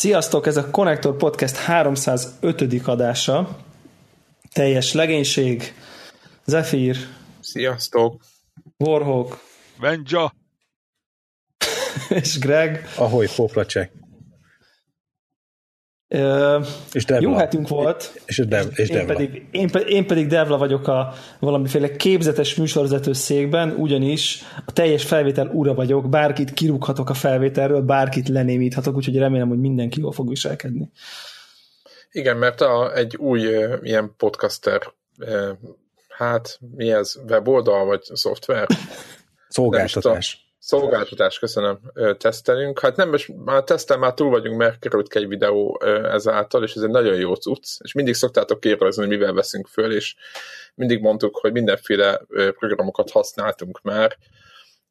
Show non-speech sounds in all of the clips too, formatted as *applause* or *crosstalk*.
Sziasztok, ez a Connector Podcast 305. adása. Teljes legénység. Zephyr. Sziasztok. Warhawk. Venja. *laughs* és Greg. Ahoy, Poplacek. Uh, és Devla. Jó hetünk volt. És, Dev, és én, pedig, én, én pedig Devla vagyok a valamiféle képzetes műsorvezető székben, ugyanis a teljes felvétel ura vagyok, bárkit kirúghatok a felvételről, bárkit lenémíthatok, úgyhogy remélem, hogy mindenki jól fog viselkedni. Igen, mert a, egy új uh, ilyen podcaster, uh, hát mi ez, weboldal vagy szoftver? Szolgáltatás Szolgáltatás, köszönöm, tesztelünk. Hát nem, most már tesztel már túl vagyunk, mert került egy videó ezáltal, és ez egy nagyon jó cucc, és mindig szoktátok kérdezni, hogy mivel veszünk föl, és mindig mondtuk, hogy mindenféle programokat használtunk már,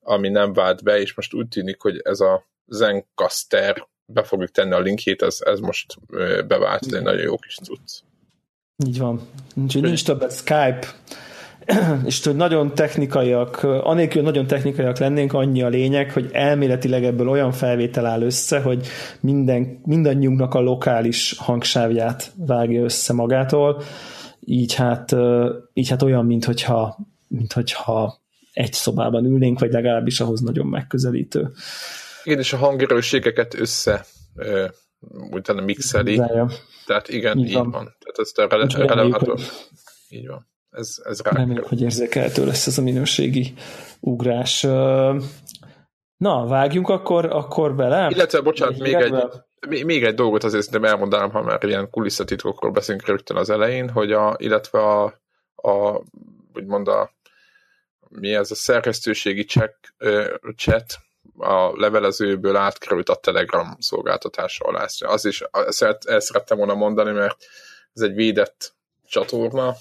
ami nem vált be, és most úgy tűnik, hogy ez a Zencaster, be fogjuk tenni a linkjét, ez, ez most bevált, ez egy nagyon jó kis cucc. Így van. Úgyhogy nincs többet Skype, *clears throat* és hogy nagyon technikaiak, anélkül nagyon technikaiak lennénk, annyi a lényeg, hogy elméletileg ebből olyan felvétel áll össze, hogy minden, mindannyiunknak a lokális hangsávját vágja össze magától, így hát, így hát olyan, mint hogyha, mint hogyha egy szobában ülnénk, vagy legalábbis ahhoz nagyon megközelítő. Igen, és a hangerősségeket össze utána mixeli. Tehát igen, így, így van. van. Tehát ezt a rele- rele- így van ez, ez rá. Reméljük, hogy érzékelhető lesz ez a minőségi ugrás. Na, vágjunk akkor, akkor bele. Illetve, bocsánat, még egy, még, egy dolgot azért szerintem elmondanám, ha már ilyen kulisszatitkokról beszélünk rögtön az elején, hogy a, illetve a, a úgymond a mi ez a szerkesztőségi check, chat a levelezőből átkerült a Telegram szolgáltatás alá. Az is, ezt szerettem volna mondani, mert ez egy védett csatorna,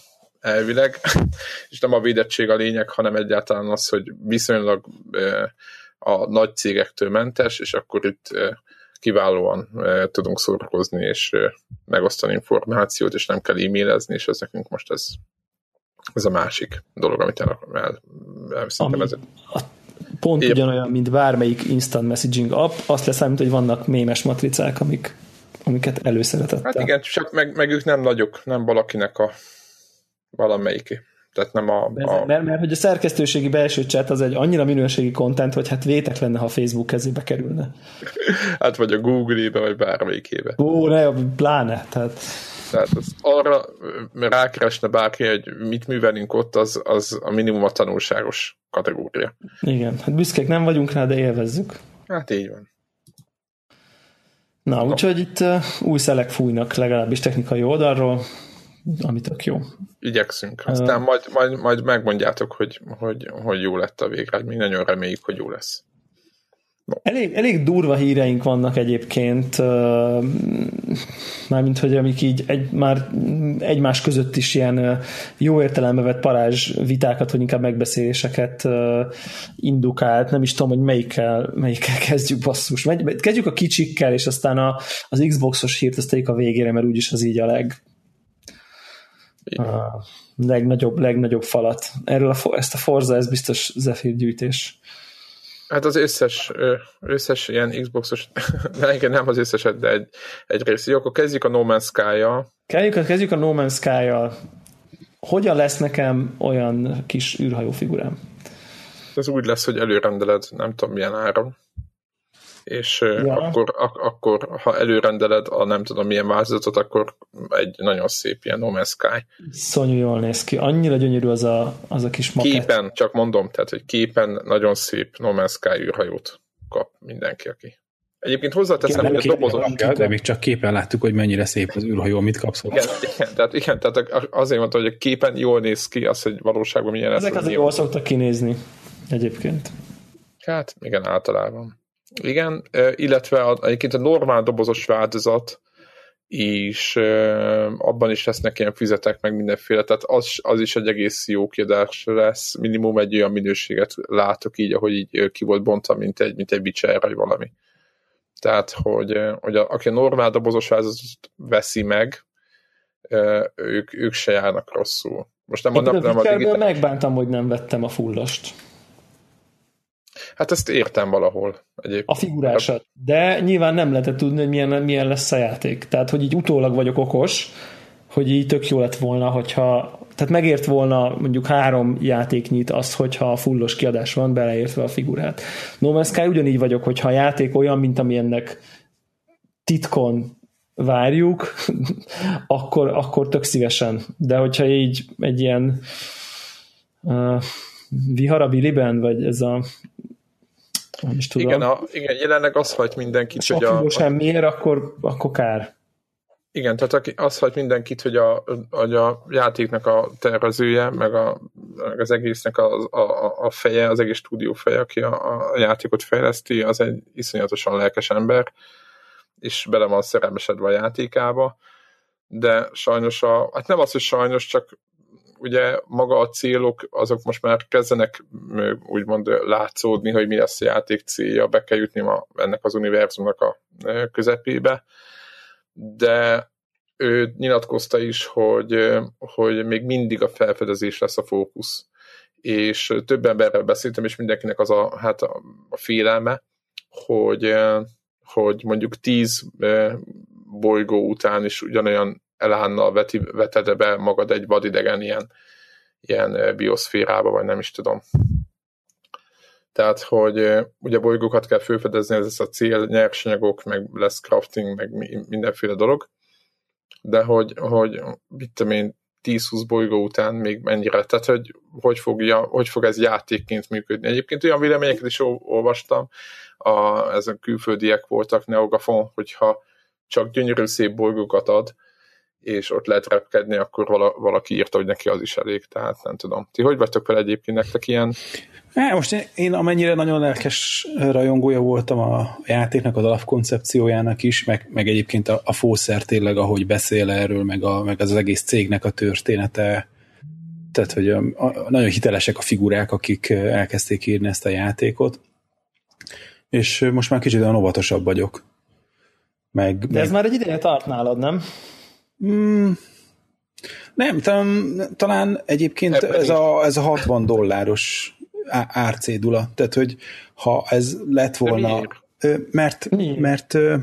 elvileg, *laughs* és nem a védettség a lényeg, hanem egyáltalán az, hogy viszonylag a nagy cégektől mentes, és akkor itt kiválóan tudunk szórakozni, és megosztani információt, és nem kell e-mailezni, és ez nekünk most ez, ez a másik dolog, amit el, el, el ez... pont Épp. ugyanolyan, mint bármelyik instant messaging app, azt leszámít, hogy vannak mémes matricák, amik, amiket előszeretettel. Hát igen, csak meg, meg ők nem nagyok, nem valakinek a valamelyik. Tehát nem a, a... Mert, mert, hogy a szerkesztőségi belső chat az egy annyira minőségi content, hogy hát vétek lenne, ha Facebook kezébe kerülne. *laughs* hát vagy a Google-ébe, vagy bármelyikébe. Ó, ne, pláne. Tehát... Tehát az arra rákeresne bárki, hogy mit művelünk ott, az, az a minimum a tanulságos kategória. Igen, hát büszkék nem vagyunk rá, de élvezzük. Hát így van. Na, úgyhogy itt új szelek fújnak legalábbis technikai oldalról ami tök jó. Igyekszünk. Aztán uh, majd, majd, majd megmondjátok, hogy, hogy, hogy jó lett a végeredmény. Nagyon reméljük, hogy jó lesz. No. Elég, elég durva híreink vannak egyébként, mármint, hogy amik így egy, már egymás között is ilyen jó értelembe vett parázs vitákat, vagy inkább megbeszéléseket indukált. Nem is tudom, hogy melyikkel, melyikkel *laughs* kezdjük basszus. Kezdjük a kicsikkel, és aztán a, az Xboxos hírt azt a végére, mert úgyis az így a leg, a legnagyobb, legnagyobb falat. Erről a, ezt a Forza, ez biztos Zephyr gyűjtés. Hát az összes, összes ilyen Xboxos, *laughs* igen, nem az összeset, de egy, egy rész. Jó, akkor kezdjük a No Man's Sky-jal. Kezdjük, kezdjük a No Man's Sky-jal. Hogyan lesz nekem olyan kis űrhajó figurám? Ez úgy lesz, hogy előrendeled, nem tudom milyen áron és ja. akkor, ak- akkor, ha előrendeled a nem tudom milyen változatot, akkor egy nagyon szép ilyen No Man's Sky. Szonyú jól néz ki. Annyira gyönyörű az a, az a kis makett. Képen, csak mondom, tehát, hogy képen nagyon szép No Man's Sky űrhajót kap mindenki, aki Egyébként hozzáteszem, hogy a dobozos... De még csak képen láttuk, hogy mennyire szép az űrhajó, mit kapsz igen, igen, tehát, igen, tehát azért mondta, hogy a képen jól néz ki, az, hogy valóságban milyen Ezek az azért jól szoktak kinézni egyébként. Hát, igen, általában. Igen, illetve a, egyébként a normál dobozos változat és abban is lesznek ilyen füzetek, meg mindenféle, tehát az, az is egy egész jó kiadás lesz, minimum egy olyan minőséget látok így, ahogy így ki volt bontva, mint egy, mint egy Witcher, vagy valami. Tehát, hogy, hogy a, aki a normál dobozos változatot veszi meg, ők, ők se járnak rosszul. Most nem, Én nem, nem a digitális... megbántam, hogy nem vettem a fullost. Hát ezt értem valahol egyébként. A figurásat. De nyilván nem lehetett tudni, hogy milyen, milyen lesz a játék. Tehát, hogy így utólag vagyok okos, hogy így tök jó lett volna, hogyha tehát megért volna mondjuk három játéknyit azt, hogyha fullos kiadás van, beleértve a figurát. No Man's Sky ugyanígy vagyok, hogyha a játék olyan, mint amilyennek titkon várjuk, *laughs* akkor, akkor tök szívesen. De hogyha így egy ilyen uh, vihara biliben, vagy ez a nem is tudom. Igen, a, igen jelenleg az hagy mindenkit, hogy a... a miért, akkor, akkor kár. Igen, tehát az hagy mindenkit, hogy a, hogy a játéknak a tervezője, meg a, az egésznek a, a, a feje, az egész stúdió feje, aki a, a játékot fejleszti, az egy iszonyatosan lelkes ember, és bele van szerelmesedve a játékába, de sajnos a, hát nem az, hogy sajnos, csak ugye maga a célok, azok most már kezdenek úgymond látszódni, hogy mi lesz a játék célja, be kell jutni ma ennek az univerzumnak a közepébe, de ő nyilatkozta is, hogy, hogy még mindig a felfedezés lesz a fókusz. És több emberrel beszéltem, és mindenkinek az a, hát a, a félelme, hogy, hogy mondjuk tíz bolygó után is ugyanolyan elánnal veti, veted be magad egy vadidegen ilyen, ilyen bioszférába, vagy nem is tudom. Tehát, hogy ugye bolygókat kell felfedezni, ez a cél, nyersanyagok, meg lesz crafting, meg mindenféle dolog, de hogy, hogy mit tudom én, 10-20 bolygó után még mennyire, tehát hogy hogy, fogja, hogy fog ez játékként működni. Egyébként olyan véleményeket is olvastam, a, ezen külföldiek voltak, Neogafon, hogyha csak gyönyörű szép bolygókat ad, és ott lehet repkedni, akkor vala, valaki írta, hogy neki az is elég, tehát nem tudom. Ti hogy vagytok vele egyébként nektek ilyen? É, most én, én amennyire nagyon lelkes rajongója voltam a játéknak, az alapkoncepciójának is, meg, meg egyébként a, a fószer tényleg, ahogy beszél erről, meg, a, meg az egész cégnek a története, tehát, hogy a, a, nagyon hitelesek a figurák, akik elkezdték írni ezt a játékot, és most már kicsit olyan óvatosabb vagyok. Meg, De ez meg... már egy ideje tart nálad, nem? Mm, nem, talán, talán egyébként ez a, ez a 60 dolláros árcédula. Tehát, hogy ha ez lett volna... Mert, miért? mert ez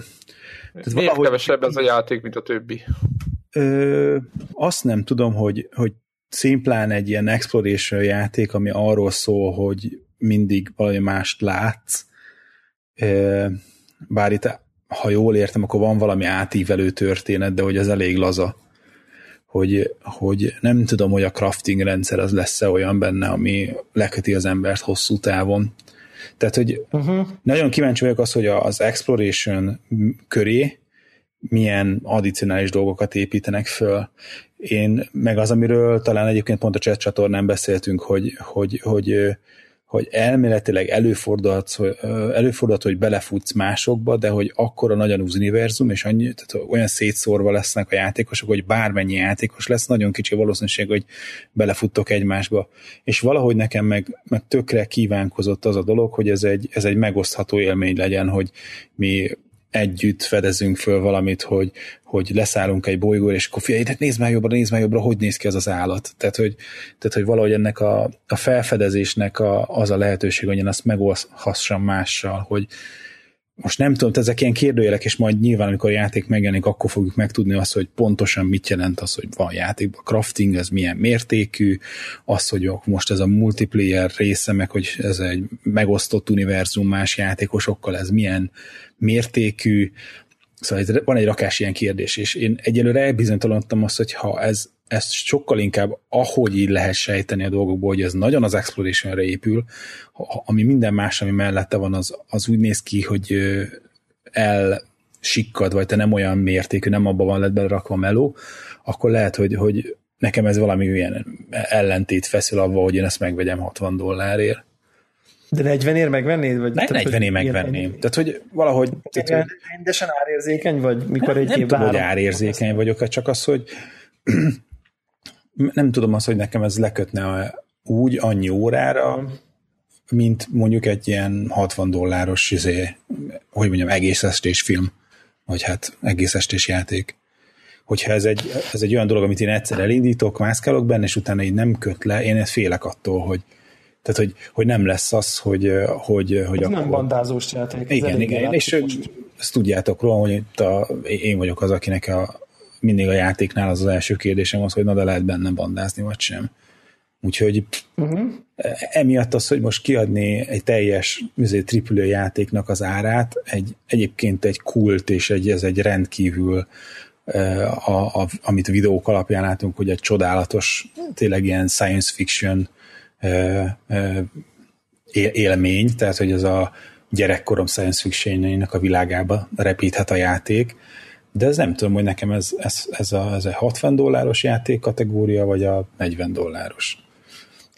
miért valahogy, kevesebb ez a játék, mint a többi? Ö, azt nem tudom, hogy, hogy szimplán egy ilyen exploration játék, ami arról szól, hogy mindig valami mást látsz, bár itt ha jól értem, akkor van valami átívelő történet, de hogy ez elég laza. Hogy, hogy nem tudom, hogy a crafting rendszer az lesz-e olyan benne, ami leköti az embert hosszú távon. Tehát, hogy uh-huh. nagyon kíváncsi vagyok az, hogy az exploration köré milyen addicionális dolgokat építenek föl. Én, meg az, amiről talán egyébként pont a chat csatornán beszéltünk, hogy, hogy, hogy hogy elméletileg előfordulhat, előfordulhat, hogy belefutsz másokba, de hogy akkora nagyon az univerzum, és annyi, tehát olyan szétszórva lesznek a játékosok, hogy bármennyi játékos lesz, nagyon kicsi valószínűség, hogy belefuttok egymásba. És valahogy nekem meg, meg tökre kívánkozott az a dolog, hogy ez egy, ez egy megosztható élmény legyen, hogy mi együtt fedezünk föl valamit, hogy, hogy leszállunk egy bolygóra, és akkor figyelj, hát nézd már jobbra, nézd már jobbra, hogy néz ki az az állat. Tehát, hogy, tehát, hogy valahogy ennek a, a felfedezésnek a, az a lehetőség, hogy én azt megoszhassam mással, hogy, most nem tudom, ezek ilyen kérdőjelek, és majd nyilván, amikor a játék megjelenik, akkor fogjuk megtudni azt, hogy pontosan mit jelent az, hogy van játékban crafting, ez milyen mértékű, az, hogy most ez a multiplayer része, meg hogy ez egy megosztott univerzum más játékosokkal, ez milyen mértékű, Szóval van egy rakás ilyen kérdés, és én egyelőre elbizonytalanodtam azt, hogy ha ez, ezt sokkal inkább ahogy így lehet sejteni a dolgokból, hogy ez nagyon az explorationre épül, ami minden más, ami mellette van, az, az úgy néz ki, hogy el sikkad, vagy te nem olyan mértékű, nem abban van lett belerakva meló, akkor lehet, hogy, hogy nekem ez valami ilyen ellentét feszül avval, hogy én ezt megvegyem 60 dollárért. De 40 ér megvennéd? Vagy, ne, 40 ér megvenném. Tehát, hogy valahogy... Tehát, hogy rendesen árérzékeny vagy? Mikor nem, egy nem tudom, hogy árérzékeny vagyok, csak az, hogy nem tudom az, hogy nekem ez lekötne úgy annyi órára, mint mondjuk egy ilyen 60 dolláros, izé, hogy mondjam, egész estés film, vagy hát egész estés játék. Hogyha ez egy, ez egy olyan dolog, amit én egyszer elindítok, mászkálok benne, és utána így nem köt le, én ezt félek attól, hogy, Tehát, hogy, hogy nem lesz az, hogy, hogy, hogy ez akkor... nem bandázós játék. Igen, igen, és ezt tudjátok róla, hogy itt a, én vagyok az, akinek a, mindig a játéknál az az első kérdésem az, hogy na de lehet benne bandázni, vagy sem. Úgyhogy uh-huh. emiatt az, hogy most kiadni egy teljes tripülő játéknak az árát, egy, egyébként egy kult, és egy, ez egy rendkívül a, a, amit a videók alapján látunk, hogy egy csodálatos, tényleg ilyen science fiction élmény, tehát hogy ez a gyerekkorom science fiction a világába repíthet a játék, de ez nem tudom, hogy nekem ez, ez, ez, a, ez a 60 dolláros játék kategória, vagy a 40 dolláros.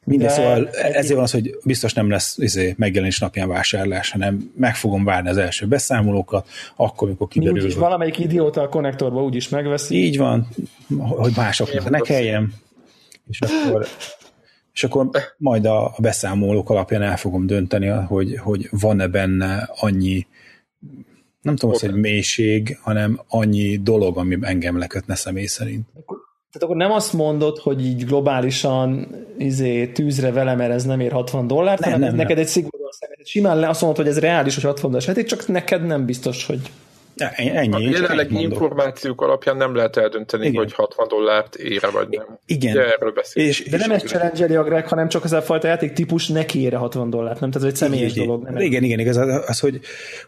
Minden szóval ezért van az, hogy biztos nem lesz izé, megjelenés napján vásárlás, hanem meg fogom várni az első beszámolókat, akkor, amikor kiderül. Úgyis valamelyik idióta a konnektorba úgyis megveszi. Így van, hogy másoknak ne kelljen. És akkor, és akkor majd a beszámolók alapján el fogom dönteni, hogy, hogy van-e benne annyi nem tudom, hogy egy mélység, hanem annyi dolog, ami engem lekötne személy szerint. Tehát akkor nem azt mondod, hogy így globálisan izé, tűzre vele, mert ez nem ér 60 dollárt, nem, hanem nem, neked nem. egy szigorúan Simán azt mondod, hogy ez reális, hogy 60 dollárt, csak neked nem biztos, hogy Ennyi. A jelenlegi információk alapján nem lehet eldönteni, Igen. hogy 60 dollárt ér vagy nem. Igen. De erről beszélünk. És, de nem ez challenge a Greg, hanem csak az a fajta játék típus neki ére 60 dollárt, nem? Tehát ez egy személyes igen, dolog. Nem igen, igen, igaz, az, az hogy,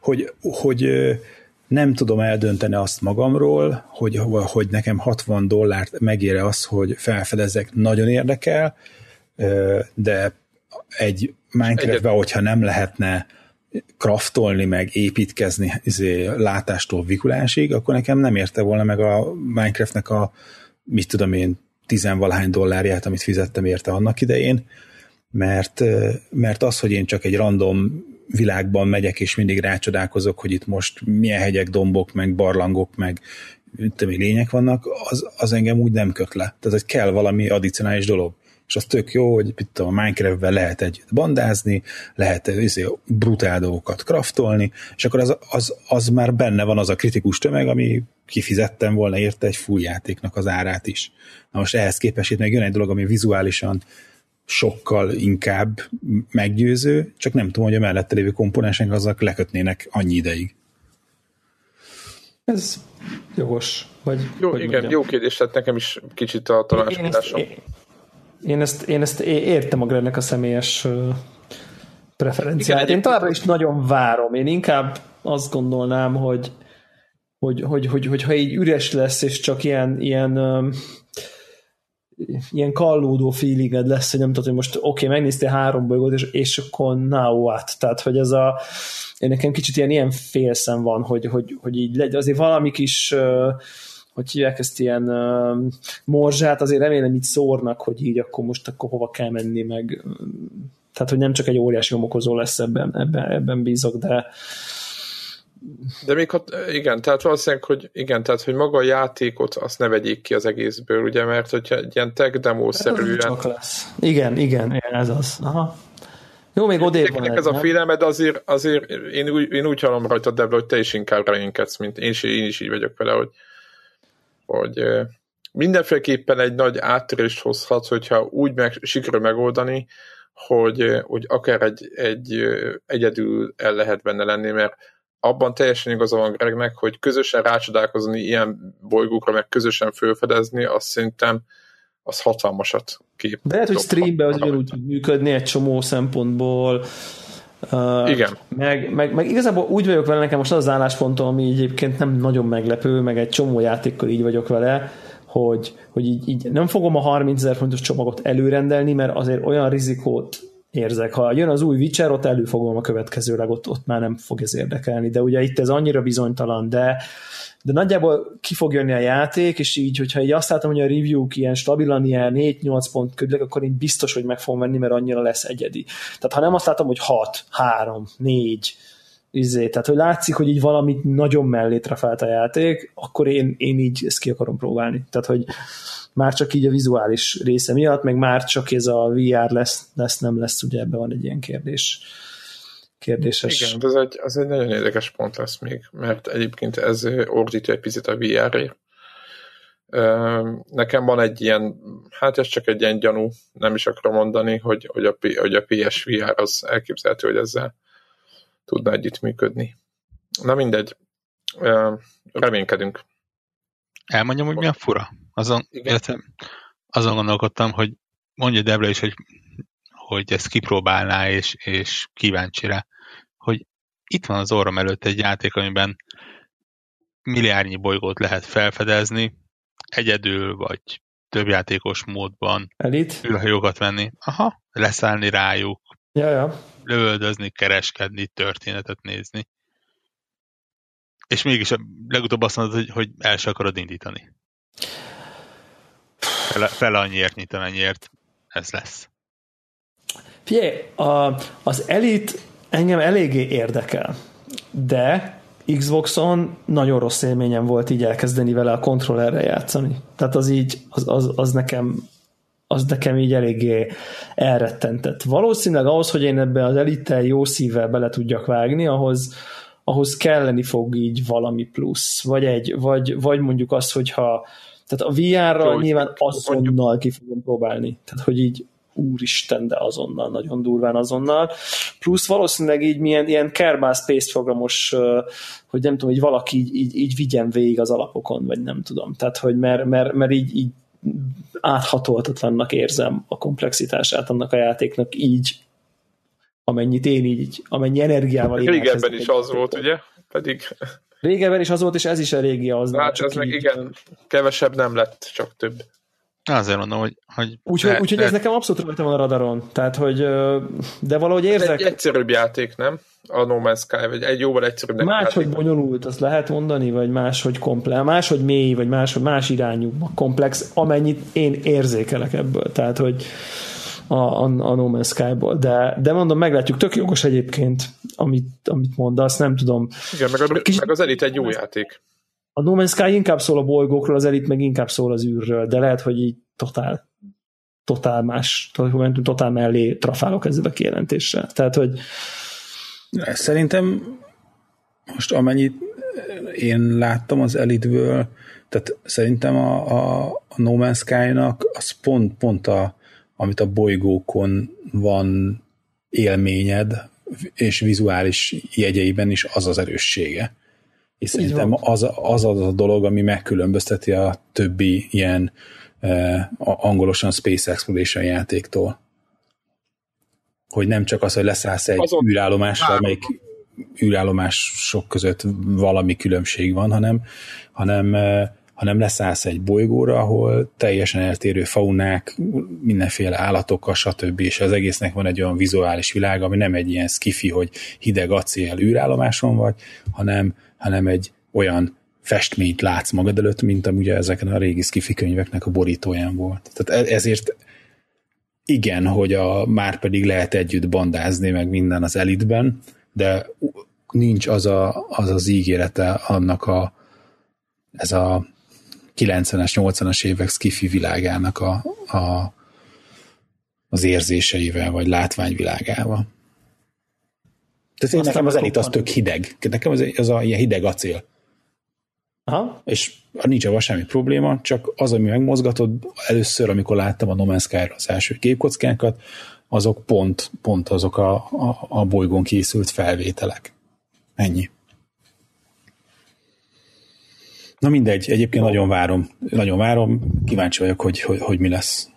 hogy, hogy nem tudom eldönteni azt magamról, hogy, hogy nekem 60 dollárt megére az, hogy felfedezek, nagyon érdekel, de egy Minecraftben, hogyha nem lehetne kraftolni, meg építkezni izé, látástól vikulásig, akkor nekem nem érte volna meg a Minecraftnek a, mit tudom én, tizenvalahány dollárját, amit fizettem érte annak idején, mert, mert az, hogy én csak egy random világban megyek, és mindig rácsodálkozok, hogy itt most milyen hegyek, dombok, meg barlangok, meg tudom, lények vannak, az, az engem úgy nem köt le. Tehát, hogy kell valami addicionális dolog és az tök jó, hogy itt a Minecraft-ben lehet egy bandázni, lehet izé, brutál dolgokat kraftolni, és akkor az, az, az már benne van az a kritikus tömeg, ami kifizettem volna érte egy full játéknak az árát is. Na most ehhez képest itt meg jön egy dolog, ami vizuálisan sokkal inkább meggyőző, csak nem tudom, hogy a mellette lévő komponensek azok lekötnének annyi ideig. Ez jogos. Vagy, jó, vagy igen, mondjam. jó kérdés, tehát nekem is kicsit a tanácskodásom. Én, én ezt, én ezt értem a Gregnek a személyes preferenciáját. Igen, én továbbra is nagyon várom. Én inkább azt gondolnám, hogy, hogy, hogy, hogy, hogy ha így üres lesz, és csak ilyen, ilyen, ilyen kallódó feelinged lesz, hogy nem tudod, hogy most oké, okay, megnéztél három bolygót, és, és akkor now what? Tehát, hogy ez a én nekem kicsit ilyen, ilyen félszem van, hogy, hogy, hogy így legyen azért valami kis uh, hogy hívják ezt ilyen uh, morzsát, azért remélem így szórnak, hogy így akkor most akkor hova kell menni, meg tehát, hogy nem csak egy óriási homokozó lesz ebben, ebben, ebben bízok, de de még ha, igen, tehát valószínűleg, hogy igen, tehát, hogy maga a játékot azt ne vegyék ki az egészből, ugye, mert hogyha egy ilyen tech demo-szerűen... lesz. Igen, igen, igen, ez az. Aha. Jó, még odébb van. Ez a félelme, de azért, azért én, úgy, én úgy hallom rajta, de hogy te is inkább reménykedsz, mint én, is, én is így vagyok vele, hogy, hogy mindenféleképpen egy nagy áttörést hozhat, hogyha úgy meg, sikerül megoldani, hogy, hogy akár egy, egy egyedül el lehet benne lenni, mert abban teljesen igaza van Gregnek, hogy közösen rácsodálkozni ilyen bolygókra, meg közösen felfedezni, azt szerintem az hatalmasat kép. De lehet, hogy streambe az ugyanúgy működni egy csomó szempontból, Uh, Igen. Meg, meg, meg igazából úgy vagyok vele, nekem most az az álláspontom, ami egyébként nem nagyon meglepő, meg egy csomó játékkal így vagyok vele, hogy, hogy így, így nem fogom a 30 ezer fontos csomagot előrendelni, mert azért olyan rizikót érzek. Ha jön az új Witcher, ott előfogom a következőleg, ott, ott már nem fog ez érdekelni. De ugye itt ez annyira bizonytalan, de de nagyjából ki fog jönni a játék, és így, hogyha így azt látom, hogy a review-k ilyen stabilan ilyen 4-8 pont ködlek, akkor én biztos, hogy meg fogom venni, mert annyira lesz egyedi. Tehát ha nem azt látom, hogy 6, 3, 4, izé, tehát hogy látszik, hogy így valamit nagyon mellé trafált a játék, akkor én, én így ezt ki akarom próbálni. Tehát, hogy már csak így a vizuális része miatt, meg már csak ez a VR lesz, lesz nem lesz, ugye ebben van egy ilyen kérdés kérdéses. Igen, ez egy, ez egy nagyon érdekes pont lesz még, mert egyébként ez ordítja egy picit a VR-ért. Nekem van egy ilyen, hát ez csak egy ilyen gyanú, nem is akarom mondani, hogy, hogy, a, hogy a PSVR az elképzelhető, hogy ezzel tudna együttműködni. Na mindegy, reménykedünk. Elmondjam, hogy milyen fura. Azon, illetve, azon gondolkodtam, hogy mondja Debra is, hogy, hogy ezt kipróbálná, és, és kíváncsi rá, hogy itt van az orrom előtt egy játék, amiben milliárdnyi bolygót lehet felfedezni, egyedül, vagy többjátékos módban Elit. ülhajókat venni. Aha, leszállni rájuk, ja, ja. lövöldözni, kereskedni, történetet nézni. És mégis legutóbb azt mondod, hogy, hogy el se akarod indítani. Fele, fele annyiért, mint amennyiért ez lesz. Figyelj, a, az elit engem eléggé érdekel, de Xboxon nagyon rossz élményem volt így elkezdeni vele a kontrollerre játszani. Tehát az így, az, az, az nekem az nekem így eléggé elrettentett. Valószínűleg ahhoz, hogy én ebbe az elittel jó szívvel bele tudjak vágni, ahhoz, ahhoz kelleni fog így valami plusz, vagy egy, vagy, vagy mondjuk az, hogyha tehát a VR-ral nyilván azonnal ki fogom próbálni. Tehát, hogy így úristen, de azonnal, nagyon durván azonnal. Plusz valószínűleg így milyen ilyen Kerbal Space programos, hogy nem tudom, hogy valaki így, így, így vigyen végig az alapokon, vagy nem tudom. Tehát, hogy mert, mert, mert így, így áthatoltatlannak érzem a komplexitását annak a játéknak így, amennyit én így, amennyi energiával én Régebben is az volt, ugye? Pedig... Régebben is az volt, és ez is régi az. Hát ez meg igen, kevesebb nem lett, csak több. Azért mondom, hogy... hogy Úgyhogy úgy, úgy, ez nekem abszolút rajta van a radaron. Tehát, hogy de valahogy érzek... Ez egy egyszerűbb játék, nem? A No Man's Sky, vagy egy jóval egyszerűbb Máshogy játék. bonyolult, azt lehet mondani, vagy máshogy komplex, máshogy mély, vagy más, más irányú komplex, amennyit én érzékelek ebből. Tehát, hogy a, a, a No Man's Sky-ból. De, de mondom, meglátjuk, tök jogos egyébként, amit, amit mondasz, nem tudom. Igen, meg, a, Kis... meg az Elite egy jó játék a No Man's Sky inkább szól a bolygókról, az elit meg inkább szól az űrről, de lehet, hogy így totál totál más, totál mellé trafálok ezzel a kijelentéssel. Tehát, hogy Szerintem most amennyit én láttam az Elitből, tehát szerintem a, a, a No Man's Sky-nak az pont, pont a, amit a bolygókon van élményed, és vizuális jegyeiben is az az erőssége. És szerintem az, az az a dolog, ami megkülönbözteti a többi ilyen uh, angolosan Space Exploration játéktól. Hogy nem csak az, hogy leszállsz egy Azon űrállomásra, amelyik űrállomások között valami különbség van, hanem, hanem, uh, hanem leszállsz egy bolygóra, ahol teljesen eltérő faunák, mindenféle állatokkal, stb. És az egésznek van egy olyan vizuális világ, ami nem egy ilyen skifi, hogy hideg acél űrállomáson vagy, hanem hanem egy olyan festményt látsz magad előtt, mint ugye ezeken a régi skifi könyveknek a borítóján volt. Tehát e- ezért igen, hogy a, már pedig lehet együtt bandázni meg minden az elitben, de nincs az a, az, az ígérete annak a ez a 90-es, 80-as évek skifi világának a, a, az érzéseivel, vagy látványvilágával. Tehát én nekem az elit az tök hideg. Nekem az, az a ilyen hideg acél. Aha. És nincs avval semmi probléma, csak az, ami megmozgatod, először, amikor láttam a No Man's Sky az első képkockákat, azok pont, pont azok a, a, a bolygón készült felvételek. Ennyi. Na mindegy, egyébként nagyon várom, nagyon várom, kíváncsi vagyok, hogy, hogy, hogy mi lesz.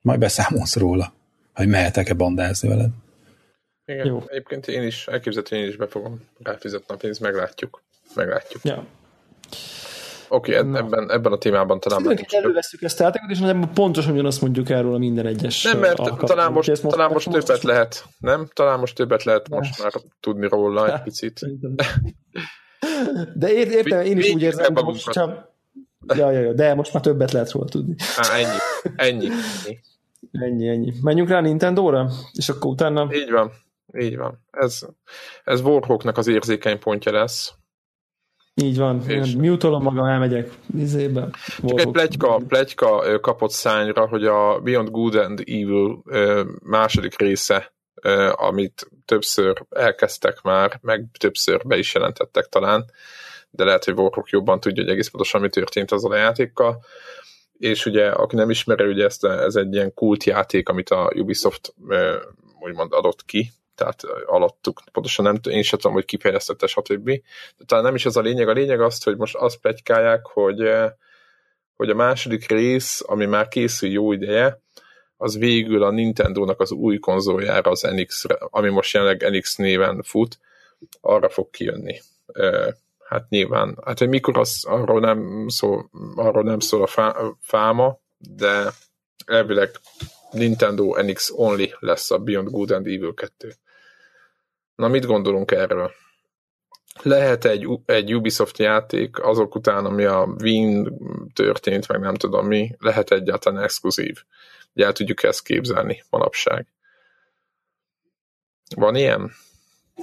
Majd beszámolsz róla, hogy mehetek-e bandázni veled. Igen, Jó. egyébként én is, elképzelhető, én is be fogom ráfizetni a pénzt, meglátjuk. Meglátjuk. Ja. Oké, okay, ebben, ebben a témában talán... Mindenkit előveszük ezt a játékot, és nem pontosan ugyanazt mondjuk erről a minden egyes Nem, mert talán most, most, talán most, most többet lehet, nem? Talán most többet lehet most már tudni róla egy picit. *laughs* De ért, értem, én is úgy érzem, hogy most csak... Ja, ja, ja, de most már többet lehet róla tudni. Há, ennyi, ennyi, ennyi. Ennyi. Menjünk rá Nintendo-ra, és akkor utána... Így van. Így van. Ez, ez Warhawknak az érzékeny pontja lesz. Így van. És... Mutolom magam, elmegyek vizébe. Csak egy plegyka, plegyka kapott szányra, hogy a Beyond Good and Evil második része, amit többször elkezdtek már, meg többször be is jelentettek talán, de lehet, hogy Warhawk jobban tudja, hogy egész pontosan mi történt azzal a játékkal. És ugye, aki nem ismeri, ugye ezt, ez egy ilyen kultjáték, amit a Ubisoft úgymond adott ki, tehát alattuk, pontosan nem, én sem tudom, hogy kifejeztette, stb. De talán nem is az a lényeg, a lényeg az, hogy most azt plegykálják, hogy, hogy a második rész, ami már készül jó ideje, az végül a Nintendo-nak az új konzoljára, az NX, ami most jelenleg NX néven fut, arra fog kijönni. Hát nyilván, hát hogy mikor az, arról nem szól, arról nem szól a fá, fáma, de elvileg Nintendo NX Only lesz a Beyond Good and Evil 2. Na, mit gondolunk erről? Lehet egy, egy Ubisoft játék azok után, ami a Wien történt, meg nem tudom mi, lehet egyáltalán exkluzív. Ugye el tudjuk ezt képzelni manapság. Van ilyen?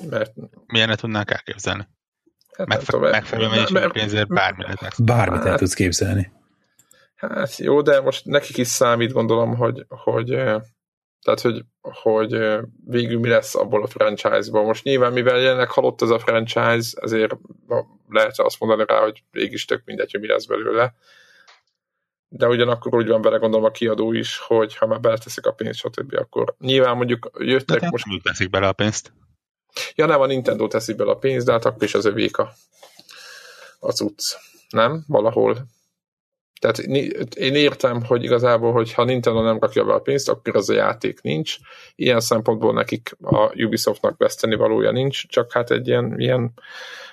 Mert... Milyenet tudnánk elképzelni? Hát Megfe- megfelelő mennyiségű pénzért bármit lehet Bármit el hát, tudsz képzelni. Hát jó, de most nekik is számít, gondolom, hogy, hogy tehát, hogy, hogy végül mi lesz abból a franchise-ból. Most nyilván, mivel jelenleg halott ez a franchise, ezért lehet azt mondani rá, hogy végig tök mindegy, hogy mi lesz belőle de ugyanakkor úgy van vele gondolom a kiadó is, hogy ha már beleteszik a pénzt, stb., akkor nyilván mondjuk jöttek de most... Nem teszik bele a pénzt. Ja, nem, a Nintendo teszi bele a pénzt, de hát akkor is az övék a, a cucc. Nem? Valahol. Tehát én értem, hogy igazából, hogy ha Nintendo nem rakja be a pénzt, akkor az a játék nincs. Ilyen szempontból nekik a Ubisoftnak veszteni valója nincs, csak hát egy ilyen, ilyen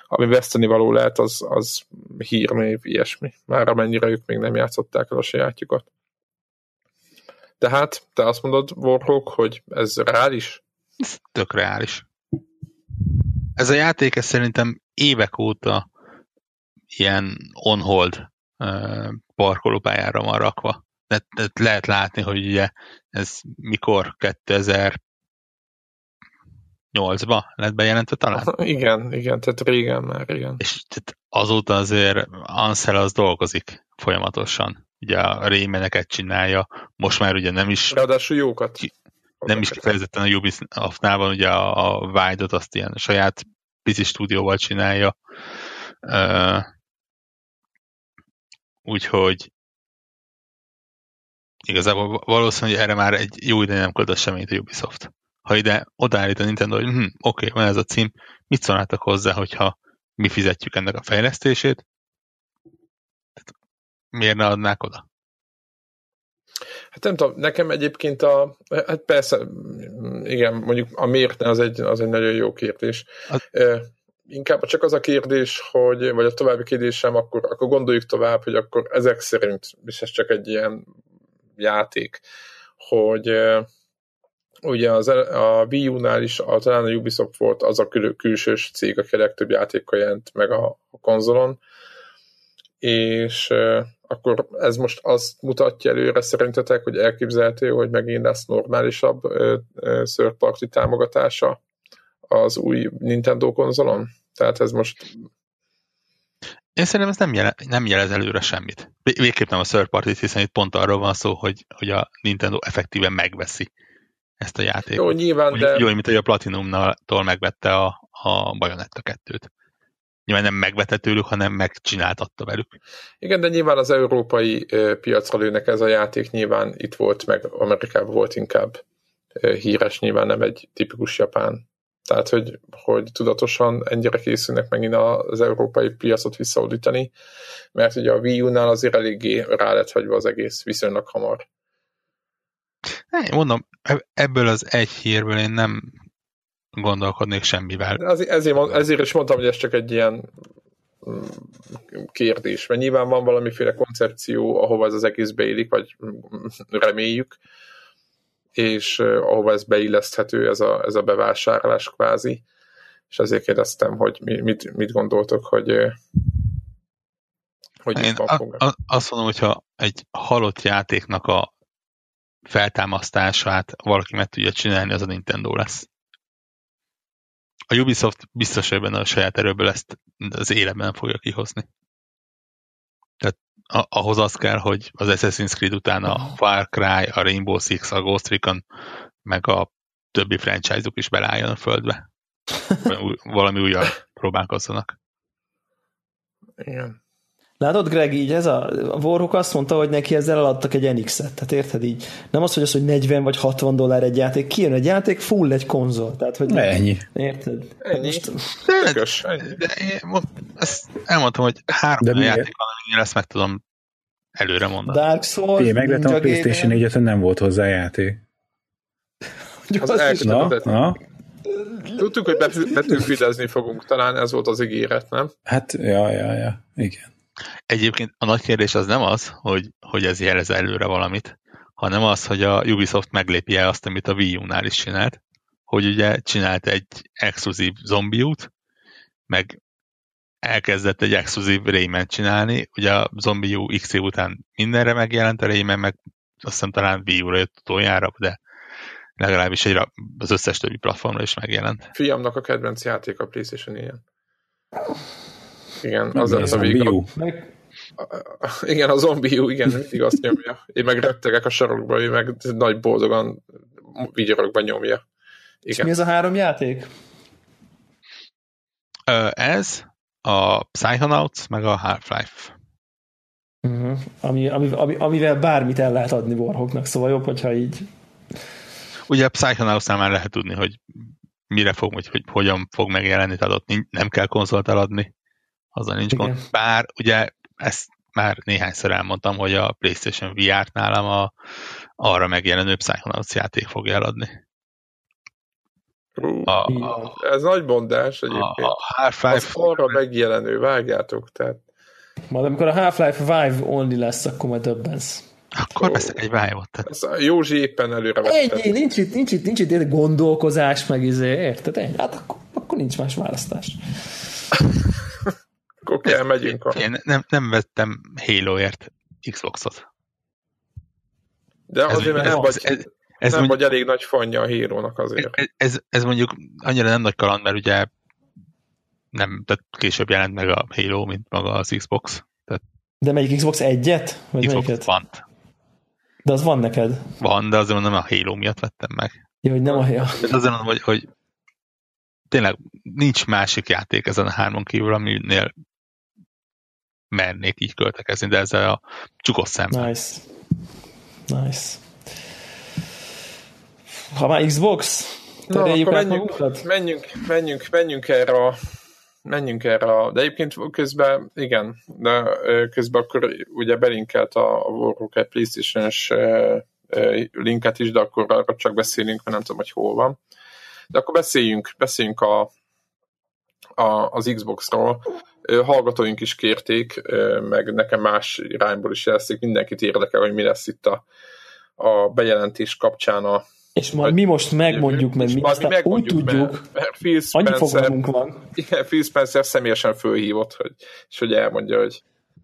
ami veszteni való lehet, az, az hírnév, ilyesmi. Már amennyire ők még nem játszották el a sajátjukat. Tehát te azt mondod, Warhawk, hogy ez reális? Ez tök reális. Ez a játék ez szerintem évek óta ilyen on-hold parkolópályára van rakva. De, de lehet látni, hogy ugye ez mikor 2000 8-ba lett bejelentve talán? *laughs* Igen, igen, tehát régen már, igen. És tehát azóta azért Ansel az dolgozik folyamatosan. Ugye a rémeneket csinálja, most már ugye nem is... Ráadásul jókat. Nem is kifejezetten a Ubisoftnál van, ugye a, a Wide-ot azt ilyen saját pici stúdióval csinálja. Uh, úgyhogy igazából valószínűleg erre már egy jó ide nem költ semmit a Ubisoft ha ide odaállít a Nintendo, hogy hm, oké, okay, van ez a cím, mit szólnátok hozzá, hogyha mi fizetjük ennek a fejlesztését? Miért ne adnák oda? Hát nem tudom, nekem egyébként a, hát persze, igen, mondjuk a miért az egy, az egy nagyon jó kérdés. Az... Inkább csak az a kérdés, hogy, vagy a további kérdésem, akkor, akkor gondoljuk tovább, hogy akkor ezek szerint, és ez csak egy ilyen játék, hogy ugye az, a Wii U-nál is a, talán a Ubisoft volt az a kül- külsős cég, aki a legtöbb játékkal jelent meg a, a konzolon, és akkor ez most azt mutatja előre szerintetek, hogy elképzelhető, hogy megint lesz normálisabb e, third party támogatása az új Nintendo konzolon? Tehát ez most én szerintem ez nem, jele, nem jelez előre semmit. Végképp nem a third party hiszen itt pont arról van szó, hogy, hogy a Nintendo effektíven megveszi ezt a játékot. Jó, nyilván, de... Jó, mint hogy a Platinumtól megvette a, a Bayonetta 2-t. Nyilván nem megvette tőlük, hanem megcsináltatta velük. Igen, de nyilván az európai piacra lőnek ez a játék, nyilván itt volt, meg Amerikában volt inkább híres, nyilván nem egy tipikus japán. Tehát, hogy, hogy tudatosan ennyire készülnek megint az európai piacot visszaudítani, mert ugye a Wii U-nál azért eléggé rá lett hagyva az egész viszonylag hamar. Én mondom, ebből az egy hírből én nem gondolkodnék semmivel. Ez, ezért, ezért is mondtam, hogy ez csak egy ilyen mm, kérdés, mert nyilván van valamiféle koncepció, ahova ez az egész beillik, vagy reméljük, és ahova ez beilleszthető, ez a, ez a bevásárlás kvázi, és azért kérdeztem, hogy mit, mit gondoltok, hogy hogy Én a, a, azt mondom, hogyha egy halott játéknak a feltámasztását valaki meg tudja csinálni, az a Nintendo lesz. A Ubisoft biztos, hogy benne a saját erőből ezt az életben nem fogja kihozni. Ahhoz az kell, hogy az Assassin's Creed után a Far Cry, a Rainbow Six, a Ghost Recon, meg a többi franchise-uk is belálljon a földbe. *laughs* Valami újjal próbálkozzanak. Igen. Látod, Greg, így ez a, a Warhawk azt mondta, hogy neki ezzel eladtak egy NX-et. Tehát érted így? Nem az, hogy az, hogy 40 vagy 60 dollár egy játék, kijön egy játék, full egy konzol. Tehát, hogy Ennyi. Érted? Ennyi. Most... Tökös. De, de én ezt elmondtam, hogy három de játék van, aminél ezt meg tudom előre mondani. Dark Souls, Én megvettem a PlayStation 4 nem volt hozzá játék. Az, az na, na. Tudtuk, hogy betűfidezni fogunk, talán ez volt az ígéret, nem? Hát, ja, ja, ja, igen. Egyébként a nagy kérdés az nem az, hogy, hogy ez jelez előre valamit, hanem az, hogy a Ubisoft meglépi el azt, amit a Wii U-nál is csinált, hogy ugye csinált egy exkluzív zombiút, meg elkezdett egy exkluzív Rayman csinálni, ugye a Zombie U X után mindenre megjelent a Rayman, meg azt hiszem talán Wii U-ra jött utoljára, de legalábbis egy, az összes többi platformra is megjelent. Fiamnak a kedvenc játék a PlayStation 4 Igen, az az a Wii U. Igen, a zombiú, igen, mindig azt nyomja. Én meg rettegek a sarokba, ő meg nagy boldogan vigyorogban nyomja. Igen. És mi ez a három játék? Ez, a Psychonauts, meg a Half-Life. Uh-huh. Ami, ami, ami, amivel bármit el lehet adni Warhawknak, szóval jobb, hogyha így... Ugye a Psychonauts-nál már lehet tudni, hogy mire fog, vagy hogy hogyan fog megjelenni, tehát ott nem kell konzolt eladni, azzal nincs Igen. gond. Bár ugye ezt már néhányszor elmondtam, hogy a PlayStation VR-t nálam a, arra megjelenő Psychonauts játék fogja eladni. a, a, ez nagy mondás egyébként. A, a Half-Life az arra megjelenő, vágjátok, tehát. Majd amikor a Half-Life Vive only lesz, akkor majd döbbensz. Akkor oh. veszek egy Vive-ot. Ez a Józsi éppen előre vette. Egy, nincs itt, nincs itt, nincs itt gondolkozás, meg izé, érted? Egy, hát akkor, akkor nincs más választás. *laughs* akkor kell, megyünk. A... Én nem, nem vettem Halo-ért Xboxot. De azért, ez, mert nem, vagy, ez, ez nem mondjuk, vagy elég nagy fanja a hírónak azért. Ez, ez, ez mondjuk annyira nem nagy kaland, mert ugye nem, tehát később jelent meg a Halo, mint maga az Xbox. Tehát de melyik Xbox egyet? Vagy Xbox melyiket? van. De az van neked? Van, de azért mondom, a Halo miatt vettem meg. Jó, hogy nem a Halo. De azért mondom, hogy, hogy tényleg nincs másik játék ezen a hármon kívül, aminél mernék így költekezni, de ezzel a csukott szemmel. Nice. Nice. Ha már Xbox, Na, akkor menjünk, menjünk, menjünk, menjünk erre a menjünk erre, a, de egyébként közben, igen, de közben akkor ugye belinkelt a, a Warhawk PlayStation-es linket is, de akkor arra csak beszélünk, mert nem tudom, hogy hol van. De akkor beszéljünk, beszéljünk a, a, az Xbox-ról. Hallgatóink is kérték, meg nekem más irányból is jelzik, mindenkit érdekel, hogy mi lesz itt a, a bejelentés kapcsán a, és majd mi most megmondjuk, mert mi aztán mi úgy tudjuk, mert, mert Phil Spencer, annyi fogalmunk van. Igen, Phil Spencer személyesen fölhívott, hogy, és hogy elmondja, hogy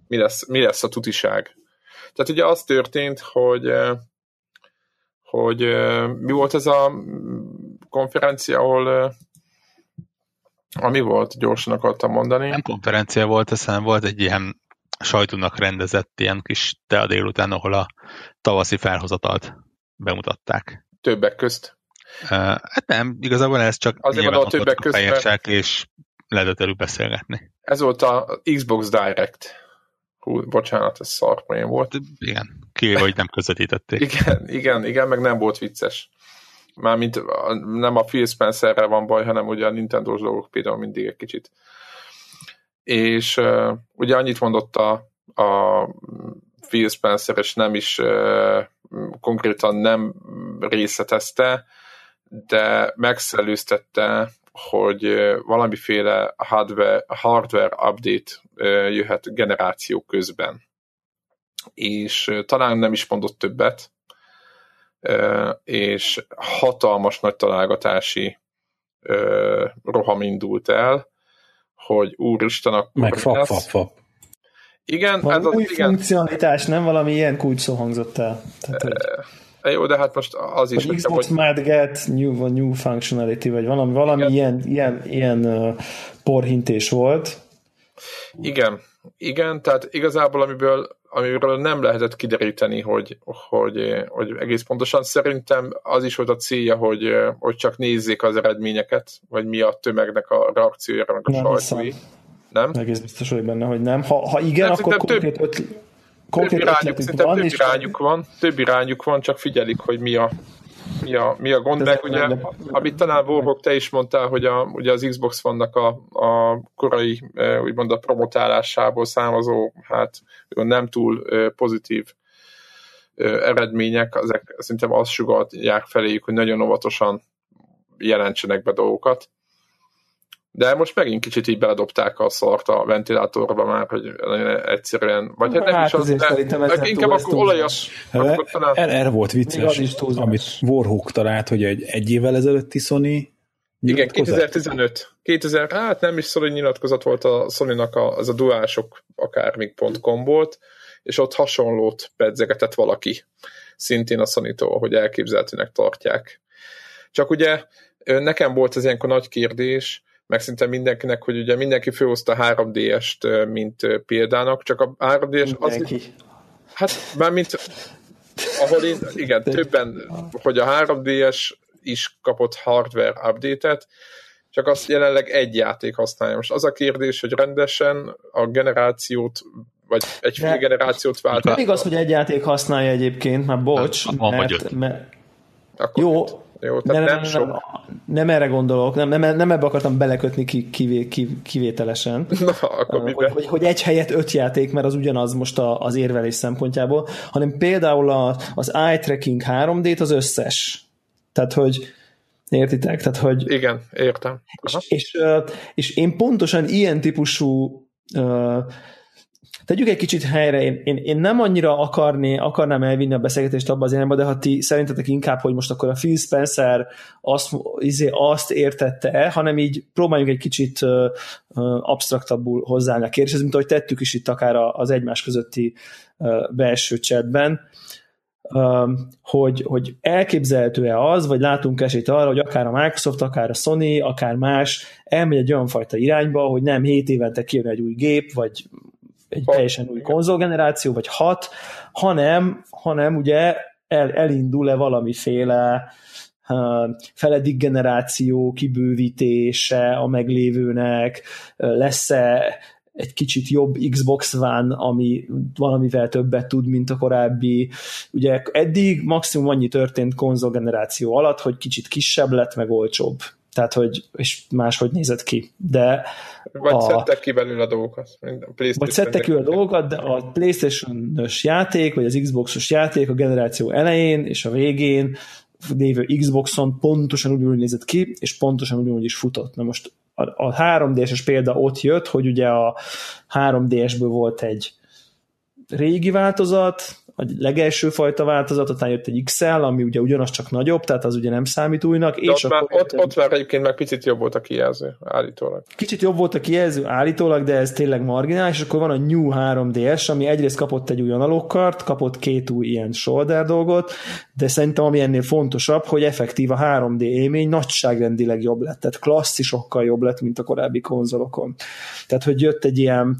mi lesz, mi lesz a tutiság. Tehát ugye az történt, hogy hogy mi volt ez a konferencia, ahol ami volt, gyorsan akartam mondani. Nem konferencia volt, hanem volt egy ilyen sajtónak rendezett ilyen kis tea délután, ahol a tavaszi felhozatalt bemutatták. Többek közt? Uh, hát nem, igazából ez csak Azért van a többek közt, mert... és lehetett elő beszélgetni. Ez volt a Xbox Direct. Hú, bocsánat, ez szarpoén volt. Igen, ki, hogy nem közvetítették. igen, igen, igen, meg nem volt vicces. Mármint nem a Phil Spencerre van baj, hanem ugye a Nintendo-s dolgok például mindig egy kicsit. És uh, ugye annyit mondott a, a Phil Spencer, és nem is uh, konkrétan nem részletezte, de megszellőztette, hogy valamiféle hardware, hardware update jöhet generáció közben. És talán nem is mondott többet, és hatalmas nagy találgatási roham indult el, hogy úristen, akkor Meg fap, fap, fap. Igen, Van ez új az, igen. funkcionalitás, nem valami ilyen kulcs szó hangzott el. Tehát, hogy... E, jó, de hát most az is... Xbox hogy... might get new, new functionality, vagy valami, valami igen. ilyen, ilyen, ilyen uh, porhintés volt. Igen, igen, tehát igazából amiből, amiből nem lehetett kideríteni, hogy, hogy, hogy egész pontosan szerintem az is volt a célja, hogy, hogy csak nézzék az eredményeket, vagy mi a tömegnek a reakciójára, meg a sajtói Nem? Egész biztos vagyok benne, hogy nem. Ha, ha igen, nem, akkor konkrét több, öt, konkrét több irányuk, van, több irányuk van, több irányuk van, csak figyelik, hogy mi a, mi a, mi a gond, meg ugye, amit talán Warhawk te is mondtál, hogy a, ugye az Xbox vannak a, a korai, úgymond a promotálásából származó, hát nem túl pozitív eredmények, ezek szerintem azt sugalják feléjük, hogy nagyon óvatosan jelentsenek be dolgokat. De most megint kicsit így beledobták a szart a ventilátorba már, hogy nagyon egyszerűen, vagy hát, nem hát is az, de, inkább akkor olajas. Talán... Erre volt vicces, amit Warhawk talált, hogy egy, egy évvel ezelőtti Sony igen, 2015. 2000, hát nem is Sony nyilatkozat volt a Sony-nak a, az a duások akármik.com volt, és ott hasonlót pedzegetett valaki, szintén a sony hogy elképzelhetőnek tartják. Csak ugye nekem volt ez ilyenkor nagy kérdés, meg szinte mindenkinek, hogy ugye mindenki főhozta 3D-est, mint példának, csak a 3D-es az... Hát, már mint ahol én, igen, többen, hogy a 3D-es is kapott hardware update-et, csak azt jelenleg egy játék használja. Most az a kérdés, hogy rendesen a generációt vagy egy fél generációt vált. Nem igaz, hogy egy játék használja egyébként, már bocs, nem, mert, mert, Akkor jó, jó, tehát nem, nem, nem, nem, nem erre gondolok, nem, nem, nem ebbe akartam belekötni ki, kivé, ki, kivételesen, *laughs* Na, akkor hogy, hogy, hogy egy helyet öt játék, mert az ugyanaz most a, az érvelés szempontjából, hanem például a, az eye tracking 3D-t az összes. Tehát, hogy értitek? Tehát, hogy... Igen, értem. És, és, és én pontosan ilyen típusú uh, tegyük egy kicsit helyre, én, én, én nem annyira akarné, akarnám elvinni a beszélgetést abba az irányba, de ha ti szerintetek inkább, hogy most akkor a Phil Spencer azt, izé, azt értette hanem így próbáljunk egy kicsit uh, absztraktabbul hozzáállni a kérdéshez, mint ahogy tettük is itt akár az egymás közötti belső chatben, hogy, hogy elképzelhető-e az, vagy látunk esélyt arra, hogy akár a Microsoft, akár a Sony, akár más elmegy egy olyan fajta irányba, hogy nem 7 évente kijön egy új gép, vagy egy teljesen új konzolgeneráció, vagy hat, hanem, hanem ugye el, elindul-e valamiféle feledik generáció kibővítése a meglévőnek, lesz-e egy kicsit jobb Xbox van, ami valamivel többet tud, mint a korábbi. Ugye eddig maximum annyi történt konzolgeneráció alatt, hogy kicsit kisebb lett, meg olcsóbb tehát hogy és máshogy nézett ki. De vagy a, szedtek ki belőle a dolgokat. A vagy szedtek ki a dolgokat, de a Playstation-ös játék, vagy az Xbox-os játék a generáció elején és a végén lévő Xboxon pontosan úgy nézett ki, és pontosan ugyanúgy is futott. Na most a, a 3DS-es példa ott jött, hogy ugye a 3DS-ből volt egy régi változat, a legelső fajta változat, utána jött egy XL, ami ugye ugyanaz csak nagyobb, tehát az ugye nem számít újnak. De és ott, már, ott, ott már egyébként meg picit jobb volt a kijelző, állítólag. Kicsit jobb volt a kijelző állítólag, de ez tényleg marginális, és akkor van a New 3DS, ami egyrészt kapott egy új analógkart, kapott két új ilyen shoulder dolgot, de szerintem ami ennél fontosabb, hogy effektív a 3D élmény nagyságrendileg jobb lett, tehát klasszisokkal jobb lett, mint a korábbi konzolokon. Tehát, hogy jött egy ilyen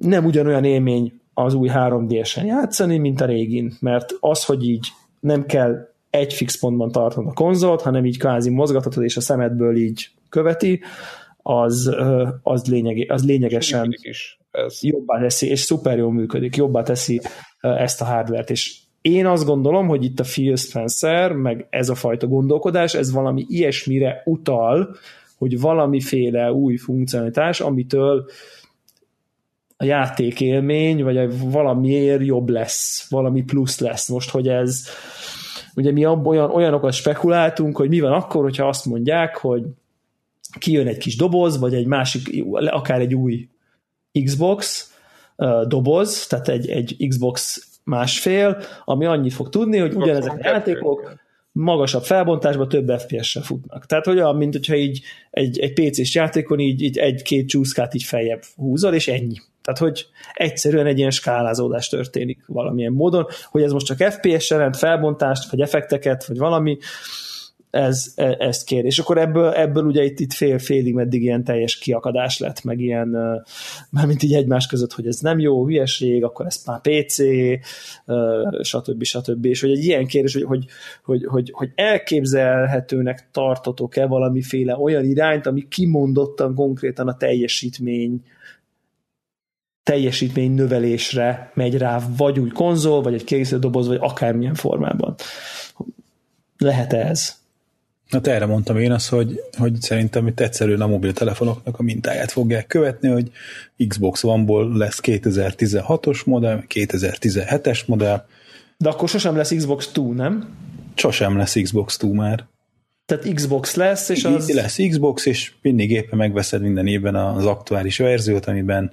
nem ugyanolyan élmény az új 3D-esen játszani, mint a régin, mert az, hogy így nem kell egy fix pontban tartani a konzolt, hanem így kvázi mozgathatod, és a szemedből így követi, az, az, lényeg, az lényegesen is ez. jobbá teszi, és szuper jól működik, jobbá teszi ezt a hardvert, és én azt gondolom, hogy itt a Phil Spencer, meg ez a fajta gondolkodás, ez valami ilyesmire utal, hogy valamiféle új funkcionalitás, amitől a játékélmény, vagy valamiért jobb lesz, valami plusz lesz most, hogy ez ugye mi olyan, olyanokat spekuláltunk, hogy mi van akkor, hogyha azt mondják, hogy kijön egy kis doboz, vagy egy másik, akár egy új Xbox uh, doboz, tehát egy, egy Xbox másfél, ami annyit fog tudni, hogy ugyanezek a játékok magasabb felbontásban több FPS-sel futnak. Tehát olyan, mint hogyha így egy, egy PC-s játékon így, így egy-két csúszkát így feljebb húzol, és ennyi. Tehát, hogy egyszerűen egy ilyen skálázódás történik valamilyen módon, hogy ez most csak jelent felbontást, vagy effekteket, vagy valami, ez, e, ezt kér. És akkor ebből, ebből ugye itt, itt fél, félig meddig ilyen teljes kiakadás lett, meg ilyen, mármint így egymás között, hogy ez nem jó, hülyeség, akkor ez már PC, stb. stb. És hogy egy ilyen kérdés, hogy, hogy, hogy, hogy, hogy elképzelhetőnek tartotok-e valamiféle olyan irányt, ami kimondottan konkrétan a teljesítmény teljesítmény növelésre megy rá, vagy új konzol, vagy egy készítődoboz, vagy akármilyen formában. Lehet -e ez? Hát erre mondtam én azt, hogy, hogy szerintem itt egyszerűen a mobiltelefonoknak a mintáját fogják követni, hogy Xbox One-ból lesz 2016-os modell, 2017-es modell. De akkor sosem lesz Xbox 2, nem? Sosem lesz Xbox 2 már. Tehát Xbox lesz, és az... Lesz Xbox, és mindig éppen megveszed minden évben az aktuális verziót, amiben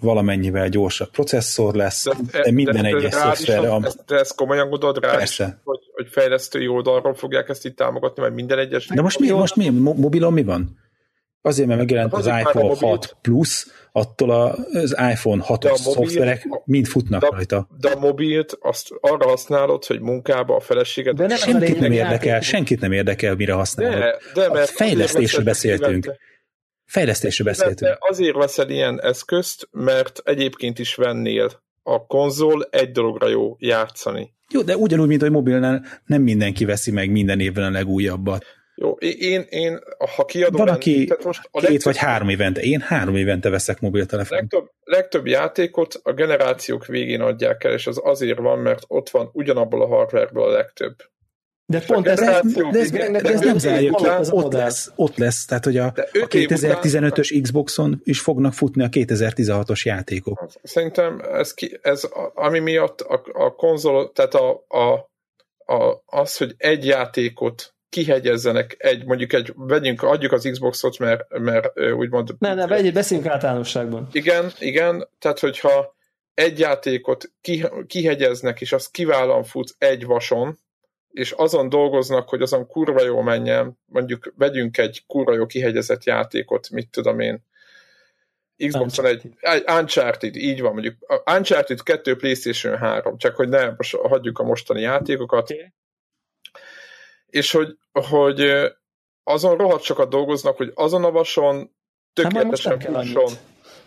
valamennyivel gyorsabb processzor lesz, de, de minden egyes szoftverre. Ezt, te ezt komolyan gondolod rá, Persze. Hogy, hogy fejlesztői oldalról fogják ezt itt támogatni, mert minden egyes... De most mi, most mi? Mobilon mi van? Azért, mert megjelent az, az iPhone mobil, 6 Plus, attól az iPhone 6-os szoftverek mind futnak de, rajta. De a mobilt azt arra használod, hogy munkába a feleséget... De nem senkit nem érdekel, senkit nem érdekel, mire használod. De, de mert a fejlesztésről beszéltünk. Évente. Fejlesztésről beszéltünk. Azért veszel ilyen eszközt, mert egyébként is vennél. A konzol egy dologra jó játszani. Jó, de ugyanúgy, mint hogy mobilnál nem mindenki veszi meg minden évben a legújabbat. Jó, én, én ha kiadom... Van, aki lenni, most a két legtöbb, vagy három évente. Én három évente veszek mobiltelefont. Legtöbb, legtöbb játékot a generációk végén adják el, és az azért van, mert ott van ugyanabból a hardwareből a legtöbb. De pont ez, de, de, ez, de ez nem zárja ki, ott lesz, ott lesz, tehát hogy a, a 2015-ös Xboxon is fognak futni a 2016-os játékok. Szerintem ez, ki, ez ami miatt a, a konzol, tehát a, a, a, az, hogy egy játékot kihegyezzenek egy, mondjuk egy, vegyünk, adjuk az Xboxot, mert, mert úgymond... Ne, ne, vegyük, beszéljünk általánosságban. Igen, igen, tehát hogyha egy játékot kihegyeznek, és az kiválóan fut egy vason, és azon dolgoznak, hogy azon kurva jó menjen, mondjuk vegyünk egy kurva jó kihegyezett játékot, mit tudom én, Xboxon egy, egy Uncharted, így van, mondjuk. Uncharted 2 PlayStation 3, csak hogy ne most hagyjuk a mostani játékokat, okay. és hogy, hogy azon rohadt sokat dolgoznak, hogy azon a vason hát tökéletesen fusson.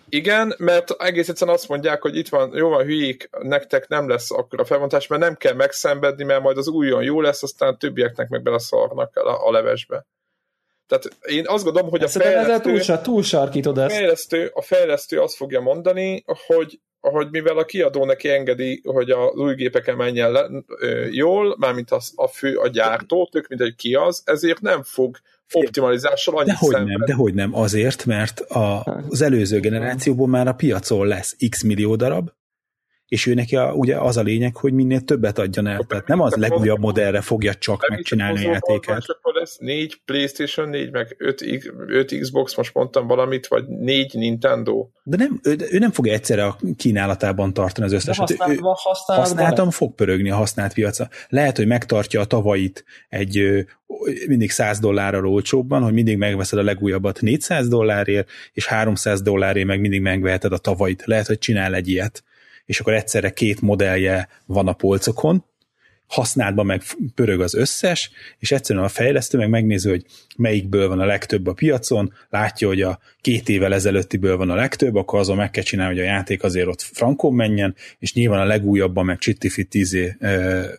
Igen, mert egész egyszerűen azt mondják, hogy itt van, jó van, hülyék, nektek nem lesz akkor a felvontás, mert nem kell megszenvedni, mert majd az újon jó lesz, aztán többieknek meg beleszarnak a, a levesbe. Tehát én azt gondolom, hogy a fejlesztő, túl, túl sarkítod ezt. A fejlesztő, a fejlesztő azt fogja mondani, hogy, hogy mivel a kiadó neki engedi, hogy a új gépeken menjen le, ö, jól, mármint az, a fő, a gyártó, tök mindegy ki az, ezért nem fog optimalizással annyi Dehogy nem, dehogy nem, azért, mert a, az előző generációból már a piacon lesz x millió darab, és ő neki a, ugye az a lényeg, hogy minél többet adjon el. Tehát nem az legújabb modellre fogja csak megcsinálni a játékát. akkor lesz négy PlayStation 4, meg 5, 5 Xbox, most mondtam valamit, vagy négy Nintendo. De nem, ő, ő nem fogja egyszerre a kínálatában tartani az összeset. Ő, használtam fog pörögni a használt piaca. Lehet, hogy megtartja a tavait egy mindig 100 dollárral olcsóbban, hogy mindig megveszed a legújabbat 400 dollárért, és 300 dollárért meg mindig megveheted a tavait. Lehet, hogy csinál egy ilyet és akkor egyszerre két modellje van a polcokon, használatban meg pörög az összes, és egyszerűen a fejlesztő meg megnézi, hogy melyikből van a legtöbb a piacon, látja, hogy a két évvel ezelőttiből van a legtöbb, akkor azon meg kell csinálni, hogy a játék azért ott frankon menjen, és nyilván a legújabban meg csittifit tízé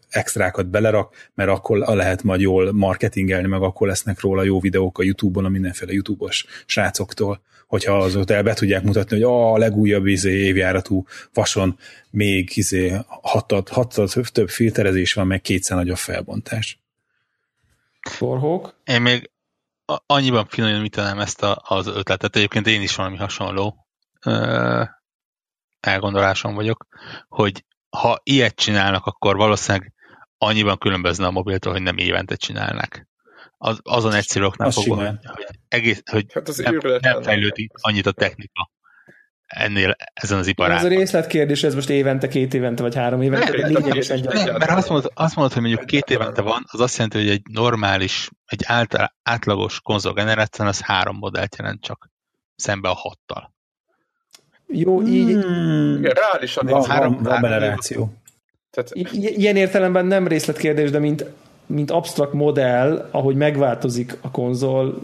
extrákat belerak, mert akkor lehet majd jól marketingelni, meg akkor lesznek róla jó videók a YouTube-on, a mindenféle YouTube-os srácoktól hogyha azóta el be tudják mutatni, hogy a legújabb izé, évjáratú vason még izé, hatat, hatat több filterezés van, meg kétszer nagyobb felbontás. Forhók? Én még annyiban finomítanám ezt a, az ötletet, egyébként én is valami hasonló elgondolásom vagyok, hogy ha ilyet csinálnak, akkor valószínűleg annyiban különbözne a mobiltól, hogy nem évente csinálnak az, azon egyszerű oknál fogva, hogy, egész, hogy hát az nem, nem fejlődik annyit a technika ennél ezen az iparágon. Ez a részletkérdés, ez most évente, két évente, vagy három évente, nem, lényegesen nem, nem, mert azt mondod, azt mondod, hogy mondjuk két évente van, az azt jelenti, hogy egy normális, egy által, átlagos konzolgeneráción az három modellt jelent csak, szembe a hattal. Jó, így... Hmm. Igen, reálisan van, három, van generáció. Tehát... I- ilyen értelemben nem részletkérdés, de mint mint absztrakt modell, ahogy megváltozik a konzol,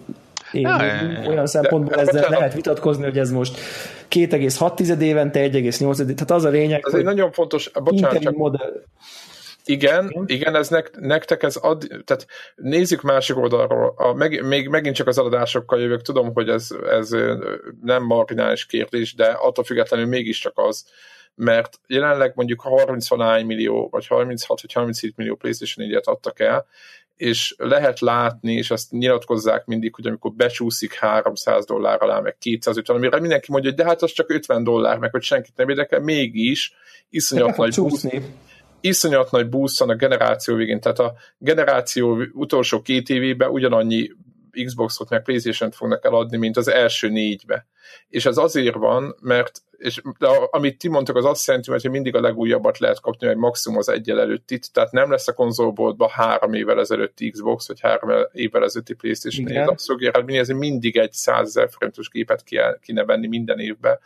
én ja, olyan szempontból de, ezzel lehet vitatkozni, hogy ez most 2,6 évente, 1,8 tehát az a lényeg, ez egy nagyon fontos, bocsánat, csak, modell. Igen, igen, ez nek, nektek ez ad, tehát nézzük másik oldalról, a, meg, még megint csak az eladásokkal jövök, tudom, hogy ez, ez nem marginális kérdés, de attól függetlenül mégiscsak az, mert jelenleg mondjuk 30 millió, vagy 36 vagy 37 millió PlayStation 4-et adtak el, és lehet látni, és azt nyilatkozzák mindig, hogy amikor becsúszik 300 dollár alá, meg 250, amire mindenki mondja, hogy de hát az csak 50 dollár, meg hogy senkit nem érdekel, mégis iszonyat nagy boost, iszonyat nagy boost a generáció végén, tehát a generáció utolsó két évében ugyanannyi Xboxot meg Playstation-t fognak eladni, mint az első négybe. És ez azért van, mert és de amit ti mondtak, az azt jelenti, hogy mindig a legújabbat lehet kapni, vagy maximum az egyel előttit, tehát nem lesz a konzolboltban három évvel ezelőtti Xbox, vagy három évvel ezelőtti Playstation 4, azt fogja mindig egy 100 ezer forintos gépet kéne venni minden évben,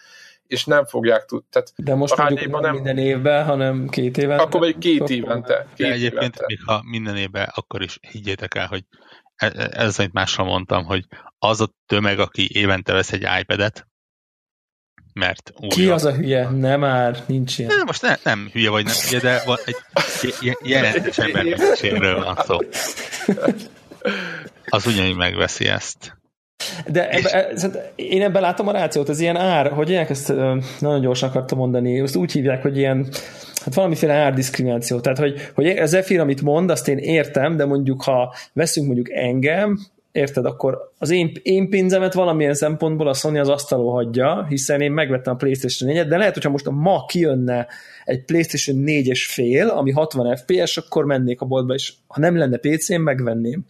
és nem fogják tudni. Tehát De most mondjuk nem, nem minden évben, hanem két évente. Akkor vagy két évente. Két De egyébként, évente. még ha minden évben, akkor is higgyétek el, hogy ez, amit máshol mondtam, hogy az a tömeg, aki évente vesz egy iPad-et, mert újra. Ki az a hülye? Nem már, nincs ilyen. Nem, most ne, nem hülye vagy nem hülye, de egy jelentős embermennyiségről van szó. Az ugyanúgy megveszi ezt. De ebbe, e, én ebben látom a rációt, ez ilyen ár, hogy ilyenek ezt nagyon gyorsan akartam mondani, ezt úgy hívják, hogy ilyen hát valamiféle árdiszkrimináció. Tehát, hogy, hogy ez Zephyr, amit mond, azt én értem, de mondjuk, ha veszünk mondjuk engem, érted, akkor az én, én pénzemet valamilyen szempontból a Sony az asztalon hagyja, hiszen én megvettem a PlayStation 4-et, de lehet, hogyha most a ma kijönne egy PlayStation 4-es fél, ami 60 FPS, akkor mennék a boltba, és ha nem lenne PC-n, megvenném.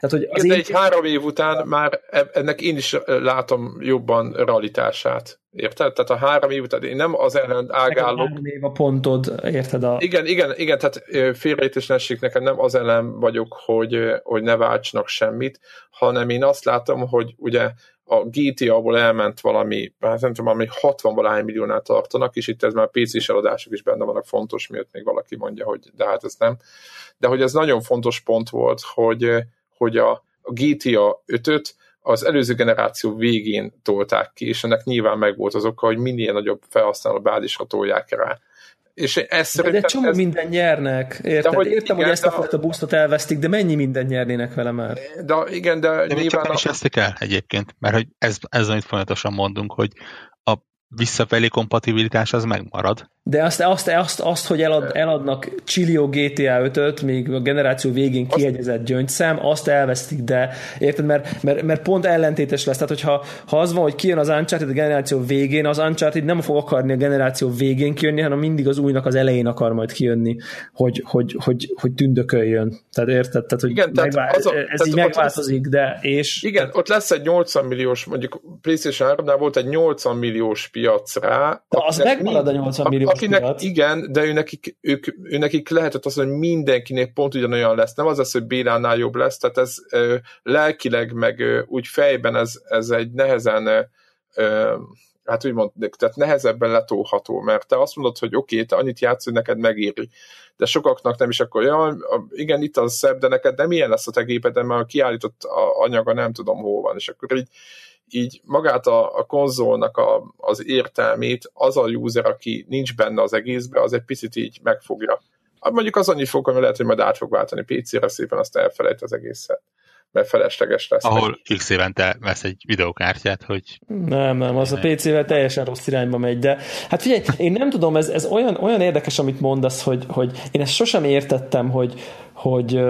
Tehát, hogy az Igen, én... egy három év után már e- ennek én is látom jobban realitását. Érted? Tehát a három év után én nem az ellen ágálok. Három év a pontod, érted? A... Igen, igen, igen, tehát félrejtésnesség nekem nem az ellen vagyok, hogy, hogy ne váltsanak semmit, hanem én azt látom, hogy ugye a GTA-ból elment valami, hát nem tudom, valami 60 valány milliónál tartanak, és itt ez már PC-s eladások is benne vannak fontos, miért még valaki mondja, hogy de hát ez nem. De hogy ez nagyon fontos pont volt, hogy, hogy a, a GTA 5-öt az előző generáció végén tolták ki, és ennek nyilván meg volt az oka, hogy minél nagyobb felhasználó bázisra tolják rá. És ez de, de csomó ez... minden nyernek, érted? De, hogy Értem, igen, hogy ezt a fajta boostot elvesztik, de mennyi minden nyernének vele már? De igen, de, de nyilván... Csak a... is el egyébként, mert hogy ez, ez, amit folyamatosan mondunk, hogy visszafelé kompatibilitás az megmarad. De azt, azt, azt, azt hogy elad, eladnak Chilio GTA 5-öt, még a generáció végén kiegyezett gyöngyszem, azt elvesztik, de érted, mert, mert, mert pont ellentétes lesz. Tehát, hogyha ha az van, hogy kijön az Uncharted a generáció végén, az Uncharted nem fog akarni a generáció végén kijönni, hanem mindig az újnak az elején akar majd kijönni, hogy, hogy, hogy, hogy tündököljön. Tehát érted? Tehát, hogy igen, megvá- tehát az a, ez tehát így megváltozik, lesz, de és... Igen, ott lesz egy 80 milliós, mondjuk PlayStation 3-nál volt egy 80 milliós piac rá. De az megmarad a 80 millió akinek piac. igen, de ő nekik, ők, ő nekik lehetett az, hogy mindenkinek pont ugyanolyan lesz. Nem az lesz, hogy Bélánál jobb lesz, tehát ez ö, lelkileg, meg ö, úgy fejben ez, ez egy nehezen ö, hát úgymond, tehát nehezebben letolható, mert te azt mondod, hogy oké, okay, te annyit játsz, hogy neked megéri, de sokaknak nem is akkor, ja, igen, itt az szebb, de neked nem ilyen lesz a te géped, mert a kiállított anyaga nem tudom hol van, és akkor így így magát a, a konzolnak a, az értelmét az a user, aki nincs benne az egészbe, az egy picit így megfogja. Hát mondjuk az annyi fog, hogy lehet, hogy majd át fog váltani PC-re, szépen azt elfelejt az egészet mert felesleges lesz. Ahol x évente vesz egy videokártyát, hogy... Nem, nem, az a PC-vel teljesen rossz irányba megy, de hát figyelj, én nem tudom, ez, ez olyan, olyan érdekes, amit mondasz, hogy, hogy én ezt sosem értettem, hogy, hogy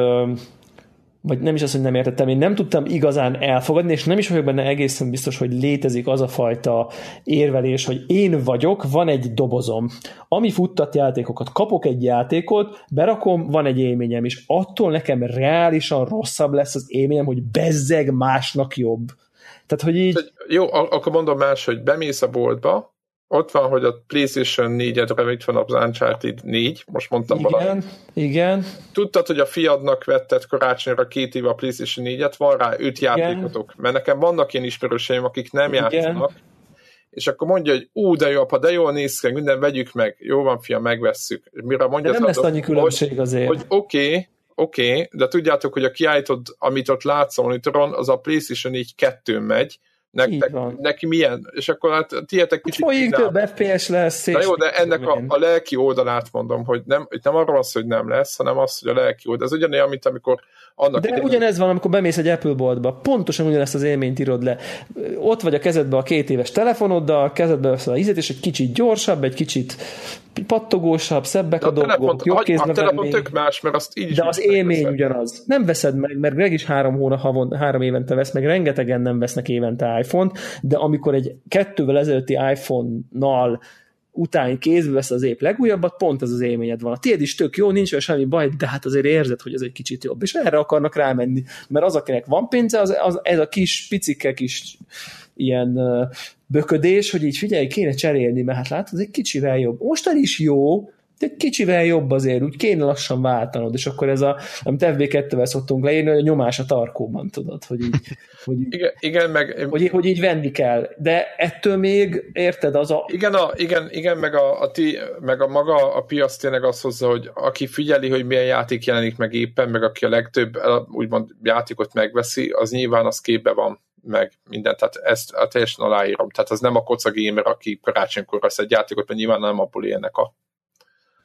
vagy nem is az, hogy nem értettem, én nem tudtam igazán elfogadni, és nem is vagyok benne egészen biztos, hogy létezik az a fajta érvelés, hogy én vagyok, van egy dobozom, ami futtat játékokat, kapok egy játékot, berakom, van egy élményem, és attól nekem reálisan rosszabb lesz az élményem, hogy bezzeg másnak jobb. Tehát, hogy így... Jó, akkor mondom más, hogy bemész a boltba, ott van, hogy a PlayStation 4-edre itt van az Uncharted 4, most mondtam igen, valamit. Igen, Tudtad, hogy a fiadnak vetted karácsonyra két éve a PlayStation 4-et, van rá öt igen. játékotok, mert nekem vannak ilyen ismerőseim, akik nem igen. játszanak, és akkor mondja, hogy ú, de jó, apa, de jól néz ki, minden vegyük meg, jó van, fia, megvesszük. Mire mondja, de nem lesz annyi különbség azért. Hogy oké, okay, oké, okay, de tudjátok, hogy a kiállítod, amit ott látsz a monitoron, az a PlayStation 4 2 megy, Nektek, neki milyen? És akkor hát tietek kicsit... Folyik több FPS lesz. De jó, de ennek a, a, lelki oldalát mondom, hogy nem, itt nem arról az, hogy nem lesz, hanem az, hogy a lelki oldal. Ez ugyanolyan, mint amikor annak De idején... ugyanez van, amikor bemész egy Apple boltba, pontosan ugyanezt az élményt írod le. Ott vagy a kezedbe a két éves telefonoddal, kezedbe veszel a ízét, és egy kicsit gyorsabb, egy kicsit pattogósabb, szebbek a, a dolgok, jobb kézbe A telefon tök más, mert azt így De az élmény veszed. ugyanaz. Nem veszed meg, mert Greg is három hónap, havon, három évente vesz, meg rengetegen nem vesznek évente iPhone-t, de amikor egy kettővel ezelőtti iPhone-nal után kézbe vesz az épp legújabbat, pont ez az élményed van. A tiéd is tök jó, nincs olyan semmi baj, de hát azért érzed, hogy ez egy kicsit jobb. És erre akarnak rámenni, mert az, akinek van pénze, az, az ez a kis, picike kis ilyen böködés, hogy így figyelj, kéne cserélni, mert hát látod, ez egy kicsivel jobb. Mostan is jó, de kicsivel jobb azért, úgy kéne lassan váltanod, és akkor ez a, amit FB2-vel szoktunk leírni, hogy a nyomás a tarkóban, tudod, hogy így, hogy igen, igen, meg... Hogy, hogy így venni kell, de ettől még, érted, az a... Igen, a, igen, igen meg, a, a ti, meg a maga a piac tényleg azt hozza, hogy aki figyeli, hogy milyen játék jelenik meg éppen, meg aki a legtöbb úgymond játékot megveszi, az nyilván az képbe van meg minden, tehát ezt a teljesen aláírom. Tehát az nem a koca gamer, aki karácsonykor vesz egy játékot, mert nyilván nem abból élnek a,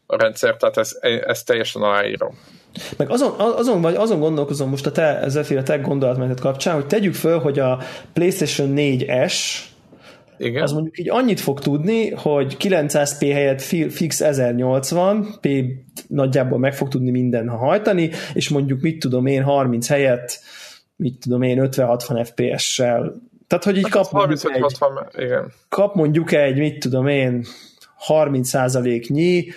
a rendszer, tehát ezt, ezt teljesen aláírom. Meg azon, azon, vagy azon gondolkozom most a te, ezzelféle tech gondolatmenetet kapcsán, hogy tegyük föl, hogy a PlayStation 4S igen. az mondjuk így annyit fog tudni, hogy 900p helyett fix 1080, p nagyjából meg fog tudni minden hajtani, és mondjuk mit tudom én 30 helyett mit tudom én, 50-60 FPS-sel. Tehát, hogy így hát kap, mondjuk egy, 60, igen. kap mondjuk egy, mit tudom én, 30%-nyi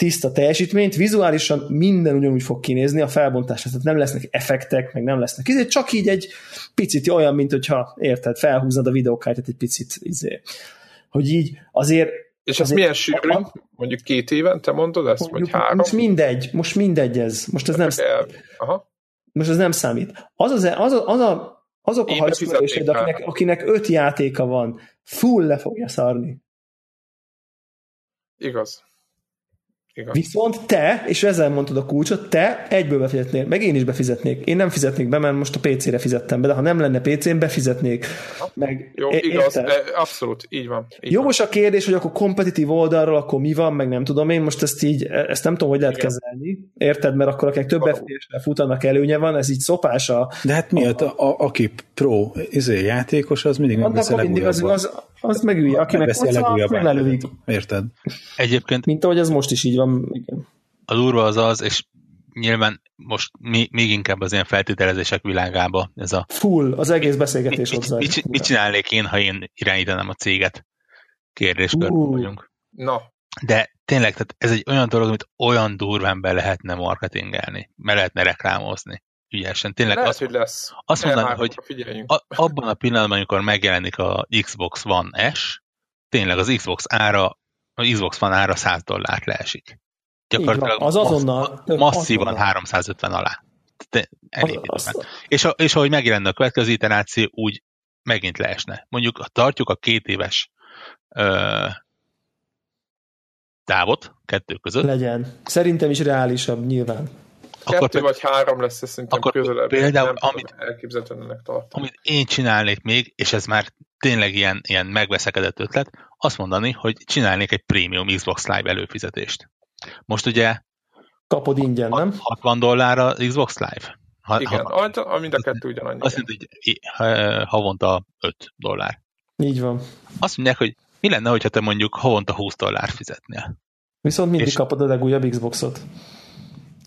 tiszta teljesítményt, vizuálisan minden ugyanúgy fog kinézni a felbontás, tehát nem lesznek effektek, meg nem lesznek izé, csak így egy picit olyan, mint hogyha érted, felhúznod a videókártyát egy picit, izé. hogy így azért és ez milyen sűrű? Mondjuk két éven, te mondod ezt, mondjuk, vagy három? Most mindegy, most mindegy ez. Most ez nem... El... Aha most ez nem számít. Az, az, az, a, az a, azok a hajszmörősöd, akinek, akinek öt játéka van, full le fogja szarni. Igaz. Igaz. Viszont te, és ezzel mondtad a kulcsot, te egyből befizetnél, meg én is befizetnék. Én nem fizetnék be, mert most a PC-re fizettem be, de ha nem lenne PC-n, befizetnék. Meg, Jó, igaz, de abszolút, így van. Így Jogos van. a kérdés, hogy akkor kompetitív oldalról, akkor mi van, meg nem tudom én, most ezt így, ezt nem tudom, hogy lehet Igen. kezelni. Érted? Mert akkor akinek több FPS-re futanak előnye van, ez így szopás a... De hát miért? A, a, aki pro izé, játékos, az mindig megveszi mindig az, az, az megülje, akinek megveszi a legújabb Érted? Egyébként... Mint ahogy ez most is így van. Igen. A durva az az, és nyilván most még, még inkább az ilyen feltételezések világába ez a... Full, az egész beszélgetés mit, mit, mit, mit csinálnék én, ha én irányítanám a céget? Kérdéskörben uh. vagyunk. Na. De tényleg, tehát ez egy olyan dolog, amit olyan durván be lehetne marketingelni, mert lehetne reklámozni ügyesen. Tényleg Lehet, azt, hogy lesz. Azt mondani, hogy a, abban a pillanatban, amikor megjelenik a Xbox One S, tényleg az Xbox ára, a Xbox One ára 100 dollárt leesik. Gyakorlatilag az azonnal, masszívan azonnal. 350 alá. De elég az, az, és, a, és ahogy megjelenne a következő iteráció, úgy megint leesne. Mondjuk tartjuk a két éves ö, távot kettő között. Legyen. Szerintem is reálisabb nyilván. Kettő akkor, vagy három lesz ez szerintem akkor közelebb. Például, amit, tartom. amit én csinálnék még, és ez már tényleg ilyen, ilyen megveszekedett ötlet, azt mondani, hogy csinálnék egy prémium Xbox Live előfizetést. Most ugye kapod ingyen, nem? 60 dollár a Xbox Live. Ha, Igen, ha, a, mind a kettő ugyanannyi. Azt mondja, hogy havonta 5 dollár. Így van. Azt mondják, hogy mi lenne, hogyha te mondjuk havonta 20 dollár fizetnél? Viszont mindig és kapod a legújabb Xboxot.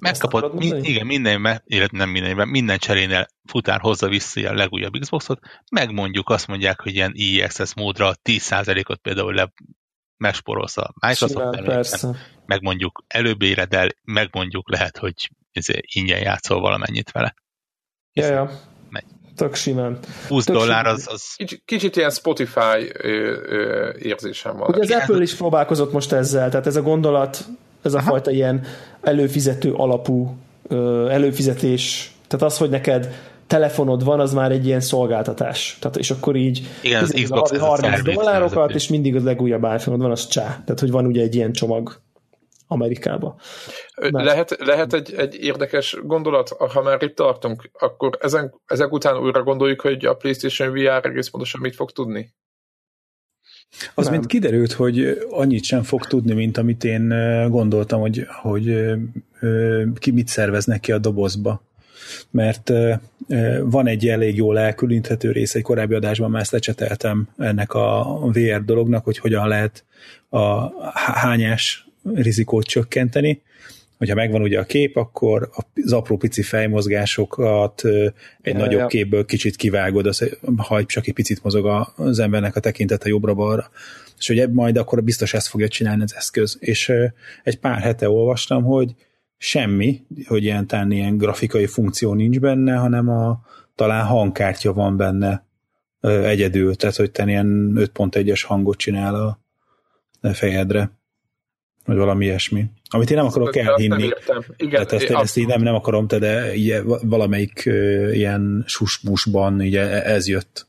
Megkapod, mi, igen, minden, illetve nem minden, minden cserénél futár hozza vissza a legújabb Xboxot, megmondjuk, azt mondják, hogy ilyen EXS módra 10%-ot például le megsporolsz a Microsoft meg mondjuk előbb éred el, meg mondjuk lehet, hogy ingyen játszol valamennyit vele. Ja, ja. Megy. Tök simán. 20 Tök dollár az... az... Kicsit, kicsit ilyen Spotify ö, ö, érzésem van. Ugye az Apple is próbálkozott most ezzel, tehát ez a gondolat, ez a Aha. fajta ilyen előfizető alapú előfizetés, tehát az, hogy neked telefonod van, az már egy ilyen szolgáltatás. Tehát, és akkor így Igen, az Xbox 30 dollárokat, és mindig az legújabb iPhone van, az csá. Tehát, hogy van ugye egy ilyen csomag Amerikába. Mert... Lehet, lehet egy, egy érdekes gondolat, ha már itt tartunk, akkor ezen, ezek után újra gondoljuk, hogy a PlayStation VR egész pontosan mit fog tudni? Az mint kiderült, hogy annyit sem fog tudni, mint amit én gondoltam, hogy, hogy ki mit szerveznek ki a dobozba. Mert van egy elég jól elkülöníthető rész, egy korábbi adásban már ezt lecseteltem ennek a VR dolognak, hogy hogyan lehet a hányás rizikót csökkenteni, hogyha megvan ugye a kép, akkor az apró pici fejmozgásokat egy ja, nagyobb ja. képből kicsit kivágod, az, ha csak egy picit mozog az embernek a tekintete jobbra-balra. És hogy majd akkor biztos ezt fogja csinálni az eszköz. És egy pár hete olvastam, hogy semmi, hogy ilyen, tán ilyen grafikai funkció nincs benne, hanem a, talán hangkártya van benne egyedül, tehát hogy te ilyen 5.1-es hangot csinál a fejedre vagy valami ilyesmi. Amit én nem akarok elhinni. Igen, tehát ezt, én ezt így nem, nem akarom, de így valamelyik uh, ilyen susmusban így e, ez jött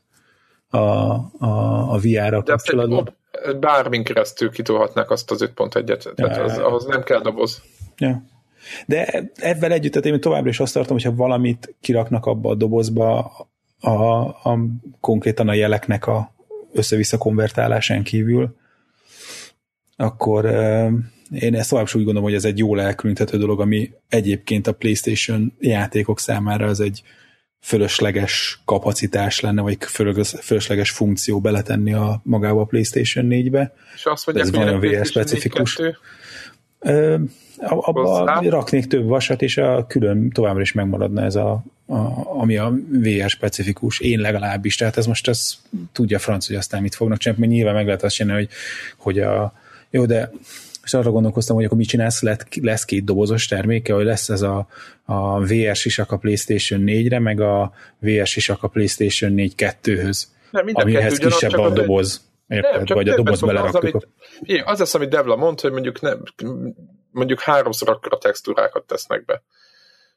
a, a, a VR-ra kapcsolatban. Bármin keresztül kitolhatnák azt az 5.1-et, tehát ja, az, ahhoz nem kell doboz. Ja. De ebben együtt, tehát én továbbra is azt tartom, hogyha valamit kiraknak abba a dobozba, a, a, konkrétan a jeleknek a össze-vissza konvertálásán kívül, akkor én ezt tovább úgy gondolom, hogy ez egy jól elkülöníthető dolog, ami egyébként a PlayStation játékok számára az egy fölösleges kapacitás lenne, vagy fölösleges funkció beletenni a magába a PlayStation 4-be. És azt mondják, ez nagyon VR specifikus. Abba raknék több vasat, és a külön továbbra is megmaradna ez a, a ami a VR specifikus, én legalábbis. Tehát ez most az tudja franc, hogy aztán mit fognak csinálni, mert nyilván meg lehet azt csinálni, hogy, hogy a jó, de és arra gondolkoztam, hogy akkor mit csinálsz, lesz két dobozos terméke, hogy lesz ez a, a VR sisak a PlayStation 4-re, meg a VR sisak a PlayStation 4 2-höz, amihez kisebb a doboz. Érted? Nem, vagy a doboz belerakjuk. Az, amit, az lesz, amit Devla mondta, hogy mondjuk, nem, mondjuk háromszor akkora textúrákat tesznek be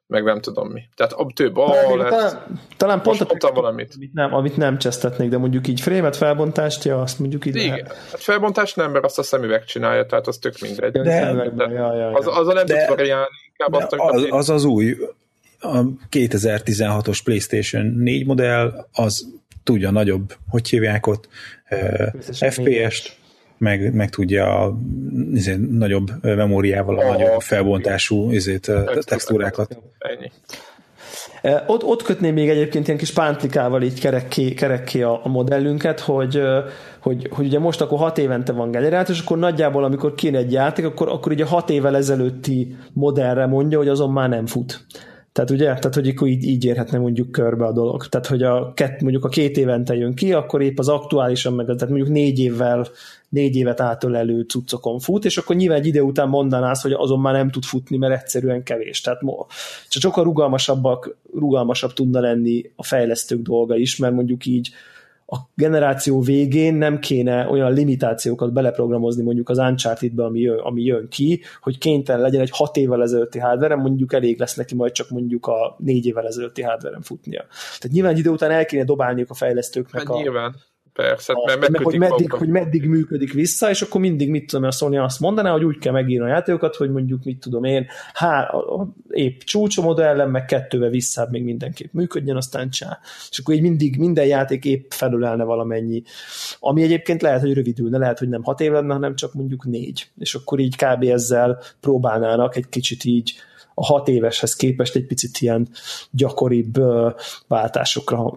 meg nem tudom mi. Tehát több a lett. Talán, talán pont a valamit. Amit nem, amit nem csesztetnék, de mondjuk így frémet felbontást, ja, azt mondjuk ide. Igen, hát felbontást nem, mert azt a szemüveg csinálja, tehát az tök mindegy. De, de, de ja, ja, ja. Az, az a nem tud variálni, inkább azt, az, az az új, a 2016-os PlayStation 4 modell, az tudja nagyobb, hogy hívják ott, uh, FPS-t, meg, meg tudja a izé, nagyobb memóriával a oh, nagyobb felbontású izét, textúrákat. Ennyi. Ott, ott kötném még egyébként ilyen kis pántlikával így kerekké, kerekké a, a modellünket, hogy, hogy, hogy ugye most akkor hat évente van generált, és akkor nagyjából amikor kéne egy játék, akkor, akkor ugye hat évvel ezelőtti modellre mondja, hogy azon már nem fut. Tehát ugye, tehát hogy akkor így, így érhetne mondjuk körbe a dolog. Tehát, hogy a kett, mondjuk a két évente jön ki, akkor épp az aktuálisan meg, tehát mondjuk négy évvel négy évet átölelő cuccokon fut, és akkor nyilván egy ide után mondanász, hogy azon már nem tud futni, mert egyszerűen kevés. Tehát csak sokkal rugalmasabbak, rugalmasabb tudna lenni a fejlesztők dolga is, mert mondjuk így a generáció végén nem kéne olyan limitációkat beleprogramozni mondjuk az Uncharted-be, ami, jön, ami jön ki, hogy kénytelen legyen egy hat évvel ezelőtti hardware mondjuk elég lesz neki majd csak mondjuk a négy évvel ezelőtti hardware futnia. Tehát nyilván idő után el kéne dobálniuk a fejlesztőknek hát a, nyilván Persze, a, mert meg, hogy meddig, hogy meddig működik vissza, és akkor mindig, mit tudom, a Sony azt mondaná, hogy úgy kell megírni a játékokat, hogy mondjuk, mit tudom én, há, épp csúcsomodellen, meg kettővel vissza még mindenképp működjön, aztán csá. És akkor így mindig minden játék épp felülelne valamennyi. Ami egyébként lehet, hogy rövidülne, lehet, hogy nem hat év lenne, hanem csak mondjuk négy. És akkor így kb. ezzel próbálnának egy kicsit így a hat éveshez képest egy picit ilyen gyakoribb váltásokra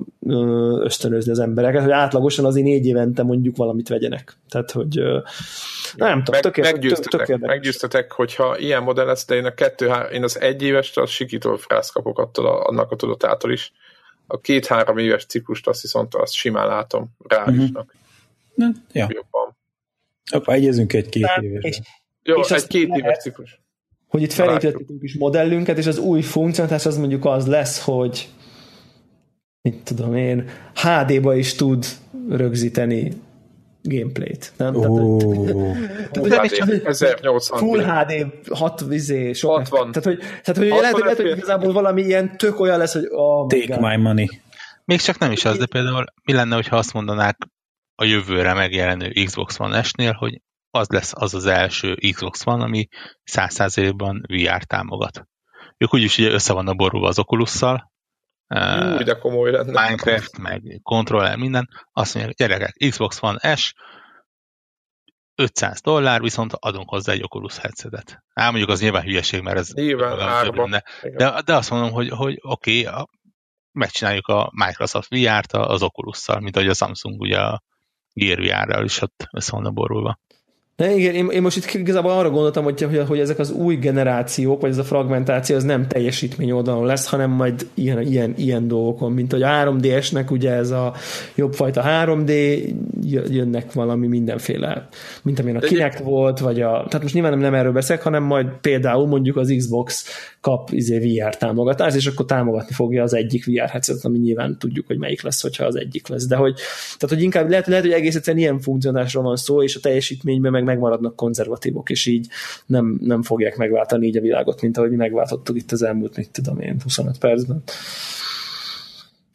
ösztönözni az embereket, hogy átlagosan azért négy évente mondjuk valamit vegyenek. Tehát, hogy nem tudom, Meg, meggyőztetek, tök meggyőztetek, hogyha ilyen modell lesz, de én, a kettő, én az egy éves, az sikító frász kapok attól a, annak a tudatától is. A két-három éves ciklust azt viszont azt simán látom reálisnak. Uh-huh. Ja. Jobban. Akkor egyezünk egy két éves. Jó, és egy két éves ciklus hogy itt felépítettünk is modellünket, és az új funkcionalitás az mondjuk az lesz, hogy mit tudom én, HD-ba is tud rögzíteni gameplayt. Nem? Oh. Tehát, *laughs* tehát, 1080 Full HD 6 vizé, sok 60. Tehát, hogy, tehát, hogy lehet, lehet, hogy igazából valami ilyen tök olyan lesz, hogy oh Take my, my money. Még csak nem is az, de például mi lenne, hogyha azt mondanák a jövőre megjelenő Xbox One S-nél, hogy az lesz az az első Xbox van, ami 100%-ban VR támogat. Ők úgyis ugye össze vannak borulva az Oculus-szal, Új, de komoly lenne. Minecraft, meg controller, minden. Azt mondják, gyerekek, Xbox One S, 500 dollár, viszont adunk hozzá egy Oculus headsetet. Ám mondjuk az nyilván hülyeség, mert ez nyilván árba. De, de azt mondom, hogy, hogy oké, okay, megcsináljuk a Microsoft VR-t az Oculus-szal, mint ahogy a Samsung ugye a Gear VR-ral is ott össze van borulva. De igen, én, én most itt igazából arra gondoltam, hogy, hogy, hogy ezek az új generációk, vagy ez a fragmentáció, az nem teljesítmény oldalon lesz, hanem majd ilyen, ilyen, ilyen dolgokon, mint hogy a 3DS-nek ugye ez a jobbfajta 3D, jönnek valami mindenféle, mint amilyen a Kinect volt, vagy a, tehát most nyilván nem, erről beszélek, hanem majd például mondjuk az Xbox kap izé VR támogatást, és akkor támogatni fogja az egyik VR headset, ami nyilván tudjuk, hogy melyik lesz, hogyha az egyik lesz. De hogy, tehát, hogy inkább lehet, lehet hogy egész egyszerűen ilyen funkcionálásról van szó, és a teljesítményben meg megmaradnak konzervatívok, és így nem, nem fogják megváltani így a világot, mint ahogy mi megváltottuk itt az elmúlt, mit tudom én, 25 percben.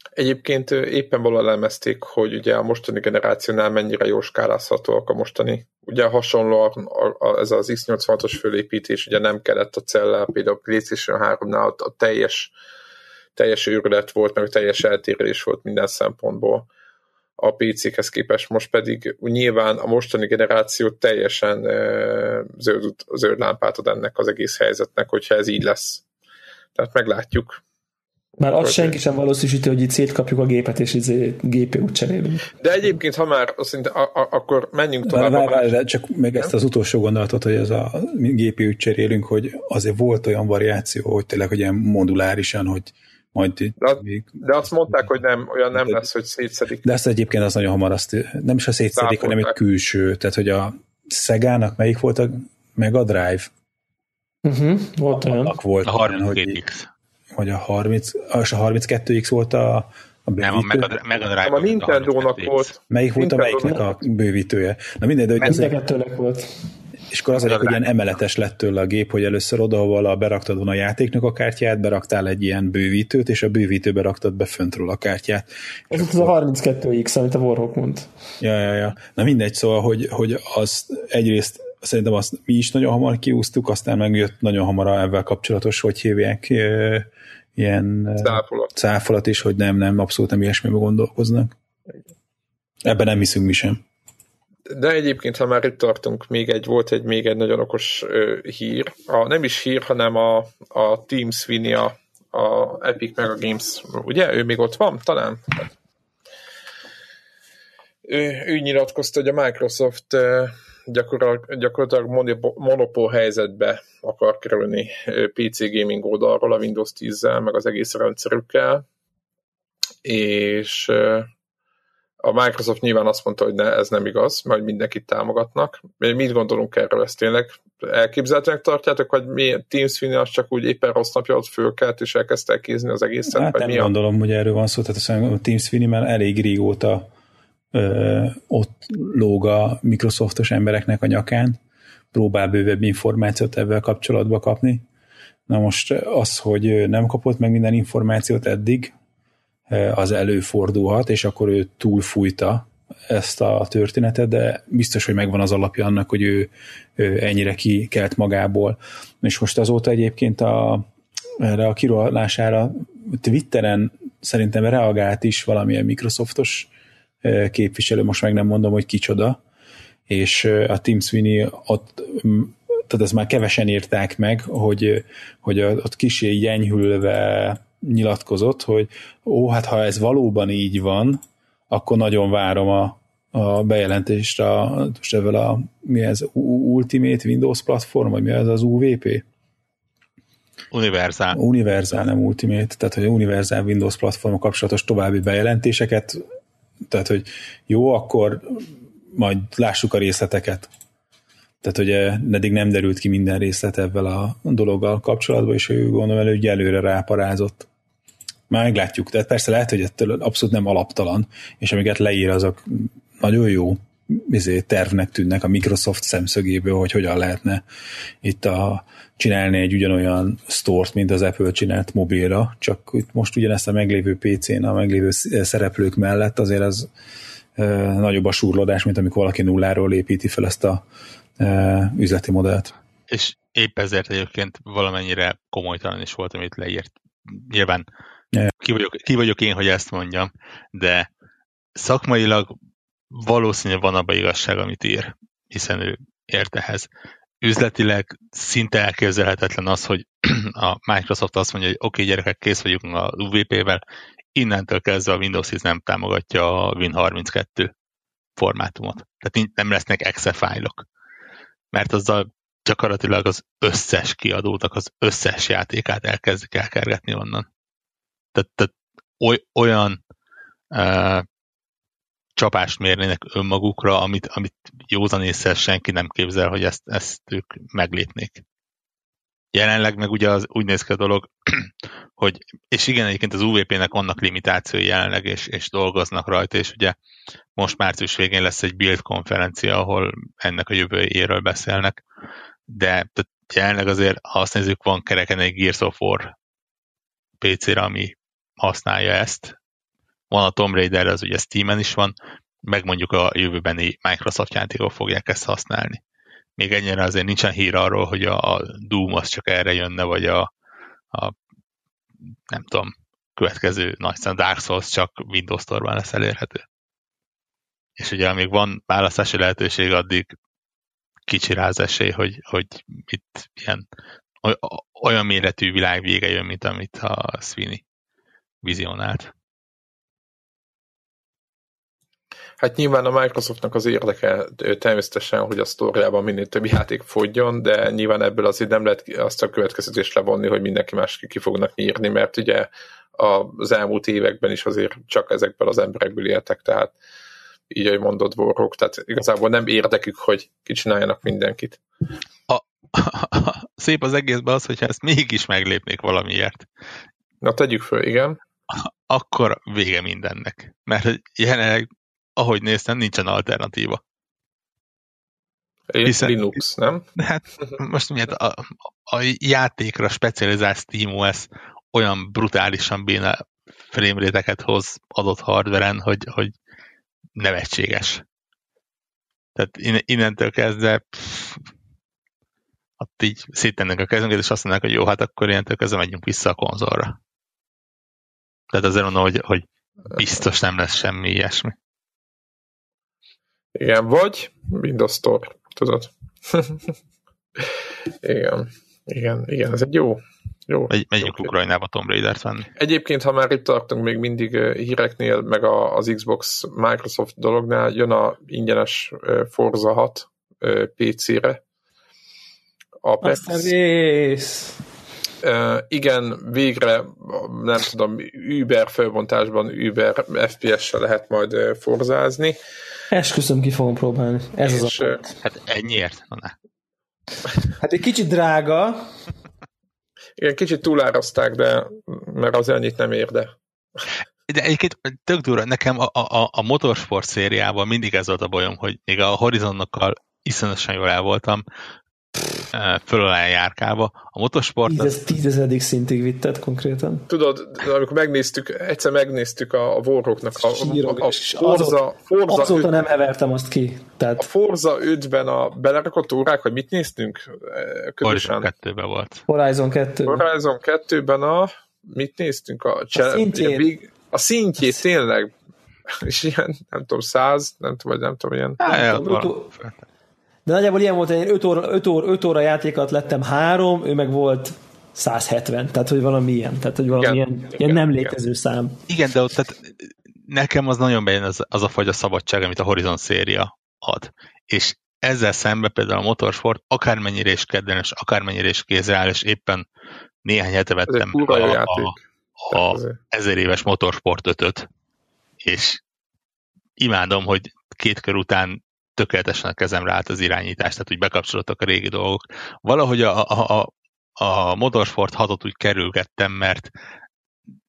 Egyébként éppen valahol elemezték, hogy ugye a mostani generációnál mennyire jó skálázhatóak a mostani. Ugye hasonló a, a, a, ez az X86-os fölépítés, ugye nem kellett a cellel, például a PlayStation 3-nál a, a teljes, teljes őrület volt, meg teljes eltérés volt minden szempontból a PC-hez képest, most pedig nyilván a mostani generáció teljesen zöld, zöld lámpát ad ennek az egész helyzetnek, hogyha ez így lesz. Tehát meglátjuk. Már azt senki sem valószínűsíti, hogy itt szétkapjuk a gépet, és izé GPU-t cserélünk. De egyébként, ha már szinte, a, a, akkor menjünk tovább. Vár, vár, vár, csak még ezt az utolsó gondolatot, hogy ez a GPU-t cserélünk, hogy azért volt olyan variáció, hogy tényleg, hogy ilyen modulárisan, hogy majd de, még, de azt mondták, hogy nem, olyan nem de, lesz, hogy szétszedik. De azt egyébként az nagyon hamar azt, nem is a szétszedik, hanem egy külső, tehát hogy a Szegának melyik volt a Mega Drive? Uh-huh, volt olyan. Volt a 32X. Hogy, a 30, és a 32X volt a, a bővítő? Nem, a Mega, Mega Drive. A Nintendo-nak volt. Melyik volt a melyiknek a bővítője? Na mindegy, de hogy ez... volt és akkor az egyik, hogy ilyen emeletes lett tőle a gép, hogy először oda, ahol a beraktad volna a játéknak a kártyát, beraktál egy ilyen bővítőt, és a bővítőbe raktad be föntről a kártyát. Ez az a 32X, amit a Warhawk mond. Ja, ja, ja. Na mindegy, szóval, hogy, hogy az egyrészt szerintem azt mi is nagyon hamar kiúztuk, aztán megjött nagyon hamar ebben kapcsolatos, hogy hívják, ilyen cáfolat. cáfolat is, hogy nem, nem, abszolút nem ilyesmibe gondolkoznak. Ebben nem hiszünk mi sem. De egyébként, ha már itt tartunk, még egy, volt egy még egy nagyon okos ö, hír. A, nem is hír, hanem a, a Team Sweeney, a, a Epic Mega Games, ugye? Ő még ott van, talán? Ő, ő nyilatkozta, hogy a Microsoft gyakorlatilag, gyakorlatilag monopól helyzetbe akar kerülni PC gaming oldalról a Windows 10-zel, meg az egész rendszerükkel, és a Microsoft nyilván azt mondta, hogy ne, ez nem igaz, majd mindenkit támogatnak. Mit gondolunk erről? Ezt tényleg elképzelhetőnek tartjátok, vagy mi Team Sweeney az csak úgy éppen rossz napja ott fölkelt, és elkezdte elkézni az egészet? Hát nem mi gondolom, a... hogy erről van szó, tehát a Team Sweeney már elég régóta ö, ott lóg a Microsoftos embereknek a nyakán, próbál bővebb információt ebben kapcsolatba kapni. Na most az, hogy nem kapott meg minden információt eddig, az előfordulhat, és akkor ő túlfújta ezt a történetet, de biztos, hogy megvan az alapja annak, hogy ő, ő ennyire kikelt magából. És most azóta egyébként a, erre a kirolására Twitteren szerintem reagált is valamilyen Microsoftos képviselő, most meg nem mondom, hogy kicsoda, és a Tim Sweeney ott tehát ezt már kevesen írták meg, hogy, hogy ott kisé jenyhülve nyilatkozott, hogy ó, hát ha ez valóban így van, akkor nagyon várom a, a bejelentést a, most ebből a, mi ez, Ultimate Windows platform, vagy mi ez az UVP? Universal. Universal, nem Ultimate, tehát hogy Universal Windows platform kapcsolatos további bejelentéseket, tehát hogy jó, akkor majd lássuk a részleteket. Tehát ugye eddig nem derült ki minden részlet ebben a dologgal kapcsolatban, és ő gondolom elő, hogy előre ráparázott. Már meglátjuk, tehát persze lehet, hogy ettől abszolút nem alaptalan, és amiket leír, azok nagyon jó izé, tervnek tűnnek a Microsoft szemszögéből, hogy hogyan lehetne itt a, csinálni egy ugyanolyan stort, mint az Apple csinált mobilra, csak itt most ugyanezt a meglévő PC-n, a meglévő szereplők mellett azért az e, nagyobb a súrlódás, mint amikor valaki nulláról építi fel ezt a üzleti modellt. És épp ezért egyébként valamennyire komolytalan is volt, amit leírt. Nyilván ki vagyok, ki vagyok én, hogy ezt mondjam, de szakmailag valószínűleg van abban igazság, amit ír, hiszen ő ért ehhez. Üzletileg szinte elképzelhetetlen az, hogy *clears throat* a Microsoft azt mondja, hogy oké, okay, gyerekek, kész vagyunk a UVP-vel, innentől kezdve a Windows 10 nem támogatja a Win32 formátumot. Tehát nem lesznek exe fájlok. Mert azzal gyakorlatilag az összes kiadótak az összes játékát elkezdik elkergetni onnan. Tehát, tehát oly, olyan uh, csapást mérnének önmagukra, amit, amit józanésszel senki nem képzel, hogy ezt, ezt ők meglépnék. Jelenleg meg ugye az, úgy néz ki a dolog, *clears throat* hogy, és igen, egyébként az UVP-nek vannak limitációi jelenleg, és, és dolgoznak rajta, és ugye most március végén lesz egy build konferencia, ahol ennek a jövőjéről beszélnek, de tehát jelenleg azért, ha azt nézzük, van kereken egy Gears of War PC-re, ami használja ezt. Van a Tomb Raider, az ugye Steam-en is van, meg mondjuk a jövőbeni Microsoft játékok fogják ezt használni. Még ennyire azért nincsen hír arról, hogy a, Doom az csak erre jönne, vagy a, a nem tudom, következő nagy szám Dark Souls csak Windows Store-ban lesz elérhető. És ugye amíg van választási lehetőség, addig kicsi rá az esély, hogy, hogy itt ilyen olyan méretű világ vége jön, mint amit a Sweeney vizionált. Hát nyilván a Microsoftnak az érdeke természetesen, hogy a sztóriában minél több játék fogjon, de nyilván ebből azért nem lehet azt a következtetést levonni, hogy mindenki más ki fognak nyírni, mert ugye az elmúlt években is azért csak ezekből az emberekből éltek, tehát így, ahogy mondod, vorrók, tehát igazából nem érdekük, hogy kicsináljanak mindenkit. *laughs* A, a, a, szép az egészben az, hogyha ezt mégis meglépnék valamiért. Na, tegyük föl, igen. Akkor vége mindennek. Mert jelenleg, ahogy néztem, nincsen alternatíva. Hiszen, Linux, nem? Hát most miért a, a játékra specializált SteamOS olyan brutálisan béna frame hoz adott hardveren, hogy, hogy nevetséges. Tehát innentől kezdve pff, ott így széttennek a kezünket, és azt mondják, hogy jó, hát akkor innentől kezdve megyünk vissza a konzolra. Tehát azért mondom, hogy, hogy biztos nem lesz semmi ilyesmi. Igen, vagy Windows Store, tudod. *laughs* igen, igen, igen, ez egy jó, jó. Megy, megyünk Ukrajnába Tomb Raider-t venni. Egyébként, ha már itt tartunk még mindig híreknél, meg az Xbox Microsoft dolognál, jön a ingyenes Forza 6 PC-re. A rész! Uh, igen, végre nem tudom, Uber felbontásban Uber FPS-sel lehet majd forzázni. Esküszöm, ki fogom próbálni. Ez és, az a Hát ennyiért? Na. Hát egy kicsit drága. Igen, kicsit túlárazták, de mert az annyit nem ér, de... De egyébként tök durva, nekem a, a, a motorsport szériában mindig ez volt a bajom, hogy még a Horizonnokkal iszonyatosan jól el voltam, föl alá járkálva. A motorsport... Tízez, tízezedik szintig vitted konkrétan. Tudod, amikor megnéztük, egyszer megnéztük a, a Warhawknak a, a, a, a Forza, Forza azóta 5, nem hevertem azt ki. Tehát... A Forza 5-ben a belerakott órák, hogy mit néztünk? Közösen. Horizon 2-ben volt. Horizon 2 Horizon 2-ben a mit néztünk? A, a szintjét. A szintjét, tényleg. És ilyen, nem tudom, száz, nem tudom, vagy nem tudom, ilyen. Hát, de nagyjából ilyen volt, hogy 5 óra, 5 óra, 5 óra játékat lettem három, ő meg volt 170, tehát hogy valami ilyen, tehát hogy valami igen, ilyen, igen, ilyen nem létező igen. szám. Igen, de ott tehát nekem az nagyon bejön az, az a fajta szabadság, amit a Horizon széria ad. És ezzel szemben például a Motorsport akármennyire is kedvenes, akármennyire is kézre és éppen néhány hete vettem a, a, a, a ezer éves Motorsport 5 és imádom, hogy két kör után tökéletesen a kezemre állt az irányítás, tehát úgy bekapcsolódtak a régi dolgok. Valahogy a, a, a, a Motorsport 6-ot úgy kerülgettem, mert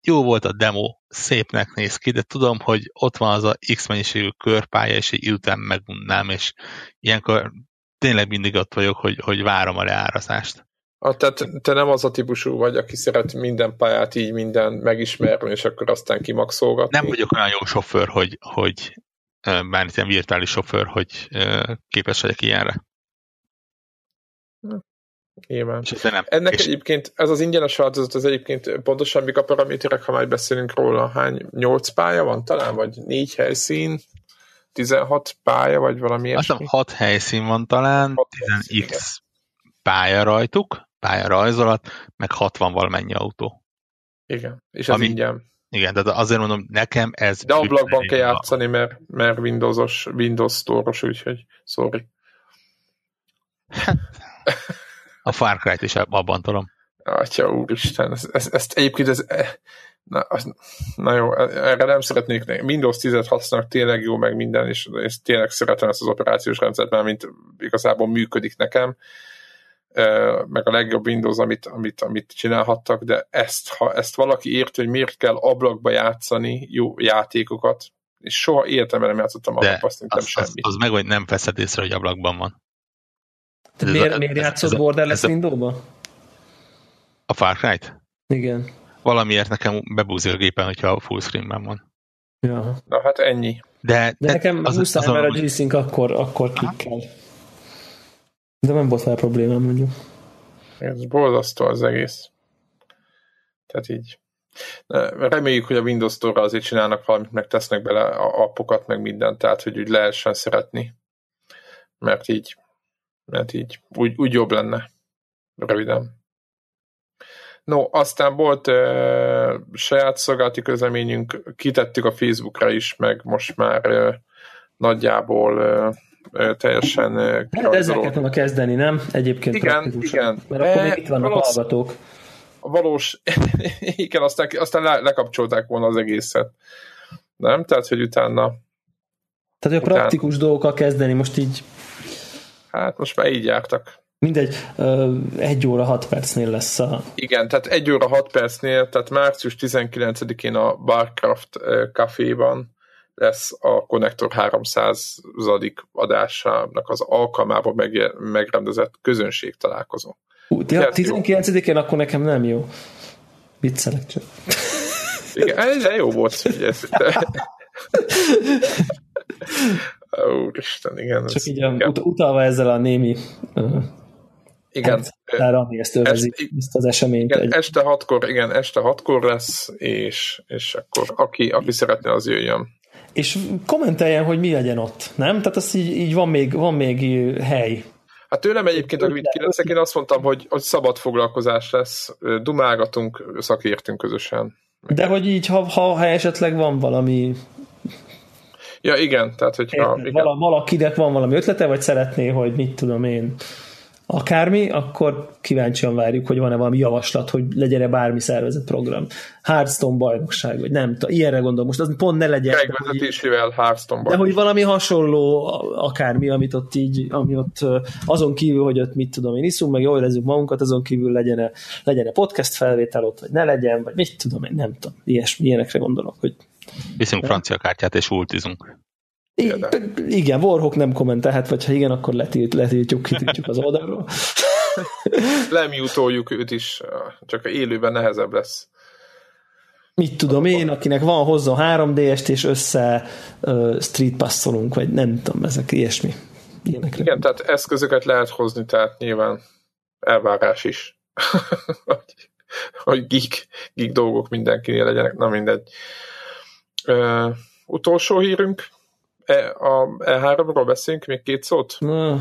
jó volt a demo, szépnek néz ki, de tudom, hogy ott van az a X mennyiségű körpálya, és egy után megunnám, és ilyenkor tényleg mindig ott vagyok, hogy, hogy várom a leárazást. A, tehát te nem az a típusú vagy, aki szeret minden pályát így minden megismerni, és akkor aztán kimaxolgatni? Nem vagyok olyan jó sofőr, hogy, hogy bármit ilyen virtuális sofőr, hogy képes legyek ilyenre. Nyilván. És nem. Ennek és... egyébként, ez az ingyenes változat, az egyébként pontosan mik a paraméterek, ha már beszélünk róla, hány, 8 pálya van talán, vagy 4 helyszín, 16 pálya, vagy valami Azt hiszem 6 helyszín van talán, 10x pálya rajtuk, pálya rajzolat, meg 60 valamennyi autó. Igen, és ez Ami, ingyen. Igen, de azért mondom, nekem ez... De ablakban kell játszani, mert, mert Windowsos, Windows Store-os, úgyhogy sorry. A Far Cry-t is abban tudom. Atya úristen, ezt, ezt, ezt egyébként ez, na, az, na jó, erre nem szeretnék, Windows 10-et használnak, tényleg jó meg minden, és, és tényleg szeretem ezt az operációs rendszert, mert mint igazából működik nekem, meg a legjobb Windows, amit, amit, amit csinálhattak, de ezt, ha ezt valaki ért, hogy miért kell ablakba játszani jó játékokat, és soha életemben nem játszottam ablakba, azt az, semmi. Az, az meg, hogy nem veszed észre, hogy ablakban van. Te miért, a, miért játszott Borderless Windows-ba? A Far Cry-t? Igen. Valamiért nekem bebúzik a gépen, hogyha full screenben van. Ja. Na hát ennyi. De, de nekem az, muszáj, az mert a G-Sync akkor, akkor klikkel. De nem volt vele problémám, mondjuk. Ez borzasztó az egész. Tehát így. Reméljük, hogy a Windows Store azért csinálnak valamit, meg tesznek bele a appokat, meg mindent, tehát hogy úgy lehessen szeretni. Mert így, mert így úgy, úgy jobb lenne. Röviden. No, aztán volt uh, saját szolgálati közleményünk, kitettük a Facebookra is, meg most már uh, nagyjából uh, teljesen Hát ezzel kellett kezdeni, nem? Egyébként Igen, igen. Mert akkor még itt vannak valós, hallgatók. A valós, *laughs* igen, aztán, aztán le, lekapcsolták volna az egészet. Nem? Tehát, hogy utána... Tehát, hogy a praktikus dolgokkal kezdeni most így... Hát most már így jártak. Mindegy, egy óra hat percnél lesz a... Igen, tehát egy óra hat percnél, tehát március 19-én a Barcraft Caféban lesz a Connector 300. adásának az alkalmában meg, megrendezett közönség találkozó. Ú, ja, 19-én akkor nekem nem jó. Viccelek csak. Igen, ez jó volt, ugye. *laughs* Úristen, igen. Csak így igen. Ut- utalva ezzel a némi uh, igen. ami ezt övezi, ezt az eseményt. Igen, egy... este hatkor, igen, este hatkor lesz, és, és akkor aki, aki szeretne, az jöjjön és kommenteljen, hogy mi legyen ott, nem? Tehát az így, így van, még, van még hely. Hát tőlem egyébként, amit kérdeztek, én azt mondtam, hogy, hogy szabad foglalkozás lesz, dumálgatunk, szakértünk közösen. De hogy így, ha, ha, ha esetleg van valami Ja, igen, tehát hogyha... Érted, igen. Valakinek van valami ötlete, vagy szeretné, hogy mit tudom én, akármi, akkor kíváncsian várjuk, hogy van-e valami javaslat, hogy legyen-e bármi szervezett program. Hearthstone bajnokság, vagy nem tudom, ilyenre gondolom. Most az pont ne legyen. Megvezetésével Hearthstone De hogy valami hasonló akármi, amit ott így, ami ott azon kívül, hogy ott mit tudom én iszunk, meg jól érezzük magunkat, azon kívül legyen-e, legyen-e podcast felvétel ott, vagy ne legyen, vagy mit tudom én, nem tudom. Ilyesmi, ilyenekre gondolok, hogy Viszünk francia kártyát és ultizunk. Igen, Warhawk nem kommentelhet, vagy ha igen, akkor letilt, letiltjuk, kitiltjuk az oldalról. *laughs* Lemjutoljuk őt is, csak a élőben nehezebb lesz. Mit tudom én, akinek van hozzá 3D-est, és össze uh, street passzolunk, vagy nem tudom, ezek ilyesmi. Ilyenekre. Igen, tehát eszközöket lehet hozni, tehát nyilván elvárás is. *laughs* hogy geek, geek dolgok mindenkinél legyenek, na mindegy. Uh, utolsó hírünk, E, a E3-ról beszélünk még két szót? Na,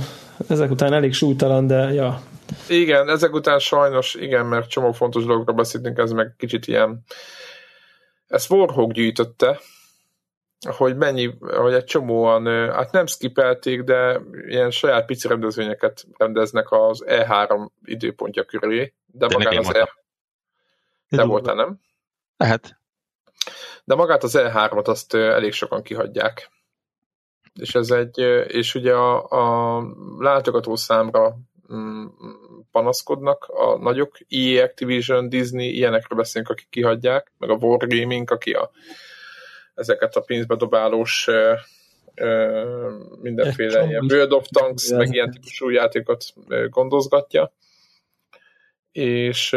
ezek után elég súlytalan, de ja. Igen, ezek után sajnos, igen, mert csomó fontos dologról beszéltünk, ez meg kicsit ilyen ezt Warhawk gyűjtötte, hogy mennyi, hogy egy csomóan, hát nem skipelték, de ilyen saját pici rendezvényeket rendeznek az E3 időpontja köré, de, de magán az E... Te voltál, nem? Lehet. De magát az E3-ot azt elég sokan kihagyják és ez egy, és ugye a, a látogató számra mm, panaszkodnak a nagyok, EA, Activision, Disney, ilyenekről beszélünk, akik kihagyják, meg a Wargaming, aki a, ezeket a pénzbe dobálós mindenféle ilyen World of Tanks, meg ilyen típusú játékot gondozgatja. És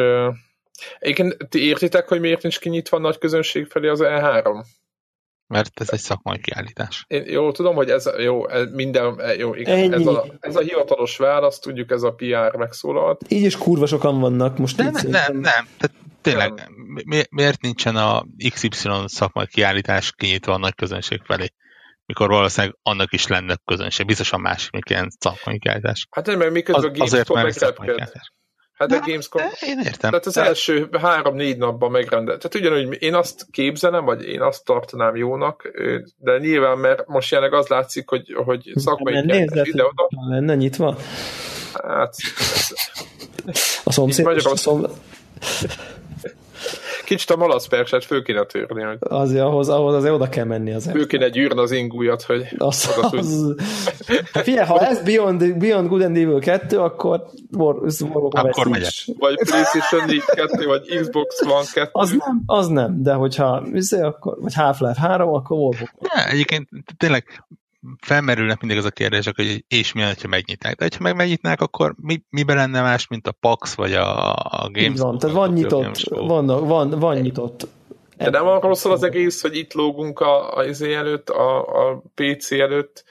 egyébként ti értitek, hogy miért nincs kinyitva a nagy közönség felé az E3? Mert ez egy szakmai kiállítás. Én jó, tudom, hogy ez jó, minden, jó, igen, ez, a, ez a hivatalos válasz, tudjuk, ez a PR megszólalt. Így is kurva sokan vannak most. De nem, nem, nem, tehát tényleg, nem. miért nincsen a XY szakmai kiállítás kinyitva a nagy közönség felé? mikor valószínűleg annak is lenne közönség. Biztosan másik, mint ilyen szakmai kiállítás. Hát nem, mert miközben az, a Gamescom megrepked. Hát a Gamescom... Én értem. Tehát az de... első három-négy napban megrendelt. Tehát ugyanúgy én azt képzelem, vagy én azt tartanám jónak, de nyilván, mert most jelenleg az látszik, hogy, hogy szakmai kiállítás ide-oda. Lenne nyitva? Hát... A szomszéd... A szom... Kicsit a malaszperset föl kéne törni. Hogy... Azért, ahhoz, ahhoz azért oda kell menni az Föl kéne gyűrni az ingújat, hogy... Az, az, az... Hát figyelj, ha ez Beyond, Beyond Good and Evil 2, akkor War, akkor megyek. Vagy PlayStation 4 2, vagy Xbox One 2. Az nem, az nem, de hogyha akkor, vagy Half-Life 3, akkor Warhawk. Ja, egyébként tényleg felmerülnek mindig az a kérdések, hogy és mi ha megnyitnák. De ha meg megnyitnák, akkor mi, miben lenne más, mint a PAX vagy a, a Games? Van, tehát van nyitott, van, van, van nyitott. De nem arról szól az egész, hogy itt lógunk a, a izé előtt, a, a PC előtt,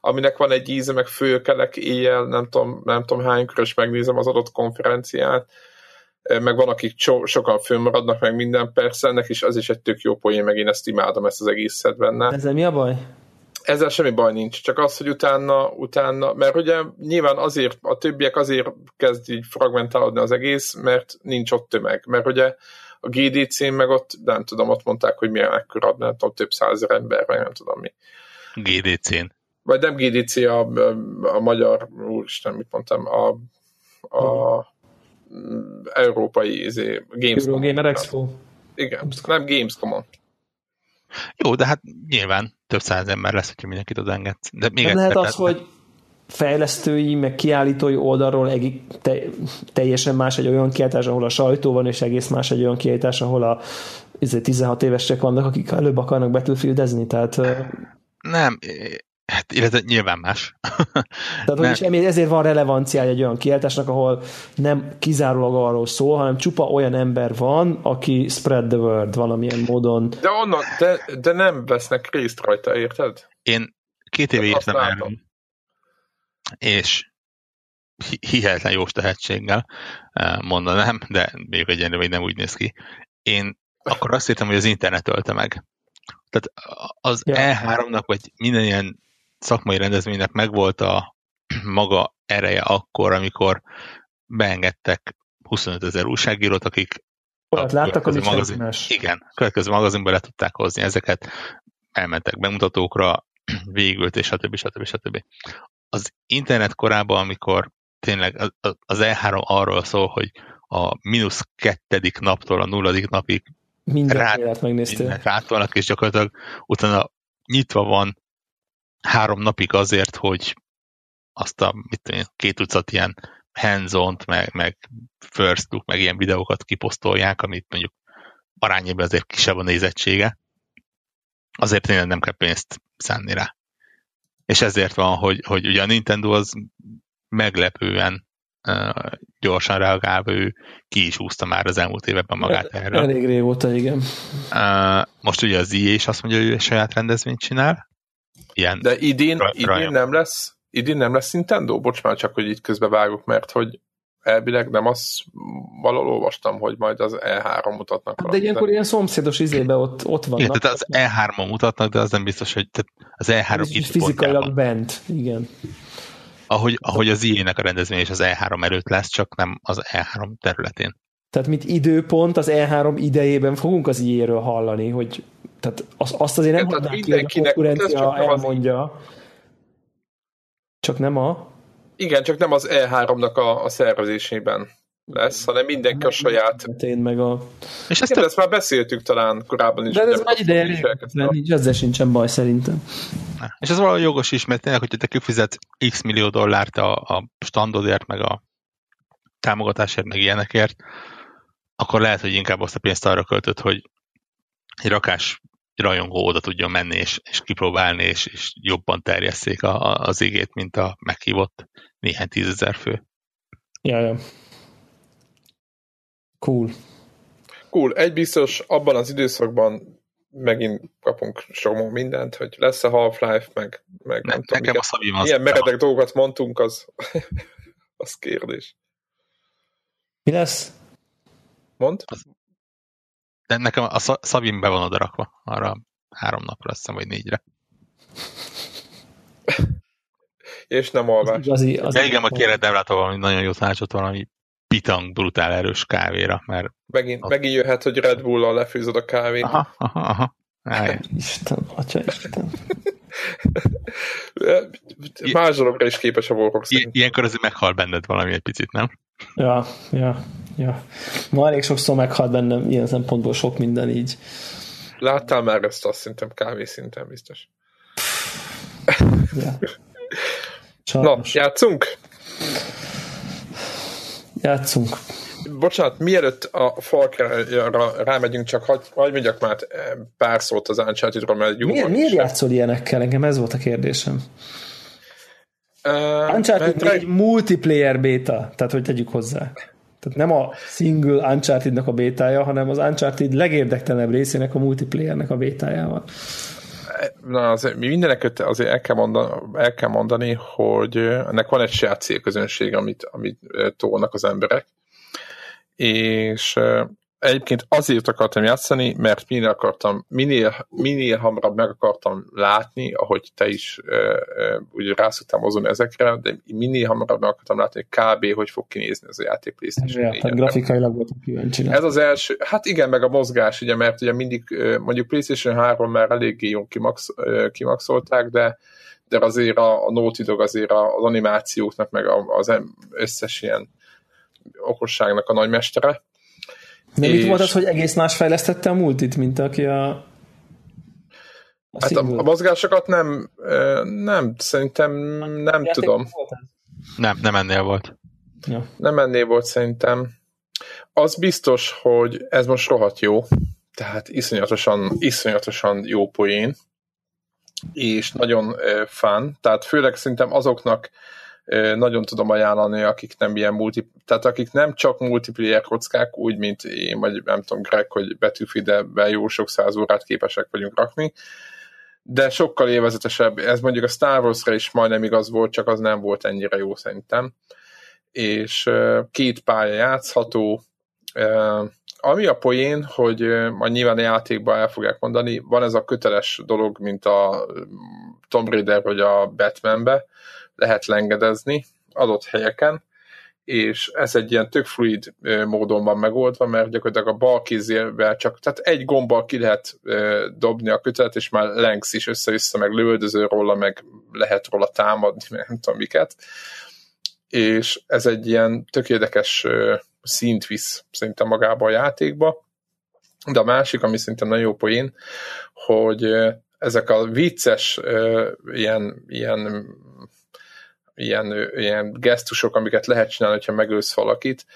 aminek van egy íze, meg fölkelek éjjel, nem tudom, nem tudom hánykor, és megnézem az adott konferenciát, meg van, akik so, sokan fönnmaradnak, meg minden, persze, ennek is az is egy tök jó poén, meg én ezt imádom, ezt az egészet benne. Ezzel mi a baj? Ezzel semmi baj nincs, csak az, hogy utána, utána, mert ugye nyilván azért, a többiek azért kezd így fragmentálódni az egész, mert nincs ott tömeg, mert ugye a GDC-n meg ott, nem tudom, ott mondták, hogy milyen ekkora, nem tudom, több százer ember, vagy nem tudom mi. GDC-n. Vagy nem GDC, a, a magyar, úristen, mit mondtam, a, a európai izé, Gamescom. Gamer Expo. Igen, nem Gamescom-on. Jó, de hát nyilván több száz ember lesz, hogyha mindenkit oda enged. De még nem lehet az, hogy fejlesztői, meg kiállítói oldalról egy, te, teljesen más egy olyan kiállítás, ahol a sajtó van, és egész más egy olyan kiállítás, ahol a 16 évesek vannak, akik előbb akarnak Battlefieldezni, tehát... Nem, Hát, illetve nyilván más. Tehát, hogy ezért van relevanciája egy olyan kiáltásnak, ahol nem kizárólag arról szól, hanem csupa olyan ember van, aki spread the word valamilyen módon. De, onnan, de, de nem vesznek részt rajta, érted? Én két éve írtam erről, és hihetetlen jó tehetséggel eh, mondanám, de még egyenlően még nem úgy néz ki. Én akkor azt hittem, hogy az internet ölte meg. Tehát az ja. E3-nak, vagy minden ilyen szakmai rendezvénynek megvolt a maga ereje akkor, amikor beengedtek 25 ezer újságírót, akik Olyat láttak, az magazin. Igen, a következő magazinba le tudták hozni ezeket, elmentek bemutatókra, végült, és stb. stb. stb. Az internet korában, amikor tényleg az E3 arról szól, hogy a mínusz kettedik naptól a nulladik napig minden rá, megnéztél. Rátolnak, és gyakorlatilag utána nyitva van három napig azért, hogy azt a mit tudom, két tucat ilyen hands meg, meg first look, meg ilyen videókat kiposztolják, amit mondjuk arányében azért kisebb a nézettsége, azért tényleg nem kell pénzt szánni rá. És ezért van, hogy, hogy ugye a Nintendo az meglepően uh, gyorsan reagálva, ő ki is húzta már az elmúlt években magát erre. Elég régóta, igen. Uh, most ugye az EA is azt mondja, hogy ő saját rendezvényt csinál, ilyen De idén, idén nem lesz idén nem lesz Nintendo? Bocs már csak, hogy itt közbe vágok, mert hogy elvileg nem azt valahol olvastam, hogy majd az E3 mutatnak. Hát de ilyenkor ilyen szomszédos izébe ott, ott vannak. Igen, tehát az E3-on mutatnak, de az nem biztos, hogy tehát az E3 itt fizikailag bent, igen. Ahogy, ahogy az IE-nek a rendezvény és az E3 előtt lesz, csak nem az E3 területén. Tehát mint időpont az E3 idejében fogunk az IE-ről hallani, hogy tehát azt, azt azért nem hagynák ki, hogy a konkurencia elmondja. Az... Csak nem a... Igen, csak nem az E3-nak a, a szervezésében lesz, hanem mindenki a saját... Én meg a... És ezt, ezt már beszéltük talán korábban is. De ez nagy ideje nincs, ezzel sincsen baj szerintem. És ez valami jogos is, mert tényleg, hogyha te kifizetsz x millió dollárt a, a standodért, meg a támogatásért, meg ilyenekért, akkor lehet, hogy inkább azt a pénzt arra költött, hogy egy rakás rajongó oda tudjon menni, és, és kipróbálni, és, és jobban terjesszék a, a, az igét, mint a meghívott néhány tízezer fő. Ja, ja. Cool. Cool. Egy biztos, abban az időszakban megint kapunk somó mindent, hogy lesz a Half-Life, meg, meg ne, nem tudom. Nekem a Szabim az Ilyen meredek dolgokat mondtunk, az, *laughs* az kérdés. Mi lesz? Mond? Az, de nekem a Szabim be van odarakva, arra három napra, azt hiszem, vagy négyre. És nem alvás. Az igazi, az De igen, a kérlek Devrától valami nagyon jó tanácsot, valami pitang brutál erős kávéra, mert... Megint, a... megint jöhet, hogy Red Bull-al lefűzöd a kávét. Aha, aha, aha. Isten, atya Isten. *laughs* Más dologra is képes a Warhawk Ilyenkor azért meghal benned valami egy picit, nem? Ja, ja, ja. Ma elég sokszor meghalt bennem ilyen szempontból sok minden így. Láttál már ezt azt szerintem kávé szinten biztos. Ja. *laughs* Na, játszunk? Játszunk. Bocsánat, mielőtt a Falkra rámegyünk, csak hagyd hagy mondjak már pár szót az Uncharted-ról, mert jó Miért, miért játszol ilyenekkel? Engem ez volt a kérdésem. Uh, Uncharted egy multiplayer beta, tehát hogy tegyük hozzá. Tehát nem a single Uncharted-nak a bétája, hanem az Uncharted legérdektelenebb részének a multiplayernek a bétájával. Na, azért mindenek azért el kell, mondani, el kell mondani, hogy ennek van egy saját célközönség, amit, amit tolnak az emberek, és egyébként azért akartam játszani, mert minél akartam, minél, minél hamarabb meg akartam látni, ahogy te is ugye rászoktál mozogni ezekre, de minél hamarabb meg akartam látni, hogy kb. hogy fog kinézni ez a játék PlayStation ja, tehát grafikailag voltam kíváncsi. Ez az első, hát igen, meg a mozgás, ugye, mert ugye mindig, mondjuk PlayStation 3 már eléggé jól kimax, kimaxolták, de de azért a, a Naughty Dog azért az animációknak, meg az összes ilyen okosságnak a nagymestere, nem és... itt volt az, hogy egész más fejlesztette a multit, mint aki a, a hát a, a mozgásokat nem, nem, szerintem nem a tudom. Nem, nem ennél volt. Ja. Nem ennél volt szerintem. Az biztos, hogy ez most rohadt jó, tehát iszonyatosan, iszonyatosan jó poén, és nagyon fun, tehát főleg szerintem azoknak nagyon tudom ajánlani, akik nem ilyen multi, tehát akik nem csak multiplayer kockák, úgy, mint én, vagy nem tudom, Greg, hogy betűfide jó sok száz órát képesek vagyunk rakni, de sokkal élvezetesebb. Ez mondjuk a Star Wars-ra is majdnem igaz volt, csak az nem volt ennyire jó szerintem. És két pálya játszható, ami a poén, hogy majd nyilván a játékban el fogják mondani, van ez a köteles dolog, mint a Tomb Raider vagy a Batmanbe, lehet lengedezni adott helyeken, és ez egy ilyen tök fluid módon van megoldva, mert gyakorlatilag a bal kézével csak, tehát egy gombbal ki lehet dobni a kötelet, és már lengsz is össze-vissza, meg lövöldöző róla, meg lehet róla támadni, meg *laughs* nem tudom miket. És ez egy ilyen tök érdekes szint visz szerintem magába a játékba. De a másik, ami szerintem nagyon jó poén, hogy ezek a vicces ilyen, ilyen ilyen, ilyen gesztusok, amiket lehet csinálni, hogyha megölsz valakit,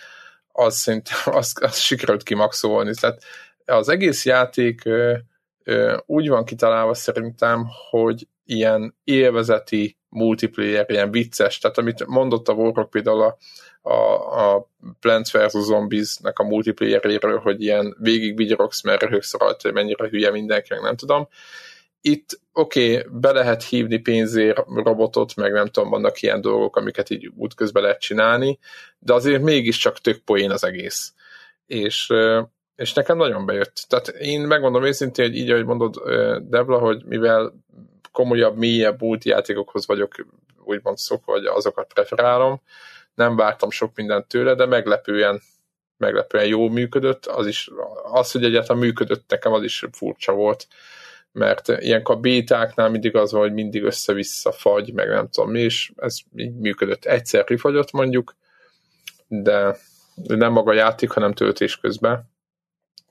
az szerintem *laughs* az, az sikerült kimaxolni. Tehát az egész játék ö, ö, úgy van kitalálva szerintem, hogy ilyen élvezeti multiplayer, ilyen vicces, tehát amit mondott a Warrock például a, a, a Plants vs. Zombies-nek a multiplayeréről, hogy ilyen végig vigyorogsz, mert röhögsz rajta, hogy mennyire hülye mindenki, nem tudom itt oké, okay, be lehet hívni pénzért robotot, meg nem tudom, vannak ilyen dolgok, amiket így útközben lehet csinálni, de azért mégiscsak tök poén az egész. És, és nekem nagyon bejött. Tehát én megmondom őszintén, hogy így, ahogy mondod, Debla, hogy mivel komolyabb, mélyebb multijátékokhoz vagyok úgymond szokva, vagy azokat preferálom, nem vártam sok mindent tőle, de meglepően meglepően jól működött, az is, az, hogy egyáltalán működött nekem, az is furcsa volt mert ilyenkor a bétáknál mindig az van, hogy mindig össze-vissza fagy, meg nem tudom mi, és ez így működött. Egyszer kifagyott mondjuk, de nem maga játék, hanem töltés közben.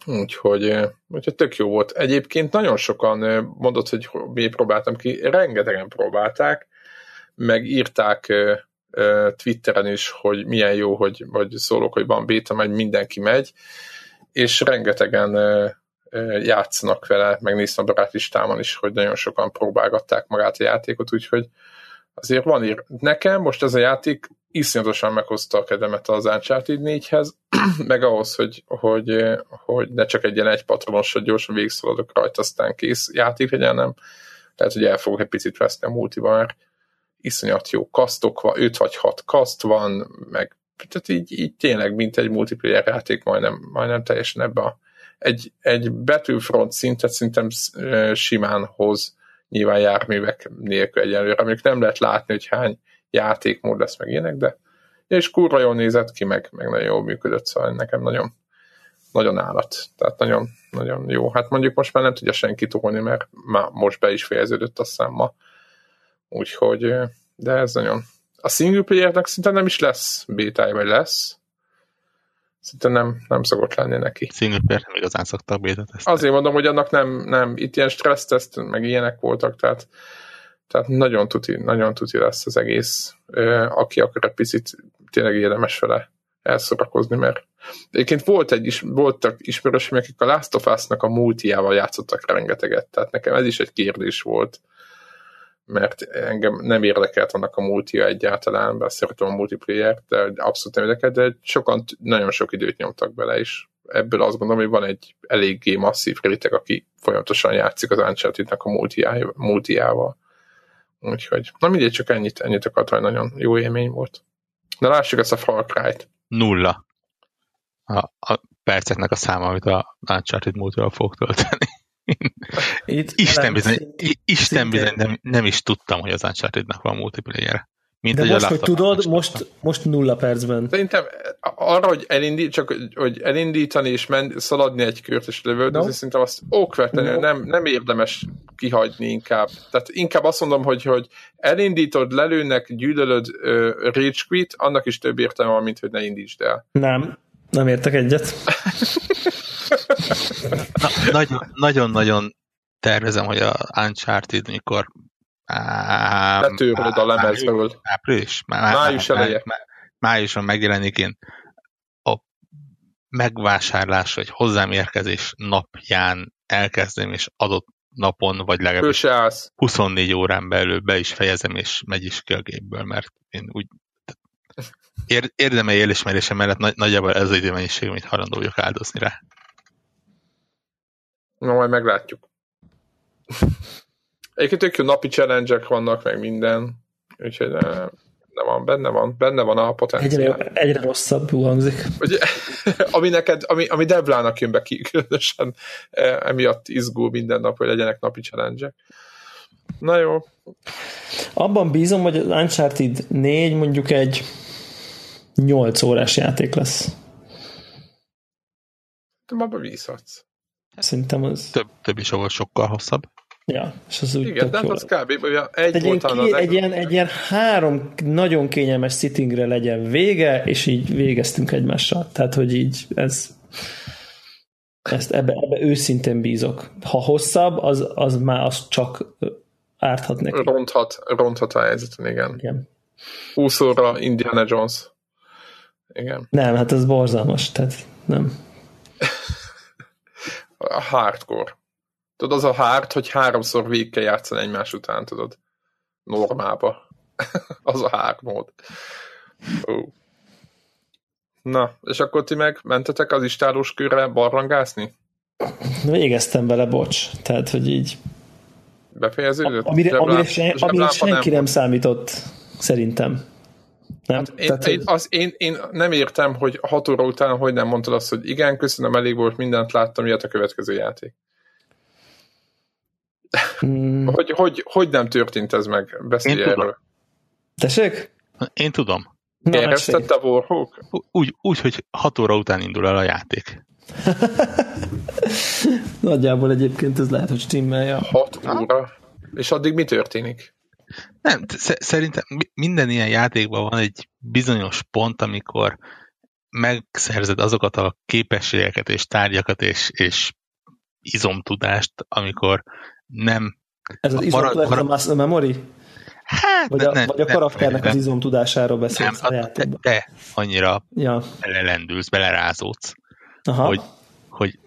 Úgyhogy, úgyhogy tök jó volt. Egyébként nagyon sokan mondott, hogy mi próbáltam ki, rengetegen próbálták, meg írták Twitteren is, hogy milyen jó, hogy vagy szólok, hogy van béta, majd mindenki megy, és rengetegen játszanak vele, megnéztem a barátistámon is, hogy nagyon sokan próbálgatták magát a játékot, úgyhogy azért van ír. Nekem most ez a játék iszonyatosan meghozta a kedemet az Uncharted 4-hez, *clears throat* meg ahhoz, hogy, hogy, hogy ne csak egy ilyen egy patronos, hogy gyorsan végigszaladok rajta, aztán kész játék legyen, nem. Tehát, hogy el fogok egy picit veszni a multiban, mert iszonyat jó kasztok van, 5 vagy 6 kaszt van, meg tehát így, így tényleg, mint egy multiplayer játék, majdnem, majdnem teljesen ebbe a egy, egy Battlefront szintet szerintem simán hoz nyilván járművek nélkül egyelőre, amik nem lehet látni, hogy hány játékmód lesz meg ilyenek, de és kurva jól nézett ki, meg, meg nagyon jól működött, szóval nekem nagyon, nagyon állat. Tehát nagyon, nagyon jó. Hát mondjuk most már nem tudja senki tolni, mert már most be is fejeződött a számma. Úgyhogy, de ez nagyon... A single playernek szinte nem is lesz beta vagy lesz. Szinte nem, nem szokott lenni neki. Single player nem igazán szoktak beta Azért mondom, hogy annak nem, nem itt ilyen stresszteszt, meg ilyenek voltak, tehát tehát nagyon tuti, nagyon tuti lesz az egész, aki akar egy picit tényleg érdemes vele elszorakozni, mert egyébként volt egy is, voltak ismerősök, akik a Last of Us-nak a multiával játszottak rengeteget, tehát nekem ez is egy kérdés volt, mert engem nem érdekelt annak a multia egyáltalán, bár szeretem a multiplayer, de abszolút nem érdekelt, de sokan nagyon sok időt nyomtak bele, és ebből azt gondolom, hogy van egy eléggé masszív réteg, aki folyamatosan játszik az Uncharted-nek a multiával. Úgyhogy, na mindegy, csak ennyit, ennyit akart, hogy nagyon jó élmény volt. De lássuk ezt a Far Cry-t. Nulla. A, a perceknek a száma, amit a Uncharted múltra fog tölteni. Itt Isten bizony, Isten bizony nem, nem is tudtam, hogy az Uncharted-nak van multiplayer mint De most, hogy tudod, most, most nulla percben. Szerintem arra, hogy, elindít, csak, hogy elindítani és men, szaladni egy kört és lövöldözni, no. szerintem azt okvetlenül no. nem, nem érdemes kihagyni inkább. Tehát inkább azt mondom, hogy, hogy elindítod, lelőnek, gyűlölöd uh, rage quit, annak is több értelme van, mint hogy ne indítsd el. Nem, nem értek egyet. *laughs* Nagyon-nagyon tervezem, hogy a Uncharted, mikor Letűröd a lemezről. Április? Má, május eleje. Má, májuson megjelenik én a megvásárlás vagy hozzám érkezés napján elkezdem, és adott napon, vagy legalábbis 24 órán belül be is fejezem, és megy is ki a gépből, mert én úgy ér, érdemei elismerése mellett nagy, nagyjából ez az időmennyiség, amit hajlandó vagyok áldozni rá. Na, majd meglátjuk. *laughs* Egyébként tök jó napi challenge vannak, meg minden, úgyhogy ne, ne van, benne van, benne van a potenciál. Egyre, egyre rosszabb hangzik. Ugye, *laughs* ami neked, ami, ami Devlának jön be ki, *laughs* különösen emiatt izgul minden nap, hogy legyenek napi challenge Na jó. Abban bízom, hogy az Uncharted 4 mondjuk egy 8 órás játék lesz. De abban bízhatsz. Szerintem az... Több, több is volt sokkal hosszabb. Ja, és az úgy Igen, de hát az kb. Egy, egy, ilyen, ki, egy, ilyen, egy ilyen három nagyon kényelmes sittingre legyen vége, és így végeztünk egymással. Tehát, hogy így ez ezt ebbe, ebbe őszintén bízok. Ha hosszabb, az, az már az csak árthat neki. Ronthat, ronthat a helyzeten, igen. igen. 20 óra Indiana Jones. Igen. Nem, hát ez borzalmas, tehát nem. A hardcore. Tudod, az a hárt, hogy háromszor végig kell játszani egymás után, tudod. Normába. *laughs* az a hard mód. Uh. Na, és akkor ti meg mentetek az istálós körre barrangászni? Végeztem vele, bocs. Tehát, hogy így... Befejeződött? Amire, amire, amire senki nem, nem számított, szerintem. Nem? Hát én, Tehát, én, az, én, én nem értem, hogy hat óra után hogy nem mondtad azt, hogy igen, köszönöm, elég volt, mindent láttam, jött a következő játék. Mm. *laughs* Hogy, hogy, hogy nem történt ez meg? Beszélj Én erről. Tessék? Én tudom. Éreztette a Warhawk? Úgy, úgy, hogy 6 óra után indul el a játék. *laughs* Nagyjából egyébként ez lehet, hogy stimmelje. 6 óra? És addig mi történik? Nem, szerintem minden ilyen játékban van egy bizonyos pont, amikor megszerzed azokat a képességeket és tárgyakat és, és izomtudást, amikor nem... Ez az izom marad, marad, a muscle memory? Hát, vagy a, ne, vagy a karakternek nem, az izom tudásáról beszélsz nem, a játékban? Te, te annyira ja. belelendülsz, belerázódsz, Aha. hogy, hogy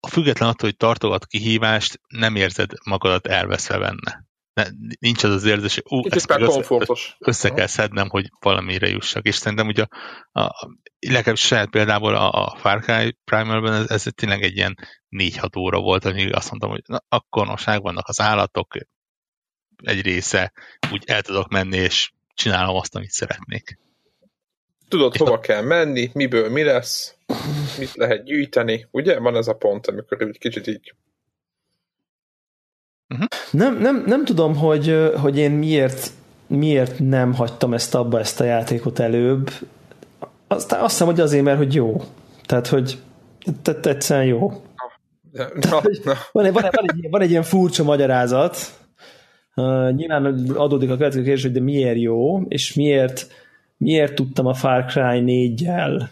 a független attól, hogy tartogat kihívást, nem érzed magadat elveszve benne. Ne, nincs az az érzés, hogy ú, ezt össze, össze kell szednem, hogy valamire jussak. És szerintem ugye a, a, legalábbis saját példából a, a Far Cry Primal-ben ez, ez tényleg egy ilyen 4-6 óra volt, amíg azt mondtam, hogy na, akkor nosság vannak az állatok, egy része, úgy el tudok menni, és csinálom azt, amit szeretnék. Tudod, hova kell menni, miből mi lesz, mit lehet gyűjteni, ugye? Van ez a pont, amikor egy kicsit így Uh-huh. Nem, nem, nem tudom, hogy, hogy én miért, miért nem hagytam ezt abba, ezt a játékot előbb. Aztán azt hiszem, hogy azért, mert hogy jó. Tehát, hogy tehát egyszerűen jó. Na, na. Van, egy, van, egy, van, egy, van egy ilyen furcsa magyarázat. Uh, nyilván adódik a következő kérdés, hogy de miért jó, és miért, miért tudtam a Far Cry 4-jel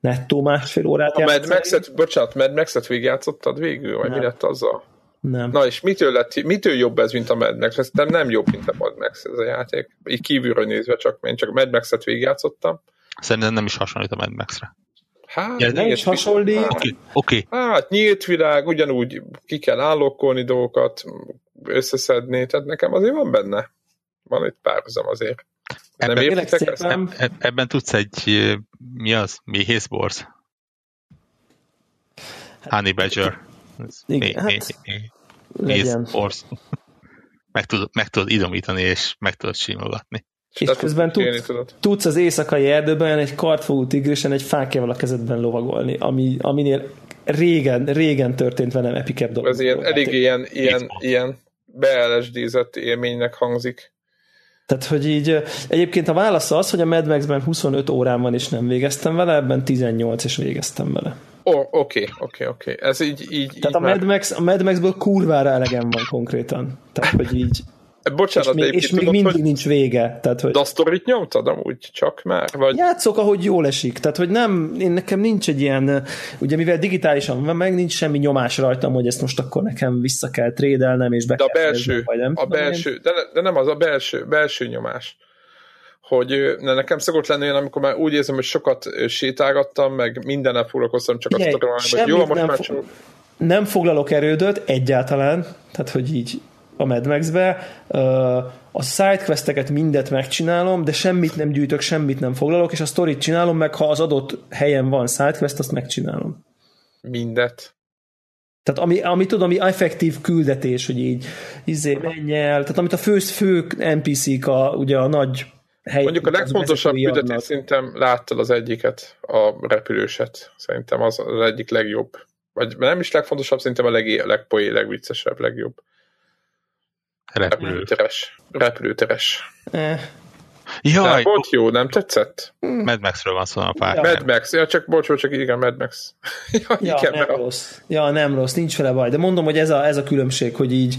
nettó másfél órát a Mad Max-et, bocsánat, Mad Max-et végigjátszottad végül, vagy nem. mi lett azzal? Nem. Na és mitől, lett, mitől jobb ez, mint a Mad Max? Ez nem, nem jobb, mint a Mad Max ez a játék. Így kívülről nézve csak, én csak a Mad Max-et végigjátszottam. Szerintem nem is hasonlít a Mad Max-re. Hát, ja, nem is hasonlít. Oké, okay, okay. Hát nyílt világ, ugyanúgy ki kell állokkolni dolgokat, összeszedni, tehát nekem azért van benne. Van itt párhuzam azért. Ebben, nem értitek ezt? Eb, ebben tudsz egy, mi az? Méhészborz? Honey Badger. Igen, hát legyen. *laughs* Meg tudod, meg tudod idomítani, és meg tudod simogatni. És közben tudsz, tudsz az éjszakai erdőben egy kartfogú tigrésen egy fákjával a kezedben lovagolni, ami, aminél régen, régen történt velem epikebb dolog. Ez ilyen, elég ilyen, ilyen, ilyen beelesdízett élménynek hangzik. Tehát, hogy így egyébként a válasz az, hogy a Mad Max-ben 25 órán van, és nem végeztem vele, ebben 18 és végeztem vele. Oké, oké, oké. Ez így, így Tehát így a, Mad Max, a Mad Max-ből kurvára elegem van konkrétan. Tehát, hogy így... Bocsánat, és még, és még tudod, mindig hogy nincs vége. Tehát, hogy... De a sztorit nyomtad amúgy csak már? Vagy... Játszok, ahogy jól esik. Tehát, hogy nem, én nekem nincs egy ilyen, ugye mivel digitálisan van, meg nincs semmi nyomás rajtam, hogy ezt most akkor nekem vissza kell trédelnem, és be de a kell belső, vagy nem. A belső, de, de, nem az a belső, belső nyomás hogy ne, nekem szokott lenni olyan, amikor már úgy érzem, hogy sokat sétálgattam, meg mindennel foglalkoztam, csak Ugye, azt tudom, hogy jó, most nem, már csak... nem foglalok erődöt egyáltalán, tehát hogy így a Mad Max-be. A sidequesteket mindet megcsinálom, de semmit nem gyűjtök, semmit nem foglalok, és a sztorit csinálom meg, ha az adott helyen van sidequest, azt megcsinálom. Mindet? Tehát ami, ami tudom, ami effektív küldetés, hogy így izé, menj el, tehát amit a fő, fő NPC-k, a, ugye a nagy hely, Mondjuk a legfontosabb küldetés szerintem láttad az egyiket, a repülőset. Szerintem az az egyik legjobb. Vagy nem is legfontosabb, szerintem a leg, legpoé, legviccesebb, legjobb. Repülő. Repülőteres. Repülőteres. Eh. Jaj, nem volt jó, nem tetszett? Mad Maxről van szó a pár. Ja. Mad Max, ja, csak bocs, csak igen, Mad Max. *laughs* ja, ja igen, nem rossz. Ja, nem rossz, nincs vele baj. De mondom, hogy ez a, ez a különbség, hogy így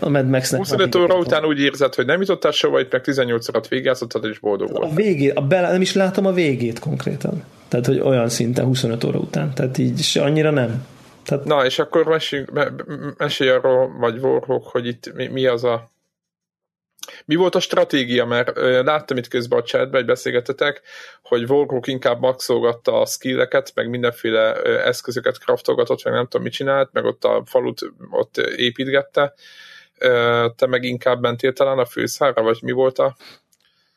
a Mad Max-nek. 25 óra után úgy érzed, hogy nem jutottál sova, itt meg 18 órát végigjátszottad, és boldog volt. A végét, a bele, nem is látom a végét konkrétan. Tehát, hogy olyan szinten 25 óra után. Tehát így se annyira nem. Tehát... Na, és akkor mesélj, mesélj arról, vagy Warhawk, hogy itt mi, mi az a mi volt a stratégia? Mert láttam itt közben a chatben, hogy beszélgetetek, hogy Warhawk inkább maxolgatta a skilleket, meg mindenféle eszközöket kraftolgatott, meg nem tudom mit csinált, meg ott a falut ott építgette te meg inkább mentél talán a főszára, vagy mi volt a...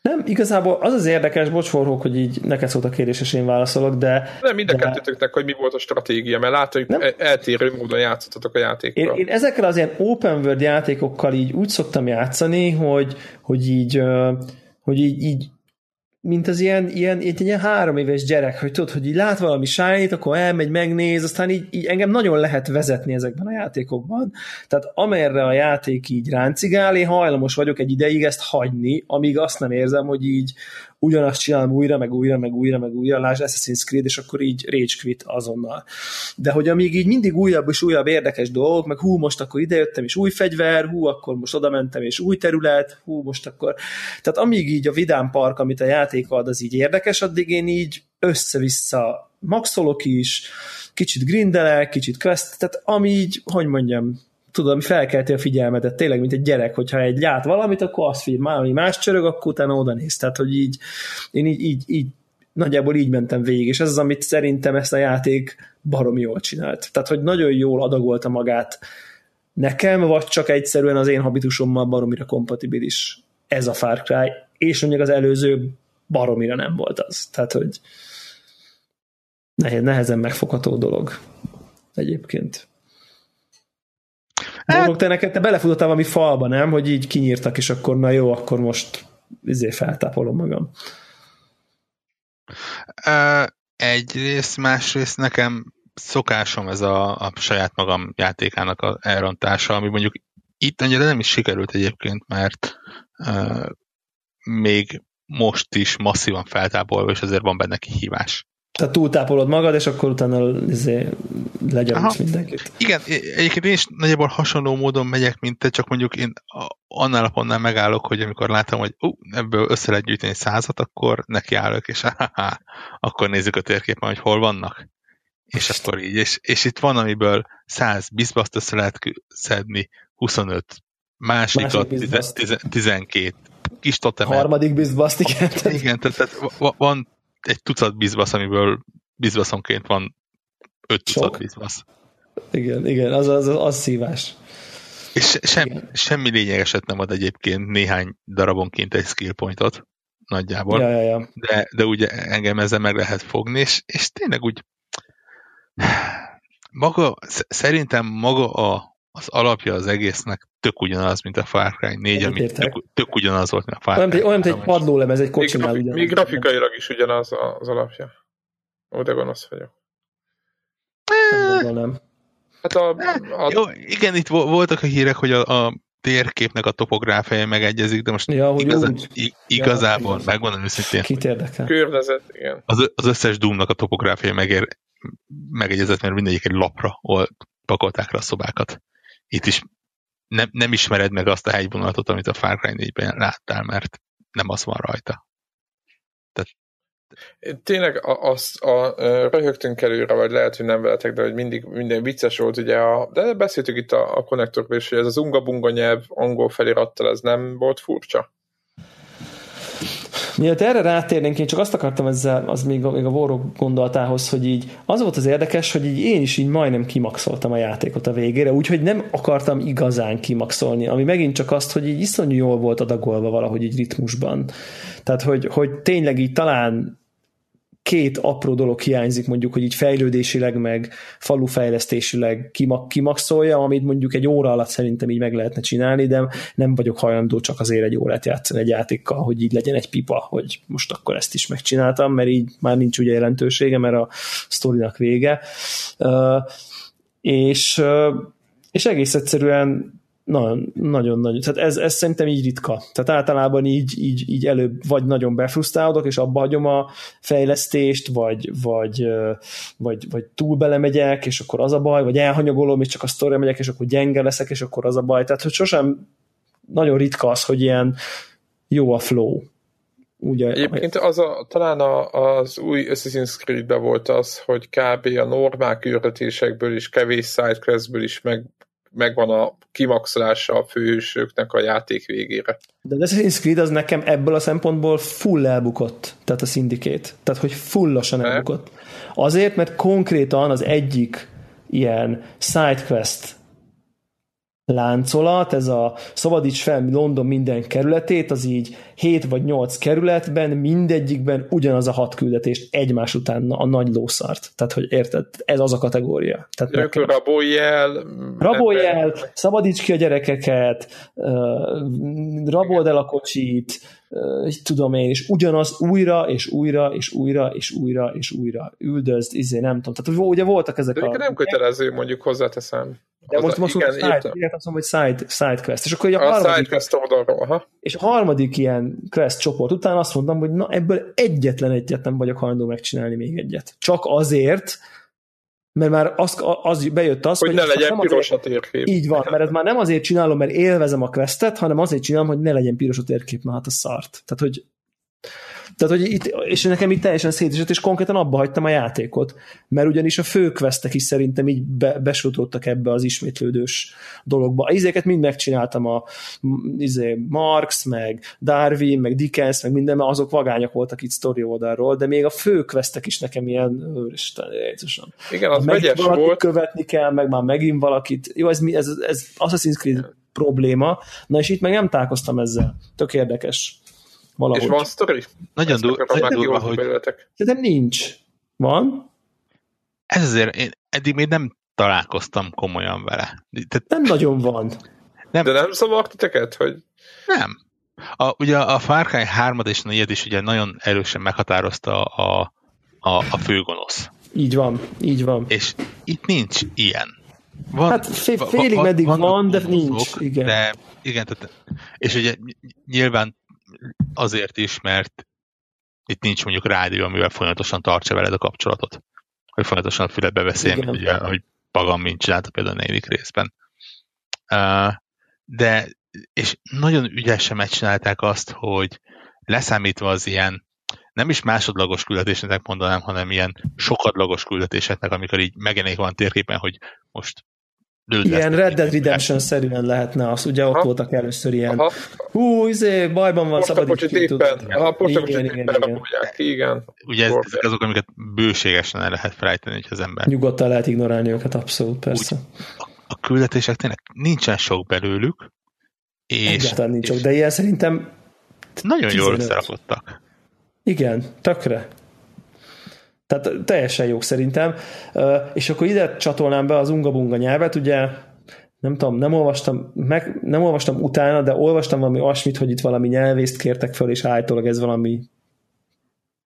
Nem, igazából az az érdekes, bocs forrók, hogy így neked szólt a kérdés, és én válaszolok, de... Nem, mind a de... kettőtöknek, hogy mi volt a stratégia, mert látom, hogy nem. eltérő módon játszottatok a játékkal. Én, én ezekkel az ilyen open world játékokkal így úgy szoktam játszani, hogy, hogy így, hogy így, így mint az ilyen, ilyen, egy ilyen három éves gyerek, hogy tudod, hogy így lát valami shiny akkor elmegy, megnéz, aztán így, így engem nagyon lehet vezetni ezekben a játékokban. Tehát amerre a játék így ráncigál, én hajlamos vagyok egy ideig ezt hagyni, amíg azt nem érzem, hogy így ugyanazt csinálom újra, meg újra, meg újra, meg újra, lásd Assassin's Creed, és akkor így rage quit azonnal. De hogy amíg így mindig újabb és újabb érdekes dolgok, meg hú, most akkor idejöttem, és új fegyver, hú, akkor most oda mentem, és új terület, hú, most akkor... Tehát amíg így a vidám park, amit a játék ad, az így érdekes, addig én így össze-vissza maxolok is, kicsit grindelek, kicsit quest, tehát ami így, hogy mondjam, tudom, felkelti a figyelmedet, tényleg, mint egy gyerek, hogyha egy lát valamit, akkor azt figyel, már ami más csörög, akkor utána oda néz. Tehát, hogy így, én így, így, így nagyjából így mentem végig, és ez az, amit szerintem ezt a játék barom jól csinált. Tehát, hogy nagyon jól adagolta magát nekem, vagy csak egyszerűen az én habitusommal baromira kompatibilis ez a Far Cry, és mondjuk az előző baromira nem volt az. Tehát, hogy nehezen megfogható dolog egyébként. Hát... te neked te belefutottál valami falba, nem? Hogy így kinyírtak, és akkor na jó, akkor most izé feltápolom magam. Egyrészt, másrészt nekem szokásom ez a, a saját magam játékának a elrontása, ami mondjuk itt annyira nem is sikerült egyébként, mert uh, még most is masszívan feltápolva, és azért van benne kihívás. Tehát túltápolod magad, és akkor utána izé, legyarulsz mindenkit. Igen, egyébként én is nagyjából hasonló módon megyek, mint te, csak mondjuk én annál a pontnál megállok, hogy amikor látom, hogy uh, ebből össze lehet gyűjteni százat, akkor nekiállok, és ha, akkor nézzük a térképen, hogy hol vannak. És akkor így. És, és itt van, amiből 100 bizbaszt össze lehet szedni, 25 másikat, Másik 12 kis totemet. Harmadik bizbaszt, igen. Igen, tehát, tehát van egy tucat bizbasz, amiből bizbaszonként van öt tucat Sok. bizbasz. Igen, igen, az, az, az, az szívás. És sem, semmi lényegeset nem ad egyébként néhány darabonként egy skill pointot, nagyjából. Ja, ja, ja. De, de ugye engem ezzel meg lehet fogni, és, és tényleg úgy *sighs* maga, szerintem maga a, az alapja az egésznek tök ugyanaz, mint a Far Cry 4, ami tök, tök ugyanaz volt, mint a Far Cry. Olyan, mint egy padlólemez egy kocsinál még, Még grafikailag is ugyanaz az alapja. Ó, de gonosz vagyok. Nem, nem. Hát a, a... Jó, igen, itt voltak a hírek, hogy a, a térképnek a topográfiája megegyezik, de most ja, igazá, úgy. igazából, ja, megmondom őszintén. Kit érdekel? Környezet, igen. Az, az összes Doomnak a topográfiája megér, megegyezett, mert mindegyik egy lapra pakolták rá a szobákat. Itt is nem, nem ismered meg azt a hegyvonatot, amit a Far Cry 4-ben láttál, mert nem az van rajta. Tehát Tényleg azt a, a, röhögtünk előre, vagy lehet, hogy nem veletek, de hogy mindig minden vicces volt, ugye, a, de beszéltük itt a, a konnektorban is, hogy ez az unga-bunga nyelv angol felirattal, ez nem volt furcsa? Miatt erre rátérnénk, én csak azt akartam ezzel, az még a, még a Warrock gondolatához, hogy így az volt az érdekes, hogy így én is így majdnem kimaxoltam a játékot a végére, úgyhogy nem akartam igazán kimaxolni, ami megint csak azt, hogy így iszonyú jól volt adagolva valahogy így ritmusban. Tehát, hogy, hogy tényleg így talán két apró dolog hiányzik mondjuk, hogy így fejlődésileg, meg falufejlesztésileg kimaxolja, amit mondjuk egy óra alatt szerintem így meg lehetne csinálni, de nem vagyok hajlandó csak azért egy órát játszani egy játékkal, hogy így legyen egy pipa, hogy most akkor ezt is megcsináltam, mert így már nincs ugye jelentősége, mert a sztorinak vége. Uh, és, uh, és egész egyszerűen nagyon, nagyon, nagyon. Tehát ez, ez szerintem így ritka. Tehát általában így, így, így előbb vagy nagyon befrusztrálodok, és abba hagyom a fejlesztést, vagy, vagy, vagy, vagy túl belemegyek, és akkor az a baj, vagy elhanyagolom, és csak a sztorra megyek, és akkor gyenge leszek, és akkor az a baj. Tehát, hogy sosem nagyon ritka az, hogy ilyen jó a flow. Ugye, Egyébként az a, talán a, az új Assassin's creed volt az, hogy kb. a normál küldetésekből is, kevés sidequestből is meg megvan a kimaxolása a főhősöknek a játék végére. De az Assassin's Creed az nekem ebből a szempontból full elbukott, tehát a szindikét. Tehát, hogy fullosan elbukott. Azért, mert konkrétan az egyik ilyen sidequest láncolat, ez a szabadíts fel London minden kerületét, az így 7 vagy 8 kerületben, mindegyikben ugyanaz a hat küldetést egymás után a nagy lószart. Tehát, hogy érted, ez az a kategória. Tehát nekem... rabolj el. Rabolj el, szabadíts ki a gyerekeket, rabold el a kocsit, így tudom én, és ugyanaz újra, és újra, és újra, és újra, és újra üldözd, izé, nem tudom. Tehát ugye voltak ezek De a... nem kötelező, mondjuk hozzáteszem. De most, most igen, side, azt mondom, hogy side, side quest. És akkor a, a harmadik, side quest oldalról, aha. És a harmadik ilyen quest csoport után azt mondtam, hogy na ebből egyetlen egyet nem vagyok hajlandó megcsinálni még egyet. Csak azért, mert már az, az bejött az, hogy, hogy ne legyen piros a térkép. Így van, mert ez már nem azért csinálom, mert élvezem a questet, hanem azért csinálom, hogy ne legyen piros a térkép, na hát a szart. Tehát, hogy Tehát, hogy itt, és nekem itt teljesen szétesett, és konkrétan abba hagytam a játékot, mert ugyanis a főkvesztek is szerintem így be, besutottak ebbe az ismétlődős dologba. A izéket mind megcsináltam, a izé, Marx, meg Darwin, meg Dickens, meg minden, mert azok vagányok voltak itt sztori oldalról, de még a főkvesztek is nekem ilyen, őristen, Jézusom. Igen, az vegyes volt. követni kell, meg már megint valakit. Jó, ez, ez, ez Assassin's Creed probléma. Na és itt meg nem találkoztam ezzel. Tök érdekes. Valahogy. És van sztori? Nagyon durva, durva hogy... De nincs. Van? Ez azért, én eddig még nem találkoztam komolyan vele. Tehát... Nem nagyon van. Nem. De nem zavart titeket, hogy... Nem. A, ugye a Far Cry 3 és 4 is ugye nagyon erősen meghatározta a, a, a főgonosz. Így van, így van. És itt nincs ilyen. Van, hát fél, félig van, meddig van, van de nincs. Igen. De, igen, tehát, és ugye nyilván azért is, mert itt nincs mondjuk rádió, amivel folyamatosan tartsa veled a kapcsolatot. Hogy folyamatosan a füledbe beszéljen, ugye, hogy Pagam mint csinálta például a negyedik részben. Uh, de, és nagyon ügyesen megcsinálták azt, hogy leszámítva az ilyen nem is másodlagos küldetéseknek mondanám, hanem ilyen sokadlagos küldetéseknek, amikor így megjelenik van térképen, hogy most Ilyen Red Dead Redemption-szerűen lehetne az, ugye ott Aha. voltak először ilyen, Aha. hú, izé, bajban van, szabadít ki Aha, igen, igen, igen. igen. Ugye ez, ezek azok, amiket bőségesen el lehet felejteni, hogy az ember. Nyugodtan lehet ignorálni őket, abszolút, persze. Úgy, a, a küldetések tényleg nincsen sok belőlük, és, Egyáltalán nincs sok, de ilyen szerintem nagyon 15. jól összerakottak. Igen, tökre. Tehát teljesen jók szerintem. És akkor ide csatolnám be az ungabunga nyelvet, ugye nem tudom, nem olvastam, meg, nem olvastam utána, de olvastam valami olyasmit, hogy itt valami nyelvészt kértek föl, és állítólag ez valami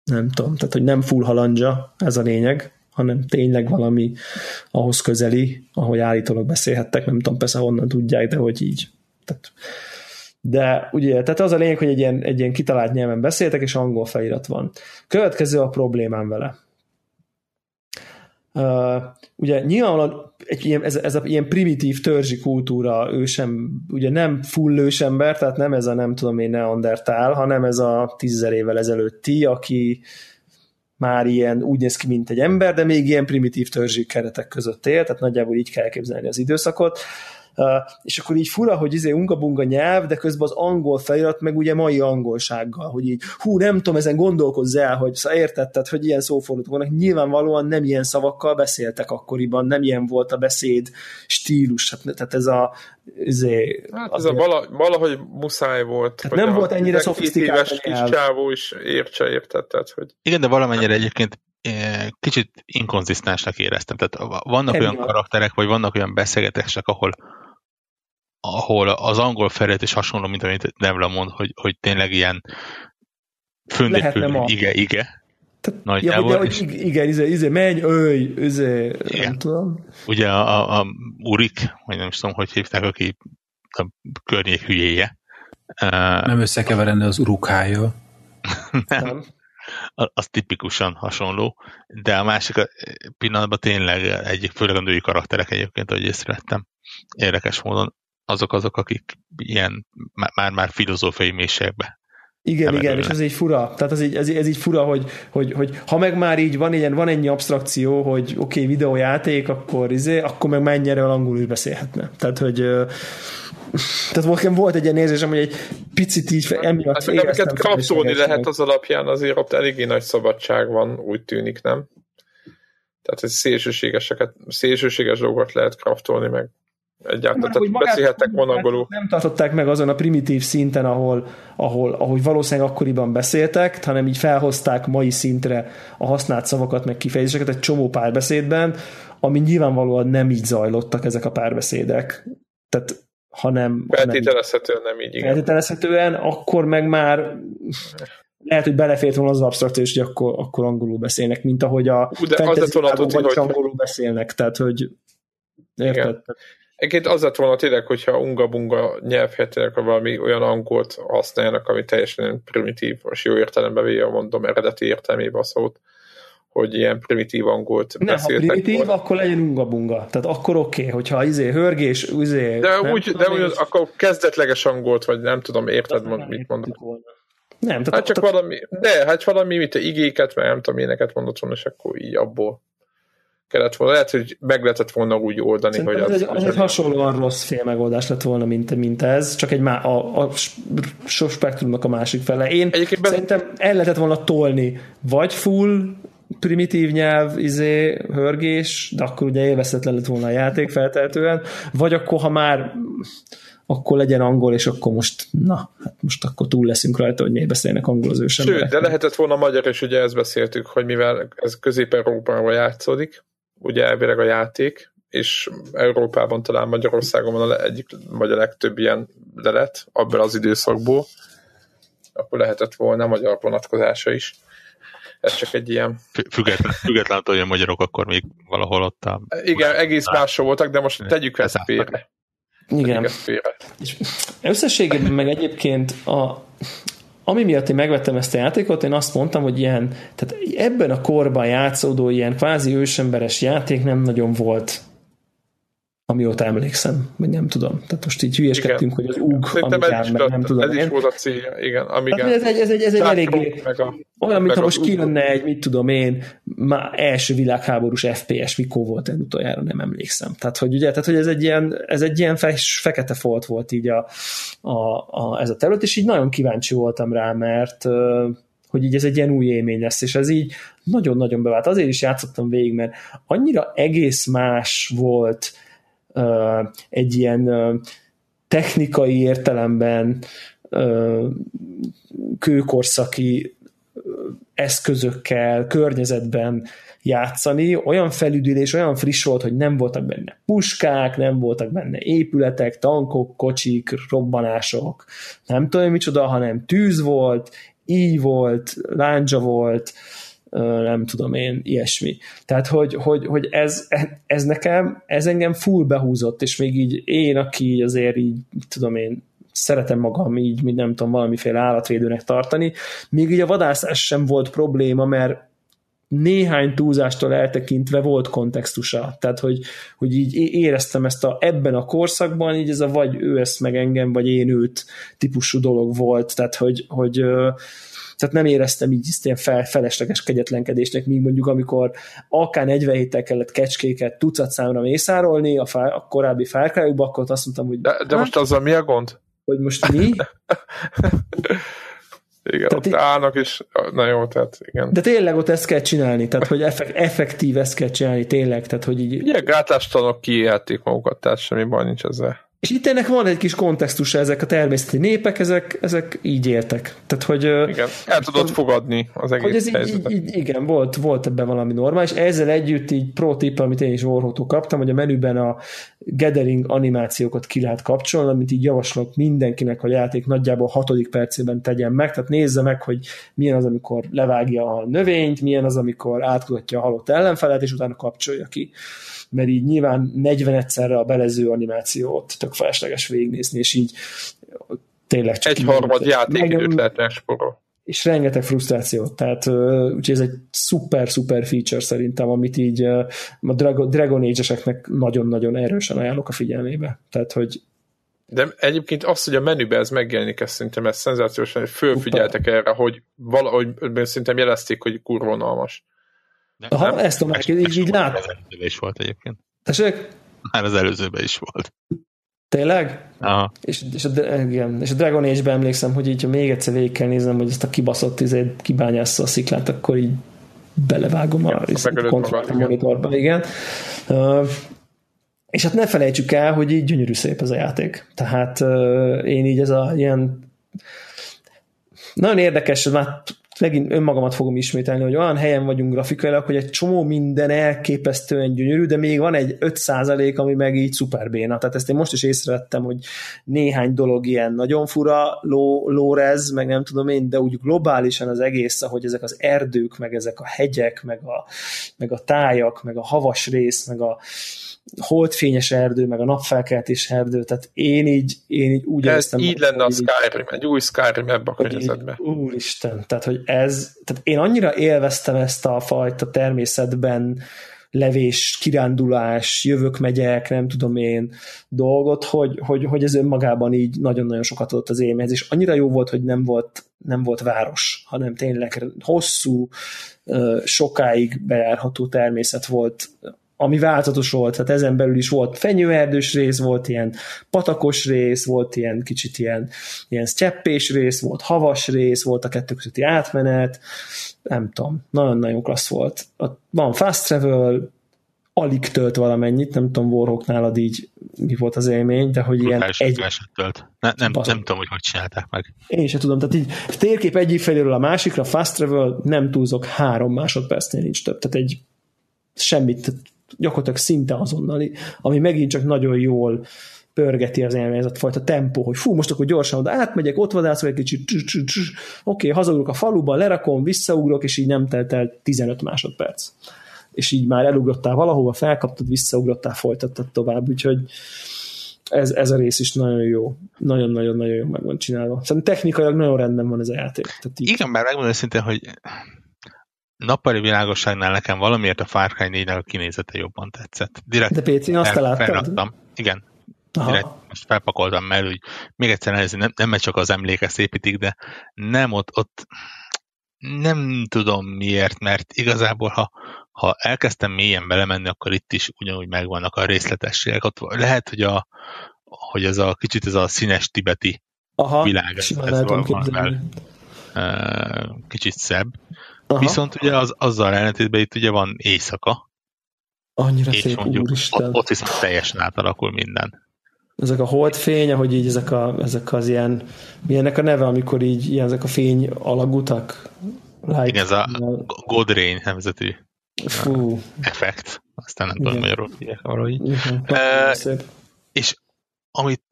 nem tudom, tehát hogy nem full halandzsa, ez a lényeg, hanem tényleg valami ahhoz közeli, ahogy állítólag beszélhettek, nem tudom persze honnan tudják, de hogy így. Tehát, de ugye, tehát az a lényeg, hogy egy ilyen, egy ilyen kitalált nyelven beszéltek, és angol felirat van. Következő a problémám vele. Uh, ugye nyilvánvalóan egy ilyen, ez, ez a ilyen primitív törzsi kultúra, ő sem, ugye nem full ősember, tehát nem ez a nem tudom én neandertál, hanem ez a tízzer évvel ezelőtti, aki már ilyen úgy néz ki, mint egy ember, de még ilyen primitív törzsi keretek között él, tehát nagyjából így kell képzelni az időszakot. Uh, és akkor így fura, hogy izé unga-bunga nyelv, de közben az angol felirat meg ugye mai angolsággal, hogy így hú, nem tudom, ezen gondolkozz el, hogy szóval értetted, hogy ilyen szófordulatok vannak. Nyilvánvalóan nem ilyen szavakkal beszéltek akkoriban, nem ilyen volt a beszéd stílus, hát, tehát ez a izé, hát ez a vala, valahogy muszáj volt. Tehát nem volt ennyire szofisztikált a kis csávó is értse, értetted, hogy... Igen, de valamennyire egyébként eh, kicsit inkonzisztensnek éreztem. Tehát vannak Ennyi olyan karakterek, vagy vannak olyan beszélgetések, ahol ahol az angol felület is hasonló, mint amit Devla mond, hogy, hogy tényleg ilyen föndépül, ige, ige. Nagyjából. Ja, hogy igen, izé, izé, menj, öj, izé, nem tudom. Ugye a, a Urik, vagy nem is tudom, hogy hívták, aki a környék hülyéje. Nem összekeverendő az urukája. *laughs* nem. Az tipikusan hasonló, de a másik pillanatban tényleg egyik, főleg a női karakterek egyébként, ahogy észrevettem, érdekes módon azok azok, akik ilyen már-már filozófiai mélységbe igen, igen, és ez így fura. Tehát ez így, ez, ez így fura, hogy, hogy, hogy ha meg már így van, ilyen, van ennyi abstrakció, hogy oké, okay, videójáték, akkor izé, akkor meg mennyire angolul beszélhetne. Tehát, hogy tehát volt, volt egy ilyen érzésem, hogy egy picit így emiatt hát, éreztem. kraftolni lehet az alapján, azért ott eléggé nagy szabadság van, úgy tűnik, nem? Tehát egy szélsőségeseket, szélsőséges dolgokat lehet kraftolni, meg Egyáltalán, tehát beszélhettek monangolul. Nem tartották meg azon a primitív szinten, ahol, ahol, ahogy valószínűleg akkoriban beszéltek, hanem így felhozták mai szintre a használt szavakat, meg kifejezéseket egy csomó párbeszédben, ami nyilvánvalóan nem így zajlottak ezek a párbeszédek. Tehát hanem... Feltételezhetően nem így, igen. Feltételezhetően, akkor meg már lehet, hogy belefért volna az abstrakció, hogy akkor, akkor angolul beszélnek, mint ahogy a De az lett volna, hogy angolul beszélnek, tehát hogy érted? Igen. Egyébként az lett volna tényleg, hogyha unga-bunga nyelvhetőnek valami olyan angolt használjanak, ami teljesen primitív, most jó értelemben véve mondom, eredeti értelmében a szót, hogy ilyen primitív angolt ne, beszéltek. ha primitív, volna. akkor legyen unga-bunga. Tehát akkor oké, okay, hogyha izé hörgés, izé... De úgy, de úgy, akkor kezdetleges angolt, vagy nem tudom, érted, mond, mit mondok. Nem, tehát, hát csak tehát... valami, de hát valami, mit igéket, mert nem tudom, éneket mondott volna, és akkor így abból kellett volna. Lehet, hogy meg lehetett volna úgy oldani, Szerintem hogy az... Ez egy, ez egy hasonlóan rossz fél megoldás lett volna, mint, mint ez, csak egy má, a, a, a spektrumnak a másik fele. Én Egyébként szerintem el lehetett volna tolni vagy full primitív nyelv, izé, hörgés, de akkor ugye élvezhetetlen lett volna a játék feltehetően, vagy akkor, ha már akkor legyen angol, és akkor most, na, hát most akkor túl leszünk rajta, hogy miért beszélnek angol az ős Sőt, de lehetett volna magyar, és ugye ezt beszéltük, hogy mivel ez Közép-Európában játszódik, ugye elvileg a játék, és Európában talán Magyarországon van a egyik, vagy a legtöbb ilyen lelet abban az időszakból, akkor lehetett volna magyar vonatkozása is. Ez csak egy ilyen... Független, független hogy a magyarok akkor még valahol ott a... Igen, egész mások voltak, de most tegyük ezt félre. Igen. Félre. És összességében meg egyébként a, ami miatt én megvettem ezt a játékot, én azt mondtam, hogy ilyen, tehát ebben a korban játszódó ilyen kvázi ősemberes játék nem nagyon volt amióta emlékszem, vagy nem tudom. Tehát most így hülyeskedtünk, hogy az UG, Amigán, meg nem tudom. Ez is volt a célja, igen. Amigán, ez egy, ez egy, ez egy eléggé, olyan, mintha most kijönne egy, mit tudom én, már első világháborús FPS, mikor volt ez utoljára, nem emlékszem. Tehát, hogy ugye, tehát, hogy ez egy ilyen, ez egy ilyen fe, fekete folt volt így a, a, a, ez a terület, és így nagyon kíváncsi voltam rá, mert hogy így ez egy ilyen új élmény lesz, és ez így nagyon-nagyon bevált. Azért is játszottam végig, mert annyira egész más volt, egy ilyen technikai értelemben kőkorszaki eszközökkel, környezetben játszani, olyan felüdülés, olyan friss volt, hogy nem voltak benne puskák, nem voltak benne épületek, tankok, kocsik, robbanások, nem tudom micsoda, hanem tűz volt, íj volt, lándzsa volt, nem tudom én, ilyesmi. Tehát, hogy, hogy, hogy ez, ez nekem, ez engem full behúzott, és még így én, aki azért így, tudom én, szeretem magam így, mint nem tudom, valamiféle állatvédőnek tartani, még így a vadászás sem volt probléma, mert néhány túlzástól eltekintve volt kontextusa. Tehát, hogy, hogy így éreztem ezt a, ebben a korszakban, így ez a vagy ő ezt meg engem, vagy én őt típusú dolog volt. Tehát, hogy, hogy tehát nem éreztem így ilyen fel, felesleges kegyetlenkedésnek, míg mondjuk amikor akár 47 héttel kellett kecskéket tucat számra mészárolni a, fá, a korábbi fárkájukba, akkor azt mondtam, hogy... De, de most azzal mi a gond? Hogy most mi? *laughs* Igen, tehát ott állnak is, na jó, tehát igen. De tényleg ott ezt kell csinálni, tehát hogy effek, effektív ezt kell csinálni, tényleg, tehát hogy így... Ugye gátlástalanok kiélték magukat, tehát semmi baj nincs ezzel. És itt ennek van egy kis kontextusa, ezek a természeti népek, ezek, ezek így éltek. Tehát, hogy, igen, el tudod fogadni az egész hogy ez így, így, igen, volt, volt ebben valami normális. Ezzel együtt így pro tip, amit én is Warhol-tól kaptam, hogy a menüben a gathering animációkat ki lehet kapcsolni, amit így javaslok mindenkinek, hogy a játék nagyjából hatodik percében tegyen meg, tehát nézze meg, hogy milyen az, amikor levágja a növényt, milyen az, amikor átkutatja a halott ellenfelet, és utána kapcsolja ki mert így nyilván 40 egyszerre a belező animációt tök felesleges végignézni, és így tényleg csak... Egy harmad játékidőt lehet megsporol. És rengeteg frusztrációt, tehát úgyhogy ez egy szuper-szuper feature szerintem, amit így a Dragon Age-eseknek nagyon-nagyon erősen ajánlok a figyelmébe. Tehát, hogy de egyébként azt, hogy a menübe ez megjelenik, ez szerintem ez szenzációs, hogy fölfigyeltek erre, hogy valahogy szerintem jelezték, hogy kurvonalmas. Aha, ezt a másik, így, így lát. Az előzőben is volt egyébként. Tessék? Már az előzőben is volt. Tényleg? Aha. És, és, a, igen, és a Dragon Age-ben emlékszem, hogy így, ha még egyszer végig kell néznem, hogy ezt a kibaszott izé, kibányászza a sziklát, akkor így belevágom a, a monitorba, igen. Uh, és hát ne felejtsük el, hogy így gyönyörű szép ez a játék. Tehát uh, én így ez a ilyen nagyon érdekes, már megint önmagamat fogom ismételni, hogy olyan helyen vagyunk grafikailag, hogy egy csomó minden elképesztően gyönyörű, de még van egy 5% ami meg így szuperbéna. Tehát ezt én most is észrevettem, hogy néhány dolog ilyen nagyon fura, ló, lórez, meg nem tudom én, de úgy globálisan az egész, ahogy ezek az erdők, meg ezek a hegyek, meg a, meg a tájak, meg a havas rész, meg a, holdfényes erdő, meg a napfelkeltés erdő, tehát én így, én így úgy ez éreztem. így lenne a Skyrim, egy új Skyrim ebbe a környezetben. Úristen, tehát hogy ez, tehát én annyira élveztem ezt a fajta természetben levés, kirándulás, jövök, megyek, nem tudom én dolgot, hogy, hogy, hogy ez önmagában így nagyon-nagyon sokat adott az élményhez, és annyira jó volt, hogy nem volt, nem volt város, hanem tényleg hosszú, sokáig bejárható természet volt ami változatos volt, tehát ezen belül is volt fenyőerdős rész, volt ilyen patakos rész, volt ilyen kicsit ilyen, ilyen sztyeppés rész, volt havas rész, volt a kettő közötti átmenet, nem tudom, nagyon-nagyon klassz volt. Van fast travel, alig tölt valamennyit, nem tudom, Warhawk nálad így mi volt az élmény, de hogy ilyen egy... tölt. Ne, nem, nem tudom, hogy hogy csinálták meg. Én sem tudom, tehát így térkép egyik feléről a másikra, fast travel, nem túlzok, három másodpercnél nincs több, tehát egy semmit, gyakorlatilag szinte azonnali, ami megint csak nagyon jól pörgeti az élmény, ez a fajta tempó, hogy fú, most akkor gyorsan oda átmegyek, ott vadászok egy kicsit, oké, okay, hazaugrok a faluban, lerakom, visszaugrok, és így nem telt el 15 másodperc. És így már elugrottál valahova, felkaptad, visszaugrottál, folytattad tovább, úgyhogy ez, ez a rész is nagyon jó. Nagyon-nagyon-nagyon jó meg van csinálva. Szerintem technikailag nagyon rendben van ez a játék. Tehát így... Igen, bár megmondom szintén, hogy nappali világosságnál nekem valamiért a Far Cry 4 a kinézete jobban tetszett. Direkt De PC-n azt fel, feladtam. Igen. Aha. Direkt most felpakoltam, mert úgy még egyszer nézni, nem, nem csak az emléket építik, de nem ott, ott nem tudom miért, mert igazából ha, ha elkezdtem mélyen belemenni, akkor itt is ugyanúgy megvannak a részletességek. Ott lehet, hogy, a, hogy ez a kicsit ez a színes tibeti Aha, világ, ez, ez van, kicsit szebb, Aha. Viszont ugye az, azzal ellentétben itt ugye van éjszaka. Annyira és szép, mondjuk, úristen. Ott, ott viszont teljesen átalakul minden. Ezek a holdfény, ahogy így ezek, a, ezek az ilyen, milyennek a neve, amikor így ilyen ezek a fény alagutak? Like, Igen, ez a Gold Rain nemzetű Fú. effekt. Aztán nem tudom magyarul hívják valahogy. Uh, és amit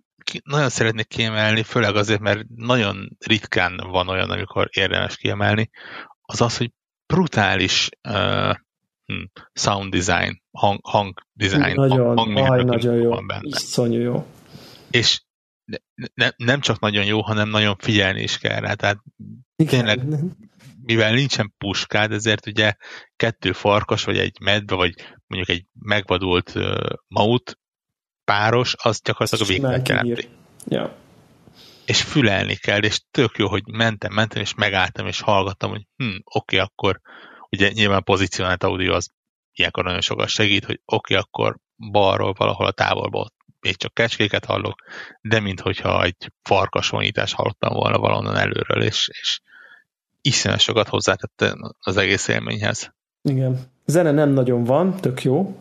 nagyon szeretnék kiemelni, főleg azért, mert nagyon ritkán van olyan, amikor érdemes kiemelni, az az, hogy brutális uh, sound design, hang, hang design, nagyon, hang, aj, nagyon jó, van benne. Iszonyú jó. És ne, ne, nem csak nagyon jó, hanem nagyon figyelni is kell rá. Tehát Igen. tényleg, mivel nincsen puskád, ezért ugye kettő farkas, vagy egy medve, vagy mondjuk egy megvadult uh, maut páros, az gyakorlatilag a véglet jelenti. Ja és fülelni kell, és tök jó, hogy mentem, mentem, és megálltam, és hallgattam, hogy hm, oké, akkor ugye nyilván pozícionált audio az ilyenkor nagyon sokat segít, hogy oké, akkor balról valahol a távolból még csak kecskéket hallok, de minthogyha egy farkasvonítás hallottam volna valonnan előről, és, és iszonyat sokat hozzátette az egész élményhez. Igen. Zene nem nagyon van, tök jó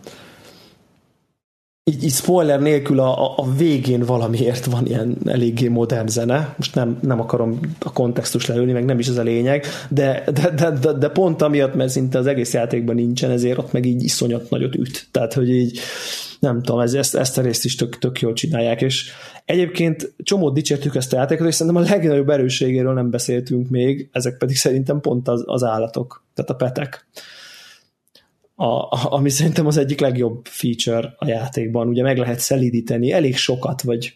így, így spoiler nélkül a, a végén valamiért van ilyen eléggé modern zene. Most nem, nem akarom a kontextus leülni, meg nem is ez a lényeg, de, de, de, de, de pont amiatt, mert szinte az egész játékban nincsen, ezért ott meg így iszonyat nagyot üt. Tehát, hogy így nem tudom, ez, ezt, ezt a részt is tök, tök jól csinálják, és egyébként csomót dicsértük ezt a játékot, és szerintem a legnagyobb erősségéről nem beszéltünk még, ezek pedig szerintem pont az, az állatok, tehát a petek a, ami szerintem az egyik legjobb feature a játékban. Ugye meg lehet szelidíteni elég sokat, vagy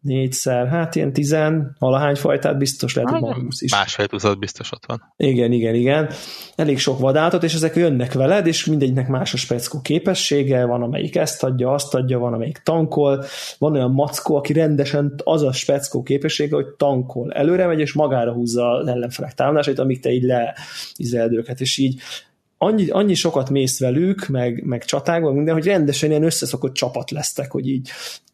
négyszer, hát ilyen tizen, valahány fajtát biztos lehet, hogy van is. Másfél tucat biztos ott van. Igen, igen, igen. Elég sok vadállatot, és ezek jönnek veled, és mindegynek más a speckó képessége, van amelyik ezt adja, azt adja, van amelyik tankol, van olyan mackó, aki rendesen az a speckó képessége, hogy tankol. Előre megy, és magára húzza az ellenfelek támadásait, amíg te így leizeld őket, és így annyi, annyi sokat mész velük, meg, meg csatákban, minden, hogy rendesen ilyen összeszokott csapat lesztek, hogy így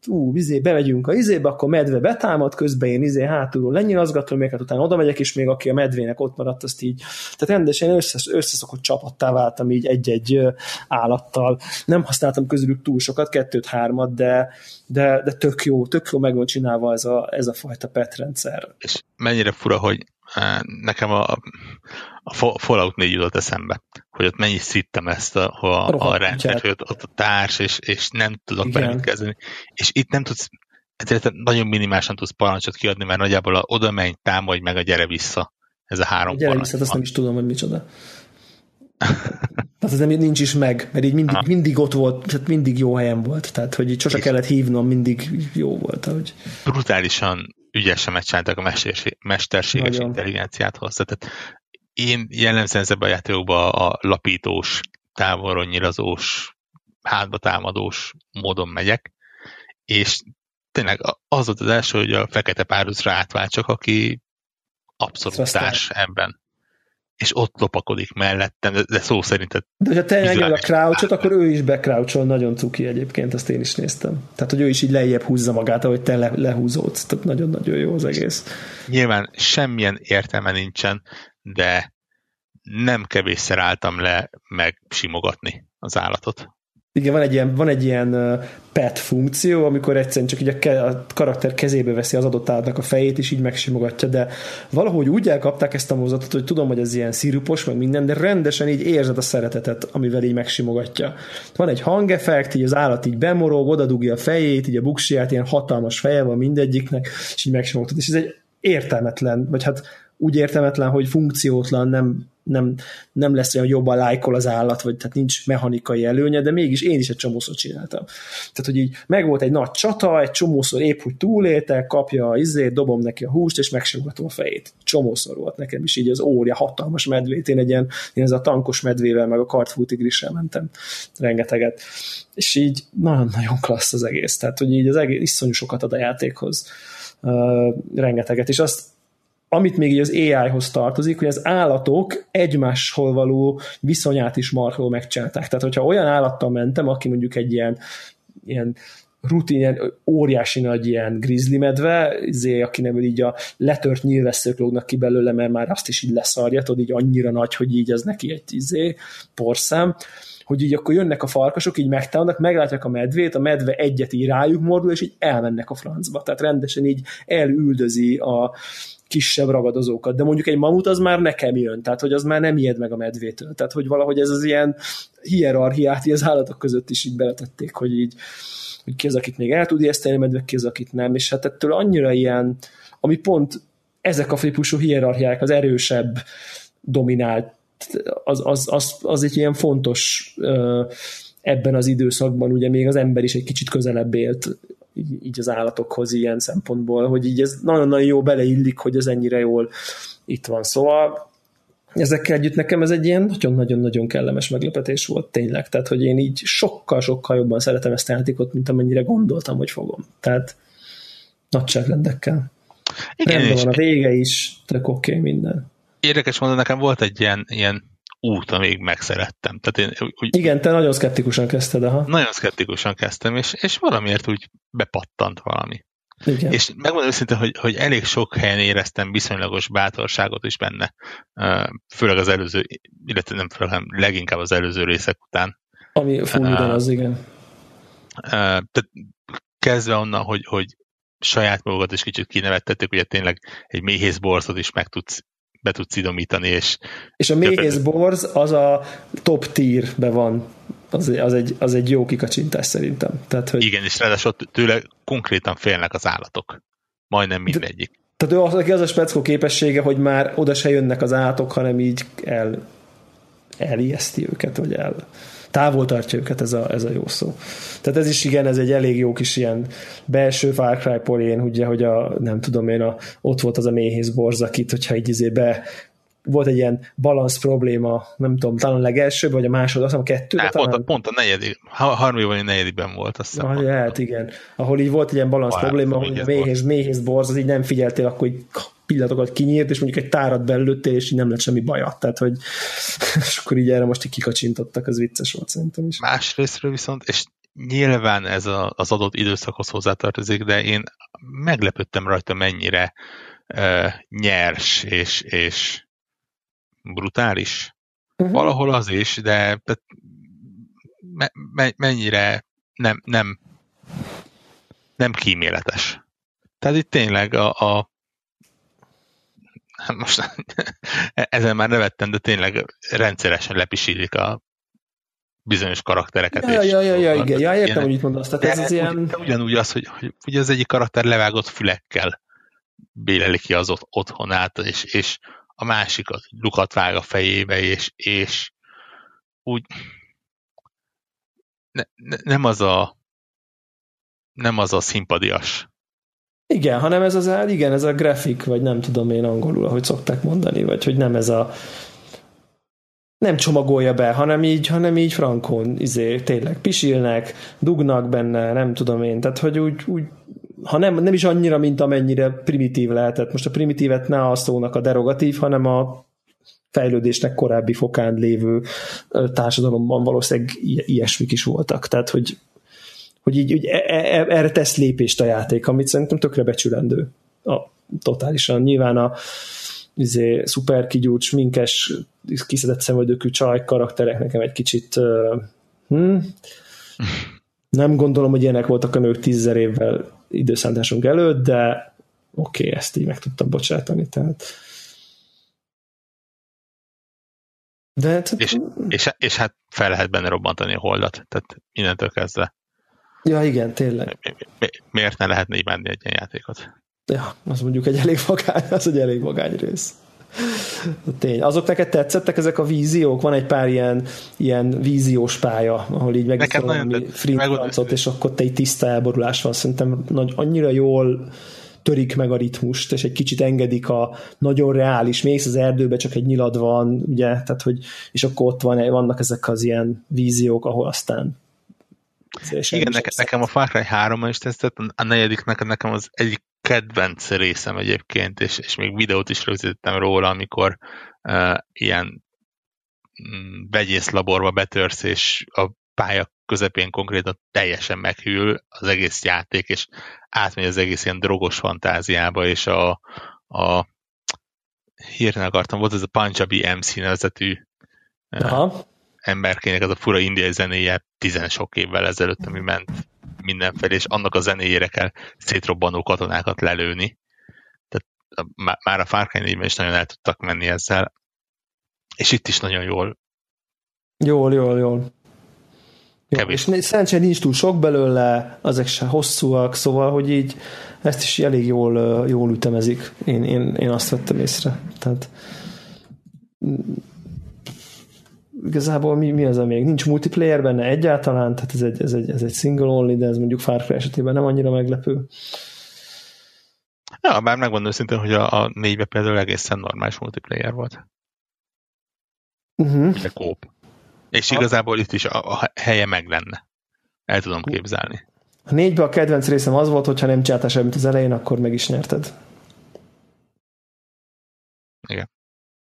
ú, izé, bemegyünk a izébe, akkor medve betámad, közben én izé hátulról lenyilazgatom, hát utána oda megyek, és még aki a medvének ott maradt, azt így, tehát rendesen összes, összeszokott csapattá váltam így egy-egy állattal. Nem használtam közülük túl sokat, kettőt-hármat, de, de, de tök jó, tök jó meg van csinálva ez a, ez a fajta petrendszer. És mennyire fura, hogy nekem a, a Fallout 4 jutott eszembe, hogy ott mennyi szittem ezt a, a, a rendszert, hogy ott, ott a társ, és, és nem tudok bennük kezdeni. És itt nem tudsz, ezért nagyon minimálisan tudsz parancsot kiadni, mert nagyjából a oda menj, támadj meg a gyere vissza. Ez a három a gyere vissza, azt nem is tudom, hogy micsoda. *laughs* Tehát ez nem, nincs is meg, mert így mindig, mindig ott volt, tehát mindig jó helyen volt, tehát hogy így sose kellett hívnom, mindig jó volt. Ahogy... Brutálisan ügyesen megcsináltak a mesterséges Nagyon. intelligenciát hozzá. Tehát én jellemzően ezzel a játékokban a lapítós távolról nyilazós, hátba támadós módon megyek, és tényleg az volt az első, hogy a fekete párusra átváltsak, aki abszolút társ ebben és ott lopakodik mellettem, de, szó szerint. De ha te enged a crouchot, akkor ő is becrouchol, nagyon cuki egyébként, azt én is néztem. Tehát, hogy ő is így lejjebb húzza magát, ahogy te le, lehúzódsz. Tehát nagyon-nagyon jó az egész. Nyilván semmilyen értelme nincsen, de nem kevésszer álltam le megsimogatni az állatot. Igen, van egy ilyen, van egy ilyen pet funkció, amikor egyszerűen csak így a, ke, a karakter kezébe veszi az adott állatnak a fejét, és így megsimogatja, de valahogy úgy elkapták ezt a mozatot, hogy tudom, hogy ez ilyen szirupos, meg minden, de rendesen így érzed a szeretetet, amivel így megsimogatja. Van egy hangeffekt, így az állat így bemorog, odadugja a fejét, így a buksiját, ilyen hatalmas feje van mindegyiknek, és így megsimogatod. És ez egy értelmetlen, vagy hát úgy értelmetlen, hogy funkciótlan, nem nem, nem lesz olyan jobban lájkol az állat, vagy tehát nincs mechanikai előnye, de mégis én is egy csomószor csináltam. Tehát, hogy így megvolt egy nagy csata, egy csomószor épp, hogy túlélte, kapja a izét, dobom neki a húst, és megsimogatom a fejét. Csomószor volt nekem is így az ória, hatalmas medvét, én egy ilyen, én ez a tankos medvével, meg a kartfútigrissel mentem rengeteget. És így nagyon-nagyon klassz az egész. Tehát, hogy így az egész iszonyú sokat ad a játékhoz. Uh, rengeteget, és azt amit még így az AI-hoz tartozik, hogy az állatok egymáshol való viszonyát is marhol megcsinálták. Tehát, hogyha olyan állattal mentem, aki mondjuk egy ilyen, ilyen rutin, ilyen óriási nagy ilyen grizzly medve, izé, nem így a letört nyílveszők lógnak ki belőle, mert már azt is így leszarja, tudod, így annyira nagy, hogy így az neki egy izé, porszám, hogy így akkor jönnek a farkasok, így megtámadnak, meglátják a medvét, a medve egyet így rájuk mordul, és így elmennek a francba. Tehát rendesen így elüldözi a, kisebb ragadozókat, de mondjuk egy mamut az már nekem jön, tehát hogy az már nem ijed meg a medvétől, tehát hogy valahogy ez az ilyen hierarchiát az állatok között is így beletették, hogy így hogy ki az, akit még el tud ijeszteni a medve, ki az, akit nem, és hát ettől annyira ilyen, ami pont ezek a típusú hierarchiák, az erősebb dominált, az, az, az, az egy ilyen fontos ebben az időszakban, ugye még az ember is egy kicsit közelebb élt így, így az állatokhoz ilyen szempontból, hogy így ez nagyon-nagyon jó beleillik, hogy ez ennyire jól itt van. Szóval ezekkel együtt nekem ez egy ilyen nagyon-nagyon-nagyon kellemes meglepetés volt tényleg, tehát hogy én így sokkal-sokkal jobban szeretem ezt a játékot, mint amennyire gondoltam, hogy fogom. Tehát nagyságrendekkel. Igen, Rendben van a vége is, tök oké okay, minden. Érdekes mondani, nekem volt egy ilyen, ilyen út, amíg megszerettem. Tehát én, úgy, Igen, te nagyon szkeptikusan kezdted, aha. Nagyon szkeptikusan kezdtem, és, és valamiért úgy bepattant valami. Igen. És megmondom őszintén, hogy, hogy elég sok helyen éreztem viszonylagos bátorságot is benne, főleg az előző, illetve nem főleg, hanem leginkább az előző részek után. Ami full uh, az, igen. Tehát kezdve onnan, hogy, hogy saját magukat is kicsit kinevettették, ugye tényleg egy méhész borzot is meg tudsz be tudsz idomítani, és... És a méhész borz az a top tierbe van az, az, egy, az egy jó kikacsintás szerintem. Tehát, hogy... Igen, és ráadásul tőle konkrétan félnek az állatok. Majdnem mindegyik. De, tehát ő az, az a speckó képessége, hogy már oda se jönnek az állatok, hanem így el, elijeszti őket, vagy el távol tartja őket, ez a, ez a jó szó. Tehát ez is igen, ez egy elég jó kis ilyen belső Far Cry poén, ugye, hogy a, nem tudom én, a, ott volt az a méhész borzakit, hogyha így izé be volt egy ilyen balansz probléma, nem tudom, talán a legelső, vagy a második, azt hiszem a kettő. Pont, talán... pont a negyedik, harmadik vagy a negyedikben volt, azt hiszem. Ah, hát igen, ahol így volt egy ilyen balansz probléma, hogy a méhész, méhész borz, az így nem figyeltél, akkor így pillanatokat kinyírt, és mondjuk egy tárat belőttél, és így nem lett semmi baja. Tehát, hogy *laughs* és akkor így erre most így kikacsintottak, az vicces volt szerintem is. Másrésztről viszont, és nyilván ez a, az adott időszakhoz hozzátartozik, de én meglepődtem rajta mennyire uh, nyers és, és brutális. Uh-huh. Valahol az is, de me, me, mennyire nem, nem, nem kíméletes. Tehát itt tényleg a, a *laughs* most *laughs* ezen már nevettem, de tényleg rendszeresen lepisílik a bizonyos karaktereket. Ja, ja, ja, ja, igen, ja, értem, hogy itt mondasz. Tehát ez az ilyen... Ugyanúgy az, hogy, hogy ugye az egyik karakter levágott fülekkel béleli ki az otthonát, és, és a másik az lukat vág a fejébe, és, és úgy ne, ne, nem az a nem az a szimpadias igen, hanem ez az, igen, ez a grafik, vagy nem tudom én angolul, ahogy szokták mondani, vagy hogy nem ez a nem csomagolja be, hanem így, hanem így frankon, izé, tényleg pisilnek, dugnak benne, nem tudom én, tehát hogy úgy, úgy ha nem, nem is annyira, mint amennyire primitív lehetett. Most a primitívet ne a szónak a derogatív, hanem a fejlődésnek korábbi fokán lévő társadalomban valószínűleg ilyesmik is voltak. Tehát, hogy, hogy így, így e, e, e, erre tesz lépést a játék, amit szerintem tökre becsülendő. A, totálisan. Nyilván a izé, szuper kigyúrt, minkes, kiszedett szemöldökű csaj karakterek nekem egy kicsit uh, hm, nem gondolom, hogy ilyenek voltak a nők tízzer évvel időszántásunk előtt, de oké, okay, ezt így meg tudtam bocsátani, tehát de, tehát... És, és, és hát fel lehet benne robbantani a holdat, tehát innentől kezdve. Ja, igen, tényleg. Mi, mi, miért ne lehetne menni egy ilyen játékot? Ja, az mondjuk egy elég vagány, az egy elég vagány rész. Tény. Azok neked tetszettek ezek a víziók? Van egy pár ilyen, ilyen víziós pálya, ahol így meg valami free és akkor te egy tiszta elborulás van. Szerintem nagy, annyira jól törik meg a ritmust, és egy kicsit engedik a nagyon reális, mész az erdőbe, csak egy nyilad van, ugye, tehát hogy, és akkor ott van, vannak ezek az ilyen víziók, ahol aztán igen, nekem, nekem a Far Cry 3 is tetszett, a negyedik nekem, az egyik kedvenc részem egyébként, és, és még videót is rögzítettem róla, amikor uh, ilyen mm, vegyészlaborba betörsz, és a pálya közepén konkrétan teljesen meghűl az egész játék, és átmegy az egész ilyen drogos fantáziába, és a, a hirtelen akartam, volt ez a Punjabi MC nevezetű Aha. Emberkének az a fura indiai zenéje tizen sok évvel ezelőtt, ami ment mindenfelé, és annak a zenéjére kell szétrobbanó katonákat lelőni. Tehát már a Far Cry is nagyon el tudtak menni ezzel, és itt is nagyon jól. Jól, jól, jól. Kevés. És szerencsére nincs túl sok belőle, azok se hosszúak, szóval, hogy így ezt is elég jól, jól ütemezik. Én, én, én azt vettem észre. Tehát igazából mi, mi az, a még nincs multiplayer benne egyáltalán, tehát ez egy, ez egy, ez egy single only, de ez mondjuk Far Cry esetében nem annyira meglepő. Ja, bár megmondom őszintén, hogy a, a négybe például egészen normális multiplayer volt. Uh-huh. De kóp. És ha. igazából itt is a, a helye meg lenne. El tudom képzelni. A négybe a kedvenc részem az volt, hogyha nem csináltál semmit az elején, akkor meg is nyerted. Igen.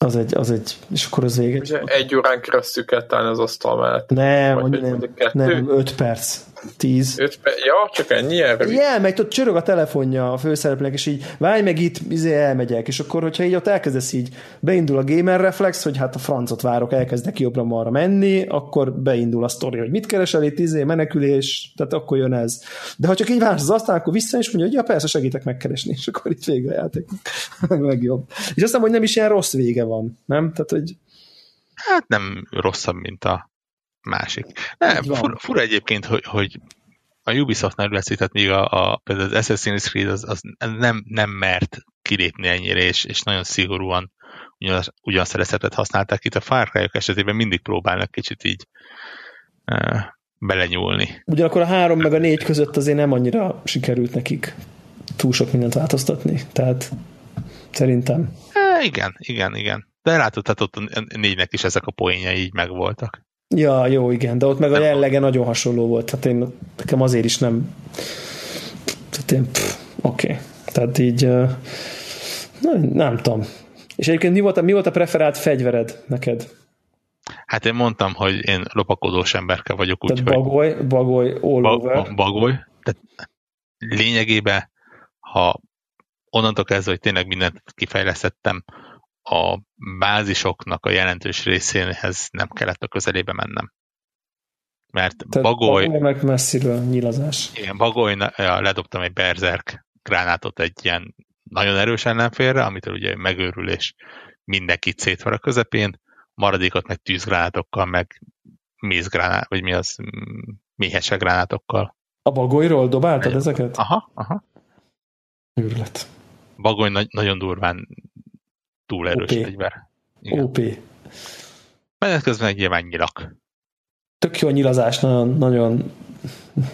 Az egy, az egy, és akkor az vége. Ugye egy órán keresztül kell az asztal mellett. Nem, Vagy nem, nem, öt perc. 10. 5 perc. Ja, csak ennyi erre. Igen, meg ott csörög a telefonja a főszereplőnek, és így várj meg itt, izé elmegyek, és akkor, hogyha így ott elkezdesz így, beindul a gamer reflex, hogy hát a francot várok, elkezdek jobbra marra menni, akkor beindul a sztori, hogy mit keresel itt, izé, menekülés, tehát akkor jön ez. De ha csak így vársz az asztal, akkor vissza is mondja, hogy ja, persze segítek megkeresni, és akkor itt végre játék. *laughs* meg jobb. És aztán, hogy nem is ilyen rossz vége van, nem? Tehát, hogy Hát nem rosszabb, mint a másik. Nem, fura, fura egyébként, hogy, hogy a Ubisoftnál lesz tehát még a, a, például az Assassin's Creed az, az nem, nem mert kilépni ennyire, és, és nagyon szigorúan ugyan, ugyanazt a receptet használták itt a Far cry esetében mindig próbálnak kicsit így uh, belenyúlni. Ugyanakkor a három meg a négy között azért nem annyira sikerült nekik túl sok mindent változtatni, tehát szerintem. E, igen, igen, igen. De látod, tehát ott a négynek is ezek a poénjai így megvoltak. Ja, jó, igen, de ott meg a jellege nagyon hasonló volt, tehát én, nekem azért is nem tehát én, oké, okay. tehát így nem, nem tudom. És egyébként mi volt, a, mi volt a preferált fegyvered neked? Hát én mondtam, hogy én lopakodós emberke vagyok, úgyhogy... bagoly, bagoly all ba, over. Bagoly. Tehát lényegében, ha onnantól kezdve, hogy tényleg mindent kifejlesztettem, a bázisoknak a jelentős részéhez nem kellett a közelébe mennem. Mert Tehát Bagoly... Bagoly meg messziről nyilazás. Igen, Bagoly, ledobtam egy Berserk gránátot egy ilyen nagyon erős ellenfélre, amitől ugye megőrül, és mindenkit szétvar a közepén, maradékot meg tűzgránátokkal, meg mézgránát, vagy mi az, méhese gránátokkal. A bagolyról dobáltad ezeket? Aha, aha. Őrület. Bagoly na- nagyon durván túl erős OP. fegyver. Igen. OP. Menet közben egy nyilván nyilak. Tök jó a nyilazás, nagyon, nagyon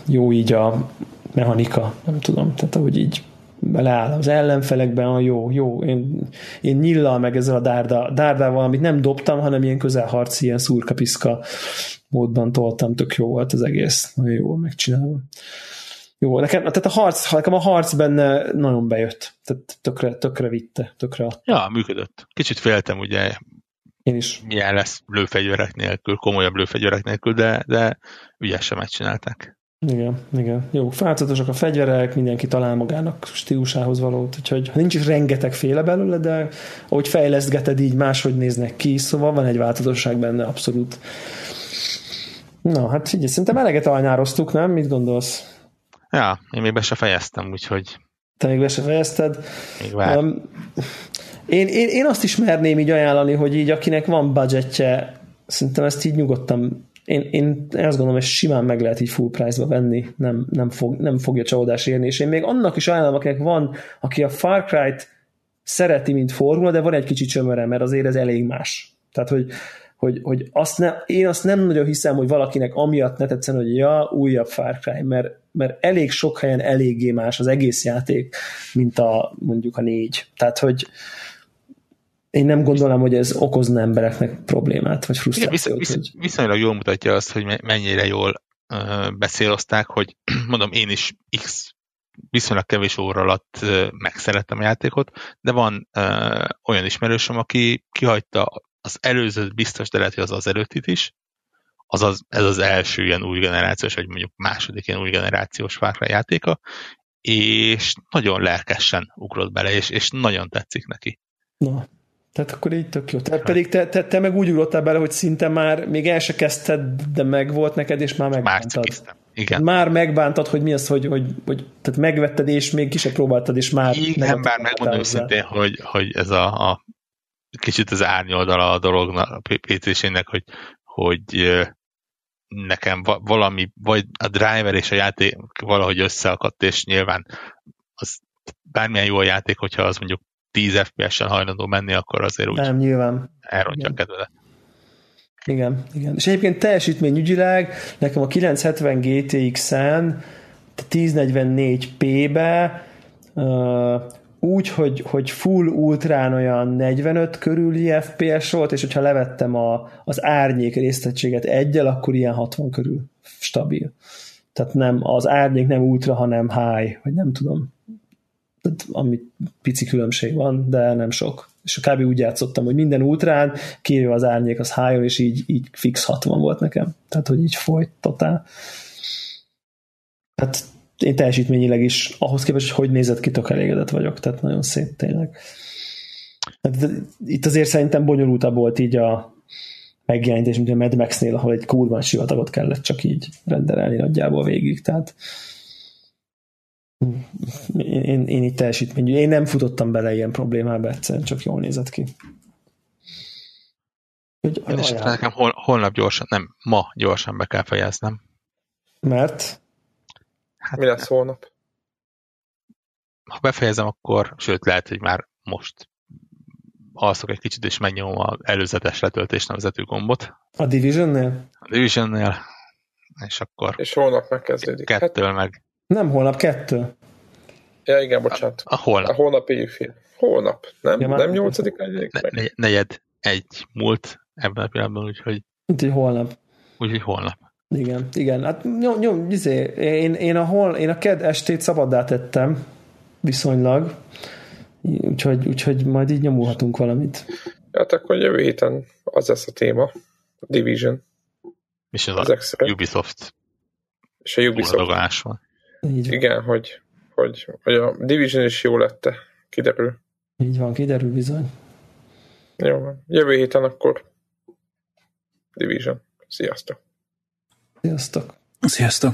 jó így a mechanika, nem tudom, tehát ahogy így beleáll az ellenfelekben, a jó, jó, én, én nyillal meg ezzel a dárda, dárdával, amit nem dobtam, hanem ilyen közelharci, ilyen szurkapiszka módban toltam, tök jó volt az egész, nagyon jó megcsinálva. Jó, nekem, tehát a harc, nekem a harc benne nagyon bejött, tehát tökre, tökre vitte, tökre. Ja, működött. Kicsit féltem, ugye, én is. Milyen lesz lőfegyverek nélkül, komolyabb lőfegyverek nélkül, de, de ügyesen megcsinálták. Igen, igen. Jó, változatosak a fegyverek, mindenki talál magának stílusához valót, úgyhogy nincs is rengeteg féle belőle, de ahogy fejlesztgeted, így máshogy néznek ki, szóval van egy változatosság benne abszolút. Na, hát figyelj, szerintem eleget alnyároztuk, nem? Mit gondolsz? Ja, én még be se fejeztem, úgyhogy... Te még be se fejezted? Még vár. Um, én, én, én azt is merném így ajánlani, hogy így akinek van budgetje, szerintem ezt így nyugodtan én, én azt gondolom, hogy simán meg lehet így full price-ba venni, nem, nem, fog, nem fogja csalódás érni, és én még annak is ajánlom, akinek van, aki a Far Cry-t szereti, mint formula, de van egy kicsit csömöre, mert azért ez elég más. Tehát, hogy, hogy, hogy azt ne, én azt nem nagyon hiszem, hogy valakinek amiatt ne tetszen, hogy ja, újabb Far Cry, mert, mert elég sok helyen eléggé más az egész játék, mint a mondjuk a négy. Tehát, hogy, én nem gondolom, hogy ez okozna embereknek problémát, vagy frusztrációt. Visz, visz, viszonylag jól mutatja azt, hogy mennyire jól uh, beszélozták, hogy *clears throat* mondom, én is X viszonylag kevés óra alatt megszerettem a játékot, de van uh, olyan ismerősöm, aki kihagyta az előző biztos, de lehet, hogy az az előttit is, az az, ez az első ilyen új generációs, vagy mondjuk második ilyen új generációs Far játéka, és nagyon lelkesen ugrott bele, és, és nagyon tetszik neki. Na, tehát akkor így tök jó. Tehát pedig te, te, te meg úgy ugrottál bele, hogy szinte már még el se kezdted, de meg volt neked, és már megbántad. Már Igen. Már megbántad, hogy mi az, hogy, hogy, hogy tehát megvetted, és még ki se próbáltad, és már... Igen, bár megmondom szintén, hogy, hogy ez a, a kicsit az árnyoldala a dolognak, a PC-sének, hogy, hogy nekem valami, vagy a driver és a játék valahogy összeakadt, és nyilván az bármilyen jó a játék, hogyha az mondjuk 10 FPS-en hajlandó menni, akkor azért úgy nem, nyilván. elrontja a kedvedet. Igen, igen. És egyébként teljesítményügyileg nekem a 970 GTX-en 1044p-be uh, úgy, hogy, hogy full ultrán olyan 45 körüli FPS volt, és hogyha levettem a, az árnyék résztettséget egyel, akkor ilyen 60 körül stabil. Tehát nem, az árnyék nem ultra, hanem high, vagy nem tudom ami pici különbség van, de nem sok. És kb. úgy játszottam, hogy minden ultrán, kérve az árnyék, az high és így, így fix 60 volt nekem. Tehát, hogy így folyt totál. Hát én teljesítményileg is, ahhoz képest, hogy hogy nézett ki, tök elégedett vagyok, tehát nagyon szép tényleg. Hát, itt azért szerintem bonyolultabb volt így a megjelenítés, mint a Mad Max-nél, ahol egy kurván sivatagot kellett csak így renderelni nagyjából végig, tehát én, én itt teljesítmény. Én nem futottam bele ilyen problémába egyszerűen, csak jól nézett ki. Úgy, és nekem hol, holnap gyorsan, nem, ma gyorsan be kell fejeznem. Mert? Hát, Mi lesz holnap? Ha befejezem, akkor, sőt, lehet, hogy már most alszok egy kicsit, és megnyomom az előzetes letöltés nevezetű gombot. A Division-nél? A Division-nél, és akkor... És holnap megkezdődik. Kettől hát, meg nem holnap, kettő. Ja, igen, bocsánat. A, a holnap. A holnap éjfél. Holnap, nem? Ja, nem nyolcadik negyedik? Ne, negyed egy múlt ebben a pillanatban, úgyhogy... Úgyhogy holnap. Úgyhogy holnap. Igen, igen. Hát nyom, nyom, izé, én, én, a hol, én a ked estét szabaddá tettem, viszonylag, úgyhogy, úgyhogy majd így nyomulhatunk valamit. Hát akkor jövő héten az lesz a téma, a Division. És az, az a Ubisoft. És a Ubisoft. Igen, hogy, hogy, hogy a Division is jó lette, kiderül. Így van, kiderül bizony. Jó, jövő héten akkor Division. Sziasztok! Sziasztok! Sziasztok!